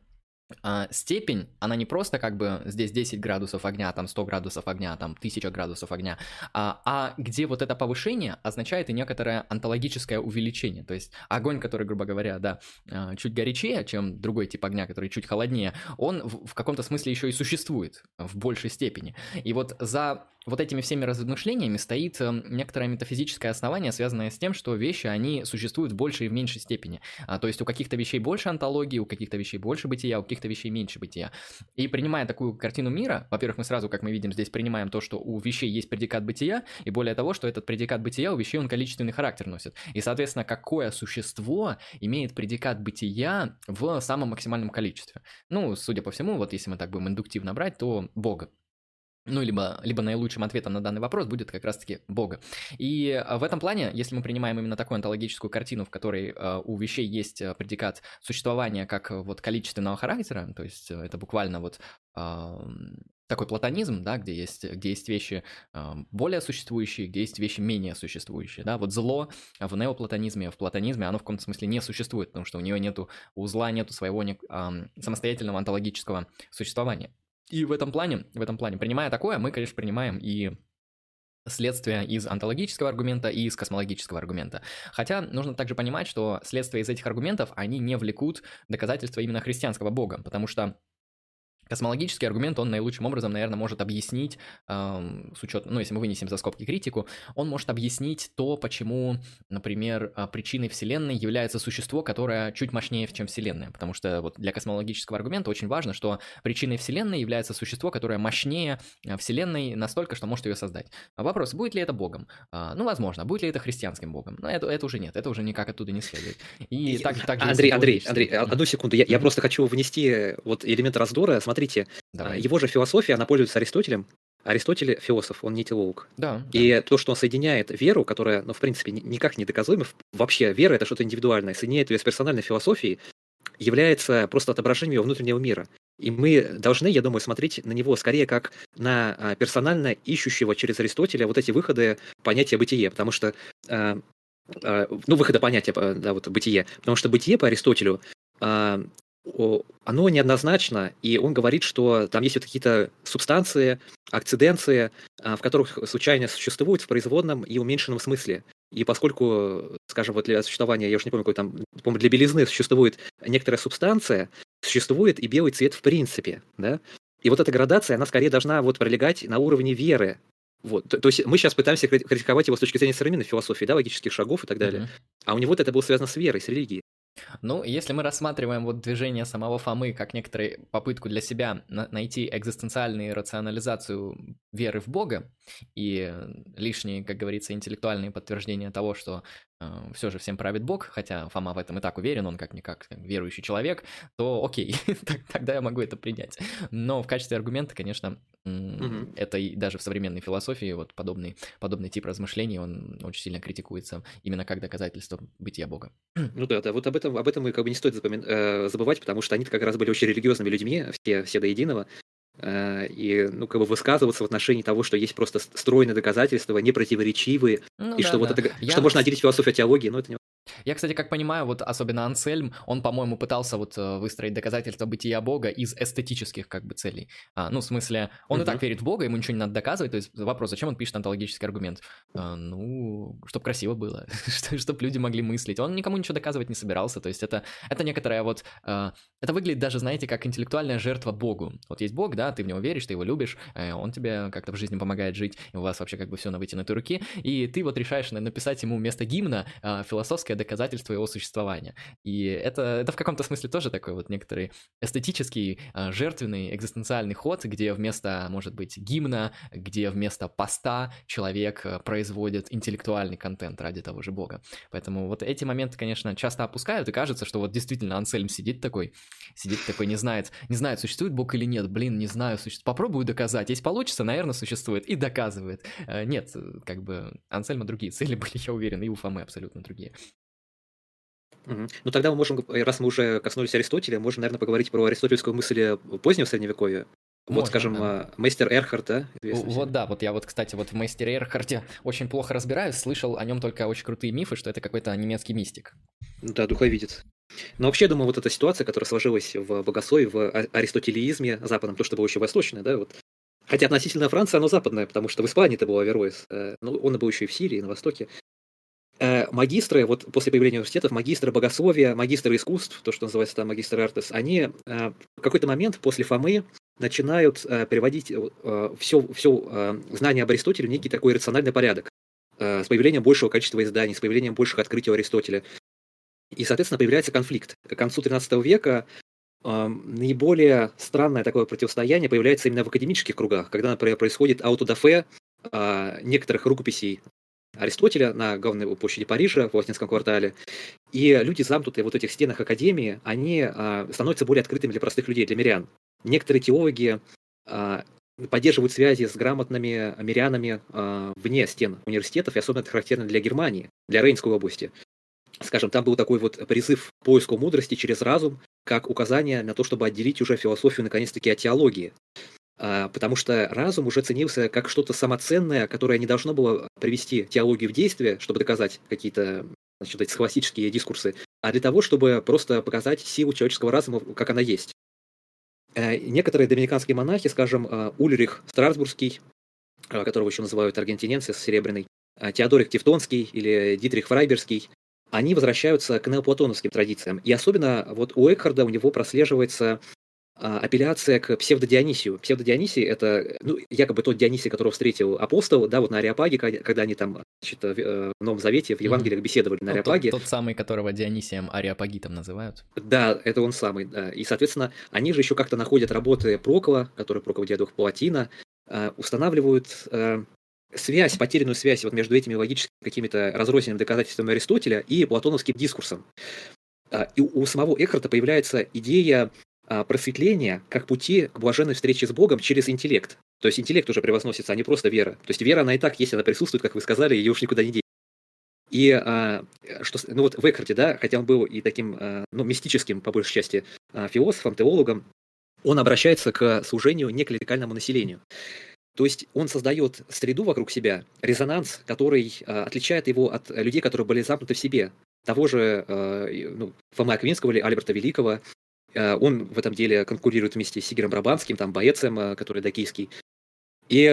а, степень, она не просто как бы здесь 10 градусов огня, там 100 градусов огня, там 1000 градусов огня, а, а где вот это повышение означает и некоторое онтологическое увеличение. То есть огонь, который, грубо говоря, да, а, чуть горячее, чем другой тип огня, который чуть холоднее, он в, в каком-то смысле еще и существует в большей степени. И вот за вот этими всеми размышлениями стоит эм, некоторое метафизическое основание, связанное с тем, что вещи, они существуют в большей и в меньшей степени. А, то есть у каких-то вещей больше антологии, у каких-то вещей больше бытия, у каких-то вещей меньше бытия. И принимая такую картину мира, во-первых, мы сразу, как мы видим, здесь принимаем то, что у вещей есть предикат бытия, и более того, что этот предикат бытия у вещей он количественный характер носит. И, соответственно, какое существо имеет предикат бытия в самом максимальном количестве. Ну, судя по всему, вот если мы так будем индуктивно брать, то Бога ну, либо, либо наилучшим ответом на данный вопрос будет как раз-таки Бога. И э, в этом плане, если мы принимаем именно такую онтологическую картину, в которой э, у вещей есть э, предикат существования как вот количественного характера, то есть это буквально вот такой платонизм, да, где есть, где есть вещи более существующие, где есть вещи менее существующие, да, вот зло в неоплатонизме, в платонизме, оно в каком-то смысле не существует, потому что у нее нету, у зла нету своего не, самостоятельного онтологического существования. И в этом плане, в этом плане, принимая такое, мы, конечно, принимаем и следствие из онтологического аргумента и из космологического аргумента. Хотя нужно также понимать, что следствие из этих аргументов, они не влекут доказательства именно христианского бога, потому что Космологический аргумент, он наилучшим образом, наверное, может объяснить, эм, с учетом, ну, если мы вынесем за скобки критику, он может объяснить то, почему, например, а, причиной Вселенной является существо, которое чуть мощнее, чем Вселенная. Потому что вот для космологического аргумента очень важно, что причиной Вселенной является существо, которое мощнее а, Вселенной настолько, что может ее создать. А вопрос, будет ли это Богом? А, ну, возможно. Будет ли это христианским Богом? Но это, это уже нет, это уже никак оттуда не следует. И так, так Андрей, Андрей, Андрей, одну секунду, я, я просто хочу внести вот элемент раздора. Смотри, смотрите, Давай. его же философия, она пользуется Аристотелем. Аристотель философ, он не теолог. Да. И да. то, что он соединяет веру, которая, ну, в принципе, никак не доказуема, вообще вера это что-то индивидуальное, соединяет ее с персональной философией, является просто отображением его внутреннего мира. И мы должны, я думаю, смотреть на него скорее как на а, персонально ищущего через Аристотеля вот эти выходы понятия бытия, потому что а, а, ну, выхода понятия, да, вот бытие. Потому что бытие по Аристотелю оно неоднозначно, и он говорит, что там есть вот какие-то субстанции, акциденции, а, в которых случайно существуют в производном и уменьшенном смысле. И поскольку, скажем, вот для существования, я уже не помню, какой там, по-моему, для белизны существует некоторая субстанция, существует и белый цвет в принципе, да? И вот эта градация, она скорее должна вот пролегать на уровне веры. Вот. То, то есть мы сейчас пытаемся критиковать его с точки зрения современной философии, да, логических шагов и так далее. Mm-hmm. А у него это было связано с верой, с религией. Ну, если мы рассматриваем вот движение самого Фомы как некоторую попытку для себя на- найти экзистенциальную рационализацию веры в Бога и лишние, как говорится, интеллектуальные подтверждения того, что все же всем правит Бог, хотя Фома в этом и так уверен, он как-никак верующий человек, то окей, (laughs) тогда я могу это принять. Но в качестве аргумента, конечно, Угу. Это и даже в современной философии вот подобный, подобный тип размышлений, он очень сильно критикуется именно как доказательство бытия Бога. (clears throat) Ну да, да, вот об этом, об этом и как бы не стоит запомин- э, забывать, потому что они как раз были очень религиозными людьми, все, все до единого, э, и, ну, как бы высказываться в отношении того, что есть просто стройные доказательства, непротиворечивые, ну, и да, что да. вот это, Я... что можно отделить философию теологии, но это не я, кстати, как понимаю, вот особенно Ансельм, он, по-моему, пытался вот э, выстроить доказательства бытия Бога из эстетических как бы целей. А, ну, в смысле, он uh-huh. и так верит в Бога, ему ничего не надо доказывать, то есть вопрос, зачем он пишет антологический аргумент? А, ну, чтобы красиво было, (laughs) чтобы люди могли мыслить. Он никому ничего доказывать не собирался, то есть это, это некоторая вот... А, это выглядит даже, знаете, как интеллектуальная жертва Богу. Вот есть Бог, да, ты в него веришь, ты его любишь, э, он тебе как-то в жизни помогает жить, и у вас вообще как бы все на вытянутой руке, и ты вот решаешь написать ему вместо гимна а, философское доказательство его существования. И это, это в каком-то смысле тоже такой вот некоторый эстетический, а, жертвенный, экзистенциальный ход, где вместо, может быть, гимна, где вместо поста человек а, производит интеллектуальный контент ради того же бога. Поэтому вот эти моменты, конечно, часто опускают, и кажется, что вот действительно Ансельм сидит такой, сидит такой, не знает, не знает, существует бог или нет, блин, не знаю, существует, попробую доказать, если получится, наверное, существует, и доказывает. Э, нет, как бы Ансельма другие цели (laughs) были, я уверен, и у Фомы абсолютно другие. Угу. Ну тогда мы можем, раз мы уже коснулись Аристотеля, можем, наверное, поговорить про аристотельскую мысль позднего Средневековья. Можно, вот, скажем, да. А, мастер Эрхард, да? Вот, да, вот я вот, кстати, вот в мастере Эрхарде очень плохо разбираюсь, слышал о нем только очень крутые мифы, что это какой-то немецкий мистик. Да, духовидец. Но вообще, я думаю, вот эта ситуация, которая сложилась в богословии, в а, аристотелизме западном, то, что было еще восточное, да, вот. Хотя относительно Франции оно западное, потому что в Испании это был Авероис, э, ну, он был еще и в Сирии, и на Востоке. Э, магистры, вот после появления университетов, магистры богословия, магистры искусств, то, что называется там магистр артес, они э, в какой-то момент после Фомы начинают э, переводить все, все знание об Аристотеле в некий такой рациональный порядок. С появлением большего количества изданий, с появлением больших открытий у Аристотеля. И, соответственно, появляется конфликт. К концу XIII века наиболее странное такое противостояние появляется именно в академических кругах, когда, например, происходит аутодафе некоторых рукописей Аристотеля на главной площади Парижа, в Латинском квартале. И люди, замкнутые вот в этих стенах Академии, они а, становятся более открытыми для простых людей, для мирян. Некоторые теологи а, поддерживают связи с грамотными мирянами а, вне стен университетов, и особенно это характерно для Германии, для Рейнской области. Скажем, там был такой вот призыв к поиску мудрости через разум, как указание на то, чтобы отделить уже философию наконец-таки от теологии. А, потому что разум уже ценился как что-то самоценное, которое не должно было привести теологию в действие, чтобы доказать какие-то значит, эти схоластические дискурсы, а для того, чтобы просто показать силу человеческого разума, как она есть. Э, некоторые доминиканские монахи, скажем, э, Ульрих Страсбургский, э, которого еще называют аргентиненцис серебряный, Теодорик Тевтонский или Дитрих Фрайберский, они возвращаются к неоплатоновским традициям. И особенно вот у Экхарда у него прослеживается апелляция к псевдодионисию. Псевдодионисий – это ну, якобы тот Дионисий, которого встретил апостол, да, вот на Ариапаге, когда они там значит, в Новом Завете, в Евангелиях беседовали на Ариапаге. Тот, тот самый, которого Дионисием Ариапагитом называют. Да, это он самый, да. И, соответственно, они же еще как-то находят работы Прокла, который Прокол диадух Палатина, а, устанавливают а, связь, потерянную связь вот между этими логическими какими-то разрозненными доказательствами Аристотеля и платоновским дискурсом. И у самого Экхарта появляется идея а, просветления как пути к блаженной встрече с Богом через интеллект. То есть интеллект уже превозносится, а не просто вера. То есть вера, она и так есть, она присутствует, как вы сказали, ее уж никуда не деть. И а, что, ну вот в Экхарте, да, хотя он был и таким, а, ну, мистическим, по большей части, а, философом, теологом, он обращается к служению неклерикальному населению. То есть он создает среду вокруг себя, резонанс, который а, отличает его от людей, которые были замкнуты в себе. Того же а, ну, Фома Аквинского или Альберта Великого, Он в этом деле конкурирует вместе с Сигером Брабанским, там, Боецем, который докийский. И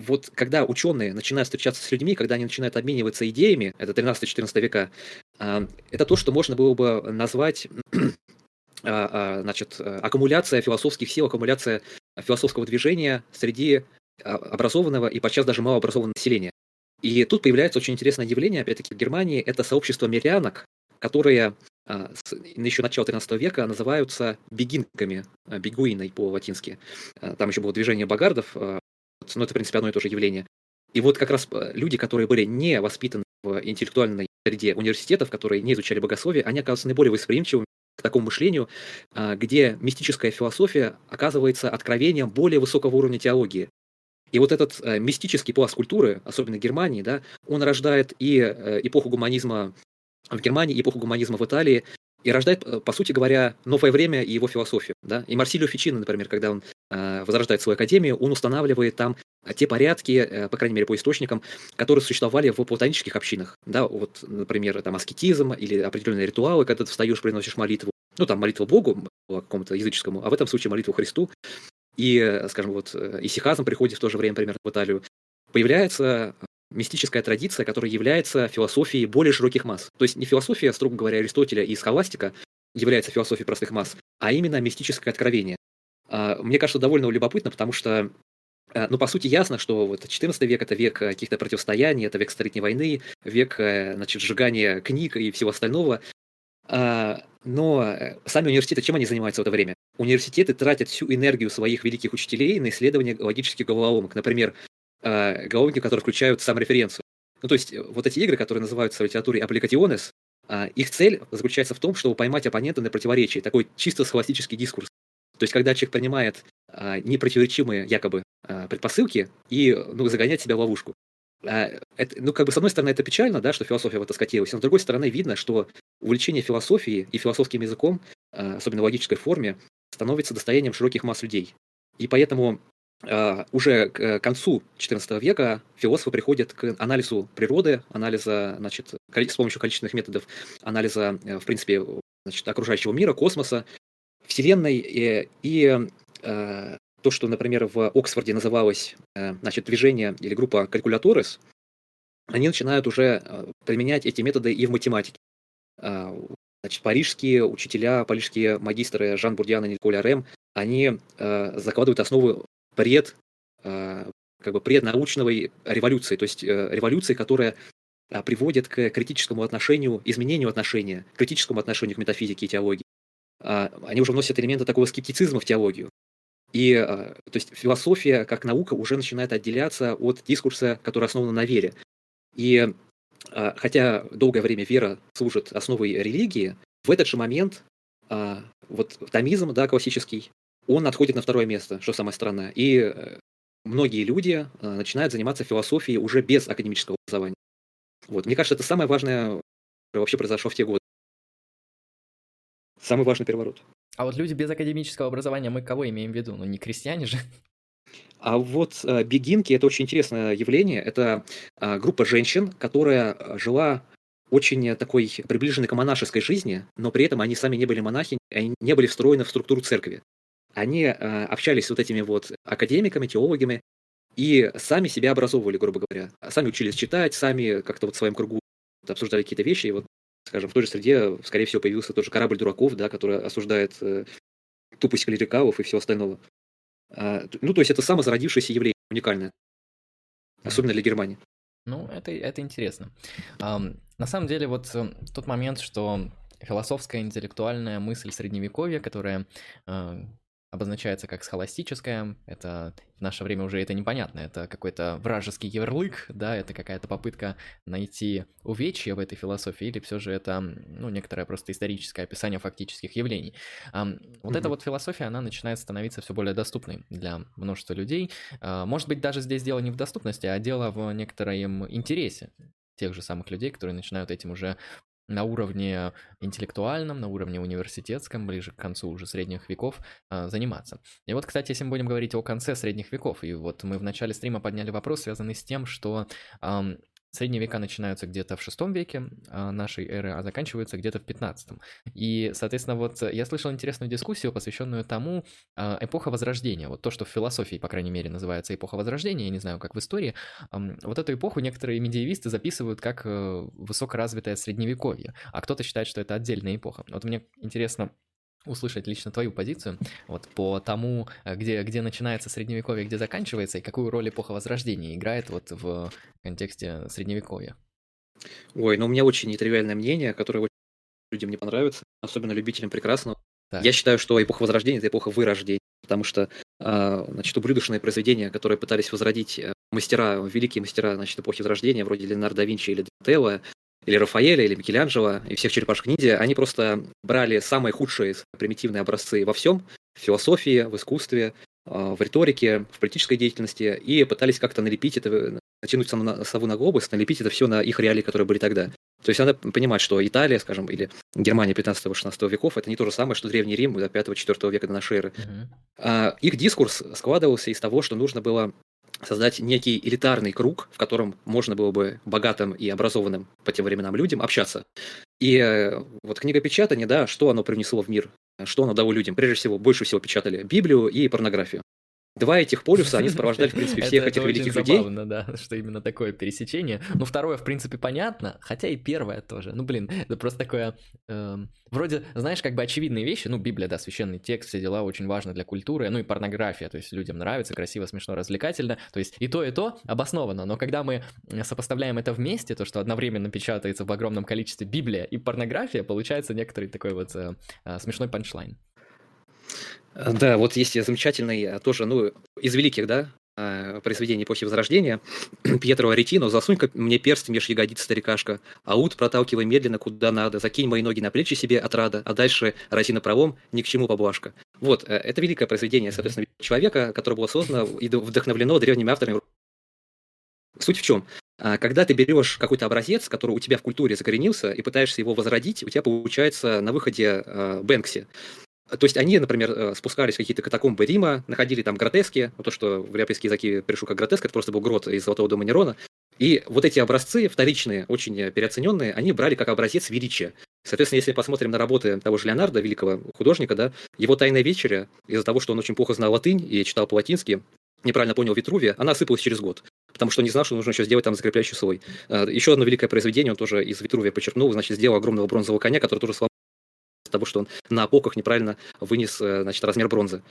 вот когда ученые начинают встречаться с людьми, когда они начинают обмениваться идеями, это 13-14 века, это то, что можно было бы назвать (clears throat) значит, аккумуляция философских сил, аккумуляция философского движения среди образованного и подчас даже малообразованного населения. И тут появляется очень интересное явление, опять-таки, в Германии, это сообщество мирянок, которые а, еще начала 13 века называются бегинками, а, бегуиной по-латински. А, там еще было движение багардов, но это, в принципе, одно и то же явление. И вот как раз люди, которые были не воспитаны в интеллектуальной среде университетов, которые не изучали богословие, они оказываются наиболее восприимчивыми к такому мышлению, где мистическая философия оказывается откровением более высокого уровня теологии. И вот этот мистический пласт культуры, особенно Германии, да, он рождает и эпоху гуманизма в Германии, и эпоху гуманизма в Италии, и рождает, э, по сути говоря, новое время и его философию. Да? И Марсилио Фичино, например, когда он э, возрождает свою академию, он устанавливает там те порядки, э, по крайней мере, по источникам, которые существовали в платонических общинах. Да? Вот, например, там аскетизм или определенные ритуалы, когда ты встаешь, приносишь молитву, ну, там, молитву Богу, какому-то языческому, а в этом случае молитву Христу, и, э, скажем, вот э, исихазм приходит в то же время примерно в Италию, появляется мистическая традиция, которая является философией более широких масс. То есть не философия, строго говоря, Аристотеля и схоластика является философией простых масс, а именно мистическое откровение. А, мне кажется, довольно любопытно, потому что э, ну, по сути, ясно, что вот 14 век — это век каких-то противостояний, это век Столетней войны, век, значит, сжигания книг и всего остального. А, но сами университеты, чем они занимаются в это время? университеты тратят всю энергию своих великих учителей на исследование логических головоломок. Например, э, головоломки, которые включают сам референцию. Ну, то есть, э, вот эти игры, которые называются в литературе аппликационес, э, их цель заключается в том, чтобы поймать оппонента на противоречие, такой чисто схоластический дискурс. То есть, когда человек принимает непротиворечимые якобы предпосылки и ну, загоняет себя в ловушку. Это, ну, как бы, с одной стороны, это печально, да, что философия в это скатилась, но с другой стороны, видно, что увлечение философией и философским языком, особенно в логической форме, становится достоянием широких масс людей. И поэтому уже к концу XIV века философы приходят к анализу природы, анализа, значит, с помощью количественных методов, анализа, э, в принципе, значит, окружающего мира, космоса, Вселенной. И, и uh, то, что, например, в Оксфорде называлось значит, движение или группа калькуляторес, они начинают уже применять эти методы и в математике. Значит, парижские учителя, парижские магистры Жан Бурдиан и Николя Рэм, они э, закладывают основы пред, э, как бы преднаучной революции, то есть э, революции, которая э, приводит к критическому отношению, изменению отношения, критическому отношению к метафизике и теологии. Э, они уже вносят элементы такого скептицизма в теологию. И, то есть, философия как наука уже начинает отделяться от дискурса, который основан на вере. И а, хотя долгое время вера служит основой религии, в этот же момент а, вот томизм, да, классический, он отходит на второе место, что самое странное. И э, многие люди а, начинают заниматься философией уже без академического образования. Вот. Мне кажется, это самое важное, что вообще произошло в те годы. Самый важный переворот. А вот люди без академического образования, мы кого имеем в виду? Ну, не крестьяне же. А вот э, бегинки – это очень интересное явление. Это э, группа женщин, которая э, жила очень такой приближенной к монашеской жизни, но при этом они сами не были монахи, они не были встроены в структуру церкви. Они общались с вот этими вот академиками, теологами, и сами себя образовывали, грубо говоря. Сами учились читать, сами как-то вот в своем кругу обсуждали какие-то вещи. И вот, скажем, в той же среде, скорее всего, появился тот же корабль дураков, да, который осуждает тупость клерикалов и всего остального. А, ну, то есть это самозародившееся явление, уникальное. Особенно для Германии. Ну, это, это интересно. Um, на самом деле, вот э, тот момент, что философская интеллектуальная мысль средневековья, которая uh, обозначается как схоластическая, это в наше время уже это непонятно, это какой-то вражеский ярлык, да, это какая-то попытка найти увечье в этой философии, или все же это, ну, некоторое просто историческое описание фактических явлений. Um, вот mm-hmm. эта вот философия, она начинает становиться все более доступной для множества людей. Uh, может быть, даже здесь дело не в доступности, а дело в некотором интересе тех же самых людей, которые начинают этим уже на уровне интеллектуальном, на уровне университетском, ближе к концу уже средних веков а, заниматься. И вот, кстати, если мы будем говорить о конце средних веков, и вот мы в начале стрима подняли вопрос, связанный с тем, что Средние века начинаются где-то в шестом веке а, нашей эры, а заканчиваются где-то в пятнадцатом. И, соответственно, вот я слышал интересную дискуссию, посвященную тому, а, эпоха Возрождения, вот то, что в философии, по крайней мере, называется эпоха Возрождения, я не знаю, как в истории, вот эту эпоху некоторые медиевисты записывают как э, высокоразвитое средневековье, а кто-то считает, что это отдельная эпоха. Вот мне интересно, услышать лично твою позицию вот по тому, э, где, где начинается средневековье, где заканчивается, и какую роль эпоха Возрождения играет вот в контексте средневековья. Ой, ну у меня очень нетривиальное мнение, которое людям не понравится, особенно любителям прекрасного. Так. Я считаю, что эпоха Возрождения – это эпоха вырождения, потому что а, значит, ублюдочные произведения, которые пытались возродить э, мастера, великие мастера значит, эпохи Возрождения, вроде Леонардо да Винчи или Донателло, или Рафаэля, или Микеланджело, и всех черепашек ниндзя, они просто брали самые худшие примитивные образцы во всем, в философии, в искусстве, а, в риторике, в политической деятельности, и пытались как-то налепить это, натянуть саму сову на глобус, налепить это все на их реалии, которые были тогда. То есть надо понимать, что Италия, скажем, или Германия 15-16 веков, это не то же самое, что Древний Рим до 5-4 века до нашей эры. Uh-huh. Их дискурс складывался из того, что нужно было создать некий элитарный круг, в котором можно было бы богатым и образованным по тем временам людям общаться. И э, вот книга печатания, да, что оно привнесло в мир, что оно дало людям? Прежде всего, больше всего печатали Библию и порнографию. Два этих полюса, они (laughs) сопровождали, в принципе, всех этих великих людей. Это забавно, да, (laughs) что именно такое пересечение. Ну, второе, в принципе, понятно, хотя и первое тоже. Ну, блин, это просто такое... Эм, вроде, знаешь, как бы очевидные вещи. Ну, Библия, да, священный текст, все дела очень важно для культуры. Ну, и порнография, то есть людям нравится, красиво, смешно, развлекательно. То есть и то, и то обосновано. Но когда мы сопоставляем это вместе, то, что одновременно печатается в огромном количестве Библия и порнография, получается некоторый такой вот э, э, смешной панчлайн. Да, вот есть замечательный э, тоже, ну, из великих, да, э, произведений эпохи Возрождения, (clears throat) Пьетро Аретино, засунь-ка мне перст меж ягодиц, старикашка, аут проталкивай медленно, куда надо, закинь мои ноги на плечи себе от рада, а дальше рази на правом, ни к чему поблажка. Вот, э, это великое произведение, соответственно, человека, которое было создано и вдохновлено древними авторами. Суть в чем? А, когда ты берешь какой-то образец, который у тебя в культуре закоренился, и пытаешься его возродить, у тебя получается на выходе Бэнкси. То есть они, например, э, спускались в какие-то катакомбы Рима, находили там гротески, то, что в европейские языки перешло как гротеск, это просто был грот из Золотого дома Нерона. И вот эти образцы, вторичные, очень переоцененные, они брали как образец величия. Соответственно, если посмотрим на работы того же Леонардо, великого художника, да, его «Тайная вечеря», из-за того, что он очень плохо знал латынь и читал по-латински, неправильно понял Витрувия, она осыпалась через год. Потому что не знал, что нужно еще сделать там закрепляющий слой. Э, еще одно великое произведение он тоже из Витрувия почерпнул, значит, сделал огромного бронзового коня, который тоже сломал того, что он на опоках неправильно вынес э, значит, размер бронзы.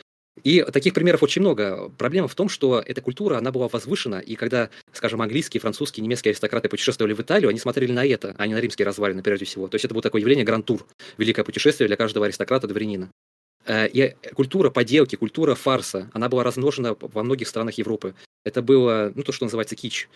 И таких примеров очень много. Проблема в том, что эта культура, она была возвышена, и когда, скажем, английские, французские, немецкие аристократы путешествовали в Италию, они смотрели на это, а не на римские развалины, прежде всего. То есть это было такое явление гранд-тур, великое путешествие для каждого аристократа-дворянина. Э, и культура поделки, культура фарса, она была размножена во многих странах Европы. Это было, ну, то, что называется кич.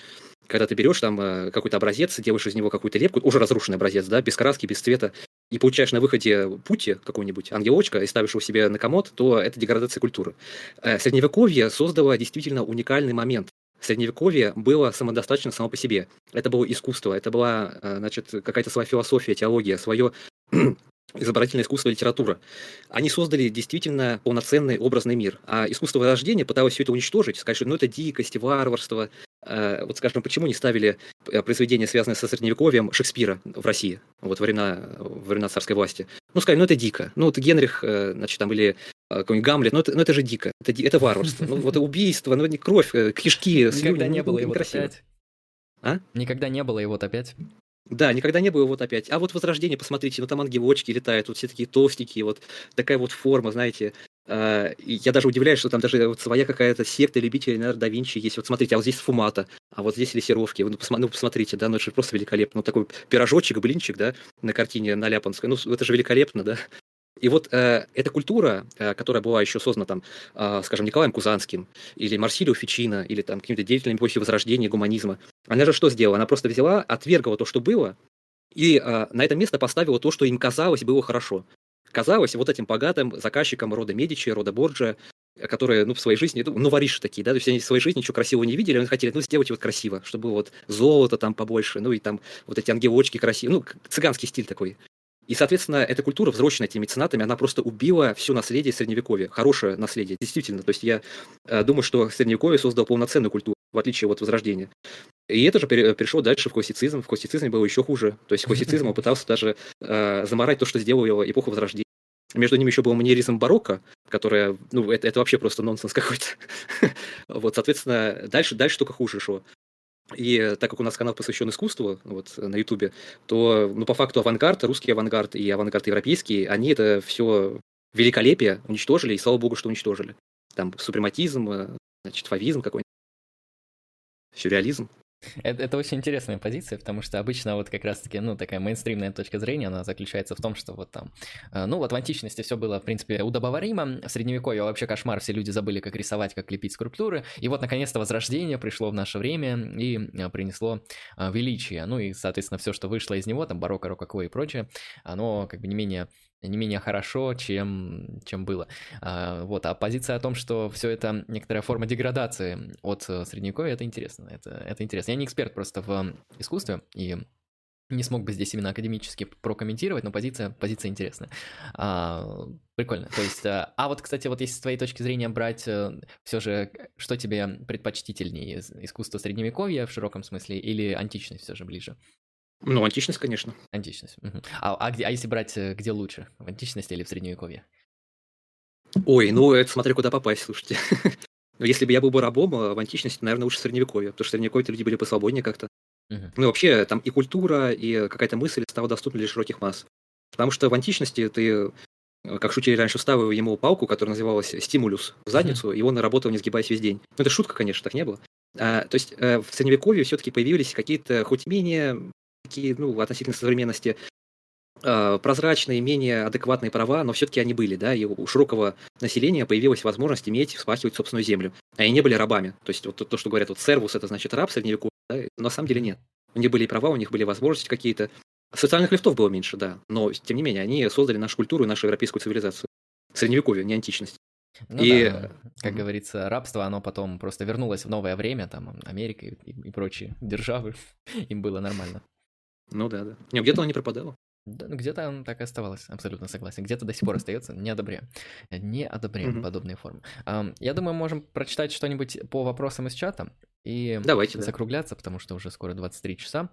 Когда ты берешь там э, какой-то образец, делаешь из него какую-то лепку, уже разрушенный образец, да, без краски, без цвета, и получаешь на выходе пути какой-нибудь ангелочка и ставишь его себе на комод, то это деградация культуры. Э, средневековье создало действительно уникальный момент. Средневековье было самодостаточно само по себе. Это было искусство, это была, э, значит, какая-то своя философия, теология, свое (clears throat) изобразительное искусство, литература. Они создали действительно полноценный образный мир. А искусство Возрождения пыталось все это уничтожить, сказать, что ну, это дикость, варварство. Э, вот, скажем, почему не ставили э, произведения, связанные со Средневековьем, Шекспира в России, вот во времена, во времена царской власти? Ну, сказали, ну это дико. Ну, вот Генрих, э, значит, там, или какой-нибудь Гамлет, ну это, ну это же дико, это, это варварство. Ну вот убийство, ну не кровь, кишки, слюни. Никогда не было его опять. А? Никогда не было его опять. Да, никогда не было вот опять. А вот Возрождение, посмотрите, ну там ангелочки летают, вот все такие толстенькие, вот такая вот форма, знаете. Uh, я даже удивляюсь, что там даже вот своя какая-то секта любителей Леонардо да Винчи есть. Вот смотрите, а вот здесь Фумата, а вот здесь лессировки. Ну, посма- ну посмотрите, да, ну это же просто великолепно. Ну такой пирожочек, блинчик, да, на картине на Ляпанской. Ну это же великолепно, да. И вот э, эта культура, э, которая была еще создана, там, э, скажем, Николаем Кузанским, или Марсилио Фичино, или там какими-то деятелями после Возрождения, гуманизма, она же что сделала? Она просто взяла, отвергла то, что было, и э, на это место поставила то, что им казалось было хорошо. Казалось вот этим богатым заказчикам рода Медичи, рода Борджа, которые, ну, в своей жизни, ну, вориши такие, да, то есть они в своей жизни ничего красивого не видели, они хотели, ну, сделать вот красиво, чтобы вот золото там побольше, ну, и там вот эти ангелочки красивые, ну, цыганский стиль такой. И, соответственно, эта культура, взросленная этими меценатами, она просто убила все наследие Средневековья. Хорошее наследие, действительно. То есть я э, думаю, что Средневековье создало полноценную культуру, в отличие от Возрождения. И это же перешло дальше в классицизм. В классицизме было еще хуже. То есть классицизм (laughs) пытался даже э, заморать то, что сделала его эпоха Возрождения. Между ними еще был манеризм барокко, которая, ну, это, это вообще просто нонсенс какой-то. (laughs) вот, соответственно, дальше, дальше только хуже шло. И так как у нас канал посвящен искусству вот, на Ютубе, то ну, по факту авангард, русский авангард и авангард европейский, они это все великолепие уничтожили, и слава богу, что уничтожили. Там супрематизм, э, значит, фавизм какой-нибудь, сюрреализм. Это, это очень интересная позиция, потому что обычно вот как раз-таки, ну, такая мейнстримная точка зрения, она заключается в том, что вот там, э, ну, вот в античности все было, в принципе, удобоваримо, в средневековье вообще кошмар, все люди забыли, как рисовать, как лепить скульптуры, и вот, наконец-то, возрождение пришло в наше время и э, принесло э, величие, ну, и, соответственно, все, что вышло из него, там, барокко, рококо и прочее, оно, как бы, не менее не менее хорошо, чем, чем было. А, вот, а позиция о том, что все это некоторая форма деградации от э, средневековья, это интересно, это, это интересно. Я не эксперт просто в искусстве, и не смог бы здесь именно академически прокомментировать, но позиция, позиция интересная. А, прикольно. То есть, а, а вот, кстати, вот если с твоей точки зрения брать, э, все же, что тебе предпочтительнее, искусство средневековья в широком смысле или античность все же ближе? Ну, античность, конечно. Античность. Угу. А, а, где, а если брать, э, где лучше, в античности или в средневековье? Ой, ну это смотря куда попасть, слушайте. Но (laughs) ну, если бы я был бы рабом, э, в античности, наверное, лучше средневековье, потому что в средневековье люди были посвободнее как-то. Угу. Ну, вообще, там и культура, и какая-то мысль стала доступна для широких масс. Потому что в античности ты, э, как шутили раньше, вставил ему палку, которая называлась стимулюс, в задницу, и он работал, не сгибаясь весь день. Ну, это шутка, конечно, так не было. А, то есть э, в средневековье все-таки появились какие-то хоть менее такие, ну, относительно современности, э, прозрачные, менее адекватные права, но все-таки они были, да, и у широкого населения появилась возможность иметь, вспахивать собственную землю. А они не были рабами. То есть вот то, что говорят, вот сервус, это значит раб средневековый, да, но на самом деле нет. У них были права, у них были возможности какие-то. Социальных лифтов было меньше, да, но тем не менее они создали нашу культуру и нашу европейскую цивилизацию. Средневековье, не античность. Ну и, да, как mm-hmm. говорится, рабство, оно потом просто вернулось в новое время, там, Америка и, и прочие державы, (laughs) им было нормально. Ну да, да. Не, где-то он не пропадал. Да, ну где-то он так и оставалось, абсолютно согласен. Где-то до сих пор остается, не одобряем. Не одобряем mm-hmm. подобные формы. Um, я думаю, можем прочитать что-нибудь по вопросам из чата и Давайте, закругляться, да. потому что уже скоро 23 часа.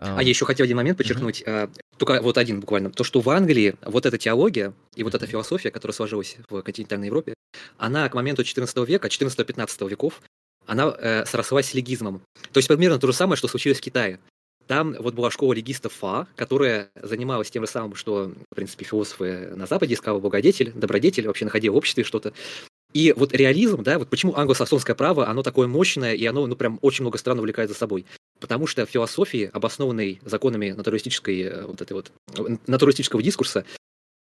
Um, а я еще хотел один момент подчеркнуть, mm-hmm. только вот один буквально. То, что в Англии вот эта теология и вот эта философия, которая сложилась в континентальной Европе, она к моменту 14 века, 14-15 веков, она э, срослась с легизмом. То есть примерно то же самое, что случилось в Китае. Там вот была школа легистов ФА, которая занималась тем же самым, что, в принципе, философы на Западе искали благодетель, добродетель, вообще находили в обществе что-то. И вот реализм, да, вот почему англосаксонское право, оно такое мощное, и оно, ну, прям очень много стран увлекает за собой. Потому что в философии, обоснованной законами натуралистической, э, вот этой вот, натуралистического дискурса,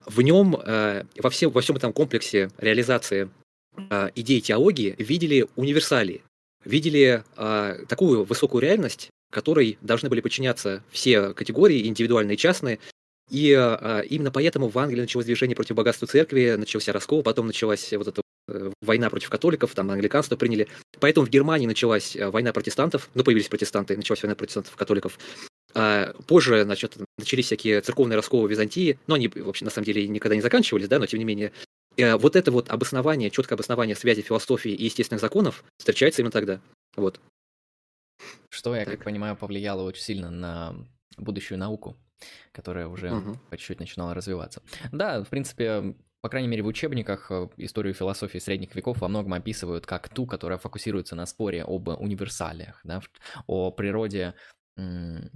в нем, э, во, всем, во всем этом комплексе реализации э, идей теологии видели универсалии, видели э, такую высокую реальность, которой должны были подчиняться все категории, индивидуальные и частные. И э, именно поэтому в Англии началось движение против богатства церкви, начался раскол, потом началась вот эта э, война против католиков, там англиканство приняли. Поэтому в Германии началась э, война протестантов, ну, появились протестанты, началась война протестантов, католиков. А позже, значит, начались всякие церковные расколы в Византии, но они, вообще, на самом деле, никогда не заканчивались, да, но тем не менее, вот это вот обоснование, четкое обоснование связи философии и естественных законов встречается именно тогда. Вот. Что, я так. как понимаю, повлияло очень сильно на будущую науку, которая уже угу. по чуть-чуть начинала развиваться. Да, в принципе, по крайней мере, в учебниках э, историю философии средних веков во многом описывают как ту, которая фокусируется на споре об универсалиях, да, о природе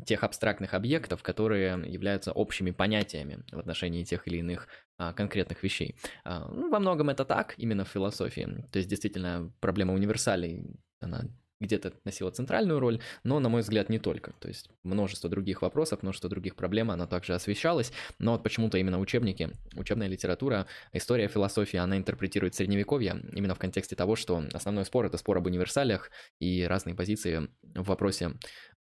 тех абстрактных объектов, которые являются общими понятиями в отношении тех или иных а, конкретных вещей. А, ну, во многом это так, именно в философии. То есть, действительно, проблема универсалей, она где-то носила центральную роль, но, на мой взгляд, не только. То есть множество других вопросов, множество других проблем, она также освещалась, но вот почему-то именно учебники, учебная литература, история философии, она интерпретирует средневековье именно в контексте того, что основной спор — это спор об универсалиях и разные позиции в вопросе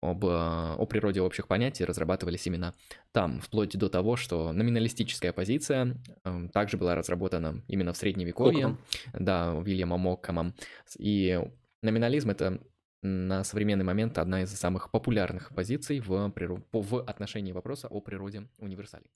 об, о природе общих понятий разрабатывались именно там, вплоть до того, что номиналистическая позиция э, также была разработана именно в средневековье, Окком. да, Уильямом Оккомом, и Номинализм — это на современный момент одна из самых популярных позиций в, природ... в отношении вопроса о природе универсалей.